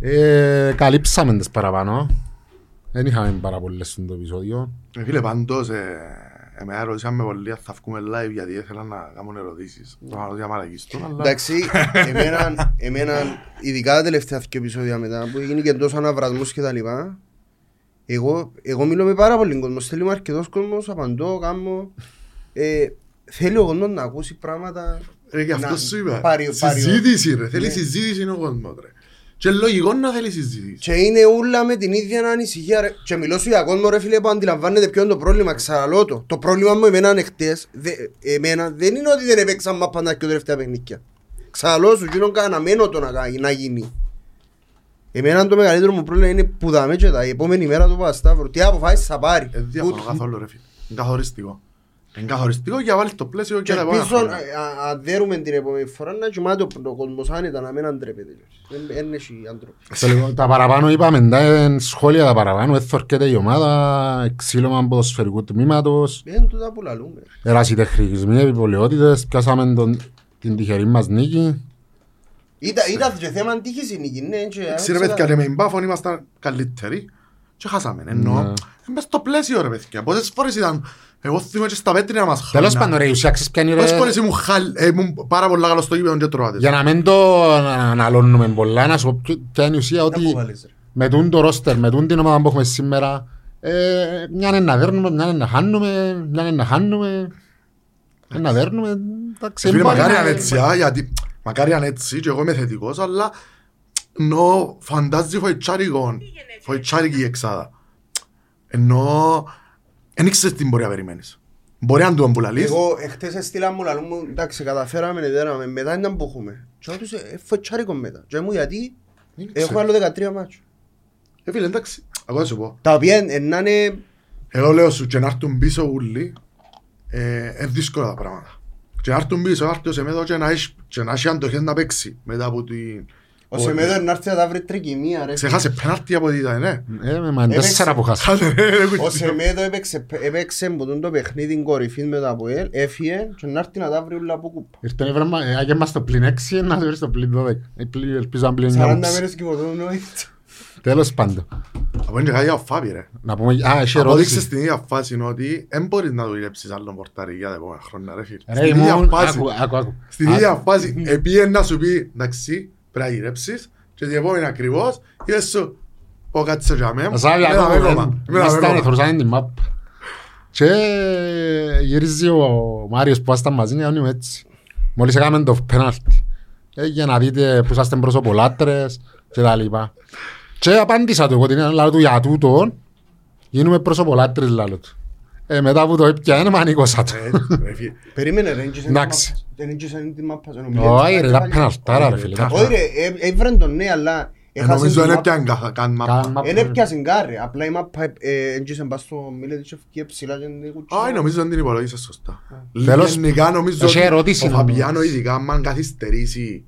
Ε, καλύψαμε τις παραπάνω. Δεν είχαμε πάρα πολλές στο επεισόδιο. Ε, Φίλε, πάντως, ε, εμένα ρωτήσαμε πολύ αν θα βγούμε live γιατί ήθελα να κάνουν ερωτήσεις. Το να ρωτήσω μαλακιστούν, αλλά... Εντάξει, εμένα, εμένα, ειδικά τα τελευταία δύο επεισόδια μετά που έγινε και τόσο αναβρασμούς και τα λοιπά, εγώ, εγώ μιλώ με πάρα πολύ κόσμος, στέλνει μου αρκετός κόσμος, απαντώ, κάνω, ε, θέλει ο κόσμος να ακούσει πράγματα, Ρε, γι' αυτό να- σου είπα. πάρει- πάρει- Συζήτηση ρε. Θέλει Ναι. συζήτηση είναι ο κόσμος ρε. Και λογικό να θέλει συζήτηση. και είναι ούλα με την ίδια ανησυχία ρε. Και μιλώ σου για κόσμο ρε φίλε που αντιλαμβάνεται ποιο είναι το πρόβλημα, ξαναλώ το. Το πρόβλημα μου εμένα είναι χτες, δε, εμένα δεν είναι ότι δεν έπαιξαν μα πάντα και τελευταία παιχνίκια. Ξαναλώ σου, γίνον καναμένο το να, κάνει- να γίνει. Εμένα το μεγαλύτερο μου πρόβλημα είναι που δάμε και τα η επόμενη μέρα του Παπασταύρου. Τι αποφάσεις θα πάρει. Δεν διαφωνώ Που- καθόλου ρε φίλε. Είναι καθοριστικό. Είναι καθοριστικό για να βάλεις το πλαίσιο Και και τα επόμενα ελπίζω χρόνια. ε, α- αν δέρουμε την επόμενη φορά να κοιμάται ο ο κόσμος άνετα να μην αντρέπεται. Δεν δεν έχει άνθρωποι. Το λίγο- Τα παραπάνω είπαμε, τα σχόλια τα παραπάνω, έθωρκεται η ομάδα, εξήλωμα ποδοσφαιρικού τμήματος, Δεν τούτα που λαλούμε. ερασιτεχνικισμοί, επιπολαιότητες, πιάσαμε τον, την τυχερή μας νίκη. Ήταν ήταν και θέμα τύχης η νίκη, ναι. και- Εντάξει ρε παιδιά, και με την Πάφων ήμασταν καλύτεροι και χάσαμε. Ενώ, Ναι. μες στο πλαίσιο ρε παιδιά. Πόσες φορές ήταν, εγώ θυμάμαι και στα πέτρινα μας χρόνια. Τέλος πάντων ρε, η ουσία ξέρεις ποια είναι Πόσες ρε, φορές ήμουν χαλ- ε, ήμουν πάρα πολλά καλός στο γήπεδο και τρώατες. για να μην το αναλώνουμε πολλά, να σου πω ποιο- ποια είναι η ουσία Να ότι που βάλεις, ρε. με τούν το ρόστερ, με τούν την ομάδα που έχουμε σήμερα, ε, μια είναι να δέρνουμε, μια είναι να χάνουμε, μια είναι να χάνουμε, μια να δέρνουμε, εντάξει, Φίλε, μπορεί μακάρι να- αν έτσι, α, γιατί μακάρι αν έτσι και εγώ είμαι θετικός, αλλά ενώ φαντάζει φοητσάρικο, φοητσάρικη η εξάδα. Ενώ δεν ήξερες τι μπορεί να περιμένεις. Μπορεί να του αμπουλαλείς. Εγώ εχθές έστειλα μου λαλού μου, εντάξει καταφέραμε, δέραμε, μετά ήταν που έχουμε. Και εγώ τους ε, φωτσάρικο μετά. Και μου γιατί Δεν έχω ξέρω. άλλο 13 μάτσο. Ε, φίλε, εντάξει, εγώ θα σου πω. Τα οποία ε, να είναι, Εγώ λέω σου και να έρθουν πίσω ούλοι, ε, είναι δύσκολα τα πράγματα. Και να έρθουν πίσω, να έρθει ο Σεμέδο και να έχει, και να έχει αντοχές να παίξει μετά από την... ο Σεμέδο να έρθει να τα βρει τρικυμία ρε. Ξεχάσε πέναρτη από τι ήταν, ναι. Ε, με μαν Έπαιξε. τέσσερα που χάσα. Χάσε, ρε, ρε, Ο κουτσί. Σεμέδο έπαιξε, έπαιξε με τον το παιχνίδι κορυφή με το ΑΠΟΕΛ, έφυγε και να έρθει να τα βρει όλα από κούπα. Ήρθε η βρέμα, ε, άγε μας στο πλήν 6, να βρει στο πλήν 12. Ε, πλην- Ελπίζω να πλην 40 9. μέρες και ποτέ νόητο. Τέλος πάντων. Από είναι και κάτι αφάπη, ρε. Να πούμε, α, έχει Απόδειξε ερώτηση. στην ίδια φάση ότι δεν μπορείς να δουλέψεις άλλον πορτάρι για τα επόμενα χρόνια, ρε φίλε. Ρε Στην ίδια ήμουν, φάση, άκου, άκου, άκου. στην ίδια φάση, επίε να σου πει, εντάξει, πρέπει να γυρέψεις και την επόμενη ακριβώς, είπες σου, πω κάτσε για μένα, Ασάβει με ακόμα, δαμε ακόμα, δεν- με μας δαμε ήταν, ακόμα. θωρούσαν την μάπα. Και γυρίζει ο Μάριος που ήμασταν μαζί, κάνουμε έτσι. Μόλις έκαμε το πέναλτι. Ε, Για να δείτε που είσαστε προσωπολάτρες και τα λοιπά. Και απάντησα του, εγώ την λέω του για τούτο, γίνουμε προσωπολάτρες λάλο του. Ε, μετά που το έπια είναι μανίκωσα του. Ε, ρε φίλε. Περίμενε ρε, έγγισαν την Εντάξει. μάπα- δεν έγγισαν την μάπα. σε νομίζω. Όχι ρε, τα πέναλτάρα ρε φίλε. τα- Όχι ρε, ε- έβραν τον ναι, αλλά Ε, έχασαν Νομίζω την δεν μάπα. έπιαν κα- καν Καν μάπα. μάπα. Εν έπιασαν κάρε, απλά η μάπα ε, έγγισαν πας στο Μίλετιτς και ψηλά και δεν κουτσιά. Όχι, νομίζω δεν την υπολογίσες σωστά. Τέλος, Γενικά νομίζω έχει ότι ερώτηση ο όμως. Φαπιάνο ειδικά άμα καθυστερήσει,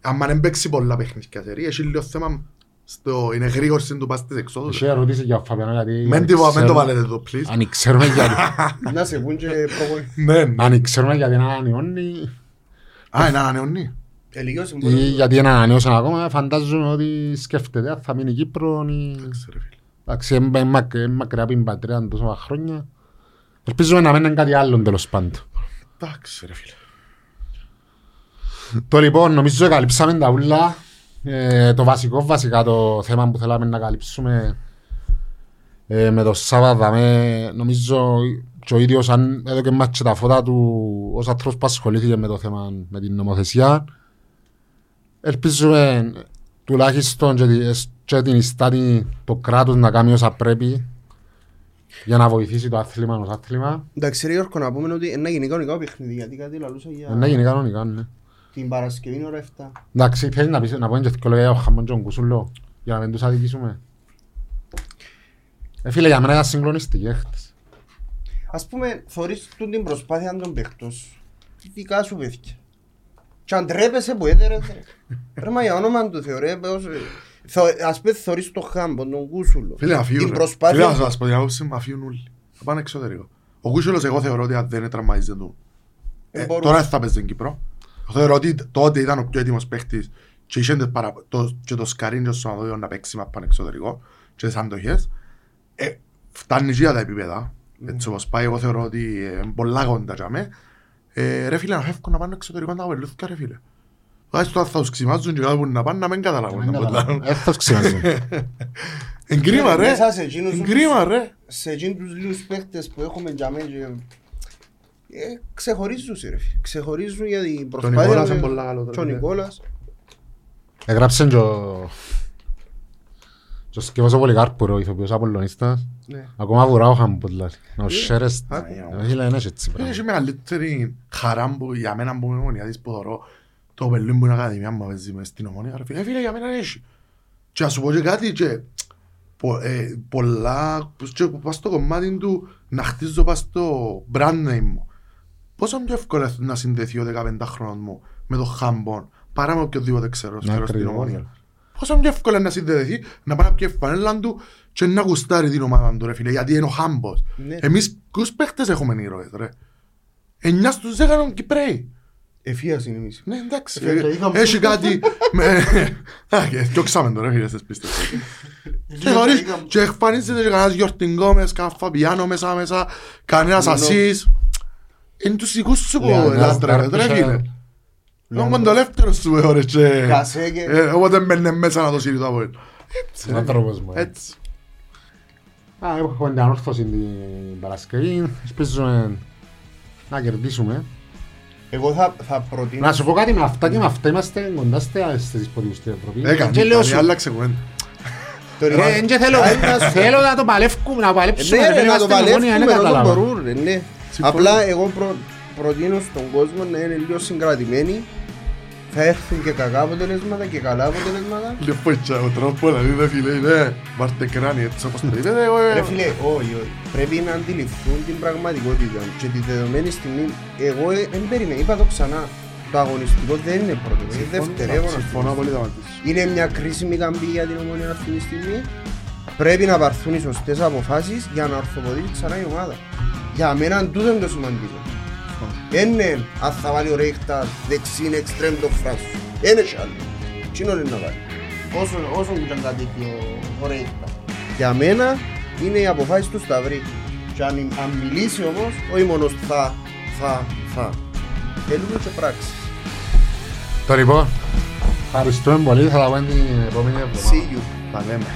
άμα δεν παίξει πολλά παιχνίδια σερί, έχει λίγο θέμα στο είναι γρήγορση του πας στις εξόδους. Είχε ερώτηση για ο Φαβιανό γιατί... Μεν το- μεν το βάλετε εδώ, please. Αν ξέρουμε γιατί... Να σε πούν και προβολή. Ναι, ναι. Αν ξέρουμε γιατί να ανανεώνει Α, είναι ανανεώνει. Ελίγιος ή μπορεί. γιατί να ανανεώσουν ακόμα, φαντάζομαι ότι σκέφτεται αν θα μείνει Κύπρο ή... Εντάξει, ρε φίλε. Εντάξει, είναι μακ- είναι μακριά από την πατρίδα τόσο χρόνια. Ελπίζουμε να μην είναι κάτι άλλο τέλος πάντων. Εντάξει, ρε φίλε. Το λοιπόν, νομίζω καλύψαμε τα ούλα. Ε, το βασικό, βασικά το θέμα που θέλαμε να καλύψουμε ε, με το Σάββατο, με, νομίζω και ο ίδιος αν έδωκε μας και τα φώτα του ως άνθρωπος που ασχολήθηκε με το θέμα με την νομοθεσία ελπίζουμε τουλάχιστον και, τη- και την ιστάτη το κράτος να κάνει όσα πρέπει για να βοηθήσει το άθλημα ως άθλημα Εντάξει ρε Γιώργο να πούμε ότι είναι να γίνει κανονικά ο παιχνίδι γιατί κάτι λαλούσα Ε, να για γίνει κανονικά, ναι. Την Παρασκευή ώρα 7. Εντάξει, θέλεις να, πεις, να πω και δυο λόγια για ο Χαμόν και τον Κουσούλο για να μην τους αδικήσουμε. Ε, φίλε, για μένα ήταν συγκλονιστική έχτες. Ας πούμε θωρείς τούν την προσπάθεια των παιχτών σου. Δικά σου παιδιά. Και αν τρέπεσαι που έδερες ρε. Ρε μα για όνομα του θεωρέ πως... θω- Ας πούμε θωρείς το χάμπο, τον κούσουλο. Φίλε, αφήγουν. Την ρε. Φίλε, προσπάθεια... να σας πω την άποψη μου, αφήγουν όλοι. Θα πάνε εξωτερικό. Ο Κούσουλος εγώ θεωρώ ότι αν δεν τραυματίζεται του. Ε, Ε, μπορούσε. τώρα θα παίζει στην Κύπρο. Θεωρώ ότι τότε ήταν ο πιο έτοιμος παίχτης και είχε τις παρα- το- και το σκαρίνι και το σωματόδιο να παίξει μα πάνε εξωτερικό και τις αντοχές. Ε, φτάνει και για τα επίπεδα. Έτσι όπως πάει, εγώ θεωρώ ότι είναι πολλά κοντά για με. Ε, ρε φίλε, να φεύγουν να πάνε εξωτερικό να τα βελούθηκα ρε φίλε. Τουλάχιστον θα τους ξυμάζουν και κάπου να πάνε να μην καταλάβουν. να μποντάρουν. Ε, θα τους ξημάζουν. Εν κρίμα ρε. Μέσα σε εκείνους Εν τους- κρίμα ρε. σε εκείνους τους λίγους παίχτες που έχουμε για μένα και... Ε, ξεχωρίζουν ρε φίλε. Ξεχωρίζουν για την προσπάθεια. Νικόλας του- είναι πολλά καλό, Και ο ρε. Νικόλας. Έγραψε και ο... Και ο Σκεύος ο Πολυκάρπου, ο ηθοποιός Απολλωνίστας. Ναι. Ακόμα βουρά ο Χαμποτλάρ. Ο Σέρες. Α, Ε, Φίλε, είναι έτσι Έχει πράγμα. μεγαλύτερη χαρά που για μένα που είμαι ομονιάτης που θωρώ το παιδί μου είναι ακαδημία μου παίζει μες στην ομονία. ρε φίλε. Ε, φίλε, για μένα έχει. Και να σου πω και κάτι και πο- ε, πολλά και που πας στο κομμάτι του να χτίζω πας στο brand name μου. Πόσο πιο εύκολο είναι να συνδεθεί ο 15χρονος μου με το χάμπον παρά με οποιοδήποτε ξέρω ξέρω στην ακριβώς. ομονία. Πόσο πιο εύκολο είναι να συνδεθεί να πάει να πιει φανέλα του και να γουστάρει την ομάδα του ρε φίλε γιατί είναι ο χάμπος. Ναι. Εμείς ποιους παίχτες έχουμε ήρωες ρε; Εννιά στους δέκα είναι Κυπρέοι. Εφίας είναι εμείς. Ναι, εντάξει. Ε, το είχαμε. Έχει κάτι... με- Α, και διώξαμε τώρα, φίλε, στις πίστες. Και χωρίς... Και εμφανίζεται και κανένας γιορτινγκό μες, κανένα φαπιάνο μέσα μέσα, κανένας Λο- ασίς. Είναι τους δικούς σου που Λεωνάρντο λάτρευε, ρε Κάρπισα. φίλε. Είναι κοντολεύτερος σου, ώρες και... Κασέ και- Ε, Οπότε μπαίνε μέσα να το σύρει το απόελ. Έτσι, Ο ρε. άνθρωπος μου. ε. Έτσι. Α, Έχουμε την ανόρθωση την Παρασκευή. Ελπίζουμε να κερδίσουμε. Εγώ θα, θα προτείνω... Να σου πω κάτι με αυτά και με αυτά είμαστε κοντά στις στις πodiums στην Ευρώπη. Έκανε, Και λέω κάνει, σου, άλλαξε κουβέντα. Το ρε, ρημά- εν και θέλω, Άι, να σου- θέλω να το παλεύουμε, να παλέψουμε, Ναι, ρε, δεν να το είμαστε ομόνια, δεν παλεύουμε όσο καταλάβα. μπορούν, ρε, ναι. Συμφωνώ. Απλά εγώ προ, προτείνω στον κόσμο να είναι λίγο συγκρατημένοι. Θα έρθουν και κακά αποτελέσματα και καλά αποτελέσματα. Λοιπόν, τσα, ο τρόπος να δείτε, φίλε, είναι βάρτε κράνη, έτσι όπως το είπετε. εγώ, ε, Ρε φίλε, όχι, όχι. Πρέπει να αντιληφθούν την πραγματικότητα και τη δεδομένη στιγμή. Εγώ δεν περίμενα, είπα το ξανά. Το αγωνιστικό δεν είναι πρώτο, είναι δευτερεύον. αυτή τη Συμφωνώ στιγμή. πολύ μαζί σου. Είναι μια κρίσιμη καμπή για την ομονία αυτή τη στιγμή. Πρέπει να πάρθουν οι σωστές αποφάσεις για να ορθοποδήσει ξανά η ομάδα. Για μένα τούτο είναι το σημαντικό. Είναι αν θα βάλει ο Ρέιχτας δεξίν εξτρέμ το φράσο. Είναι και άλλο. Τι είναι να βάλει. Όσο, όσο και αν κατέχει ο, ο Ρέιχτας. Για μένα είναι η αποφάση του Σταυρή. Και αν, αν μιλήσει όμως, όχι μόνος θα, θα, θα. Θέλουμε και πράξεις. Το λοιπόν, ευχαριστούμε πολύ, θα τα πούμε την επόμενη εβδομάδα. See you. Τα λέμε.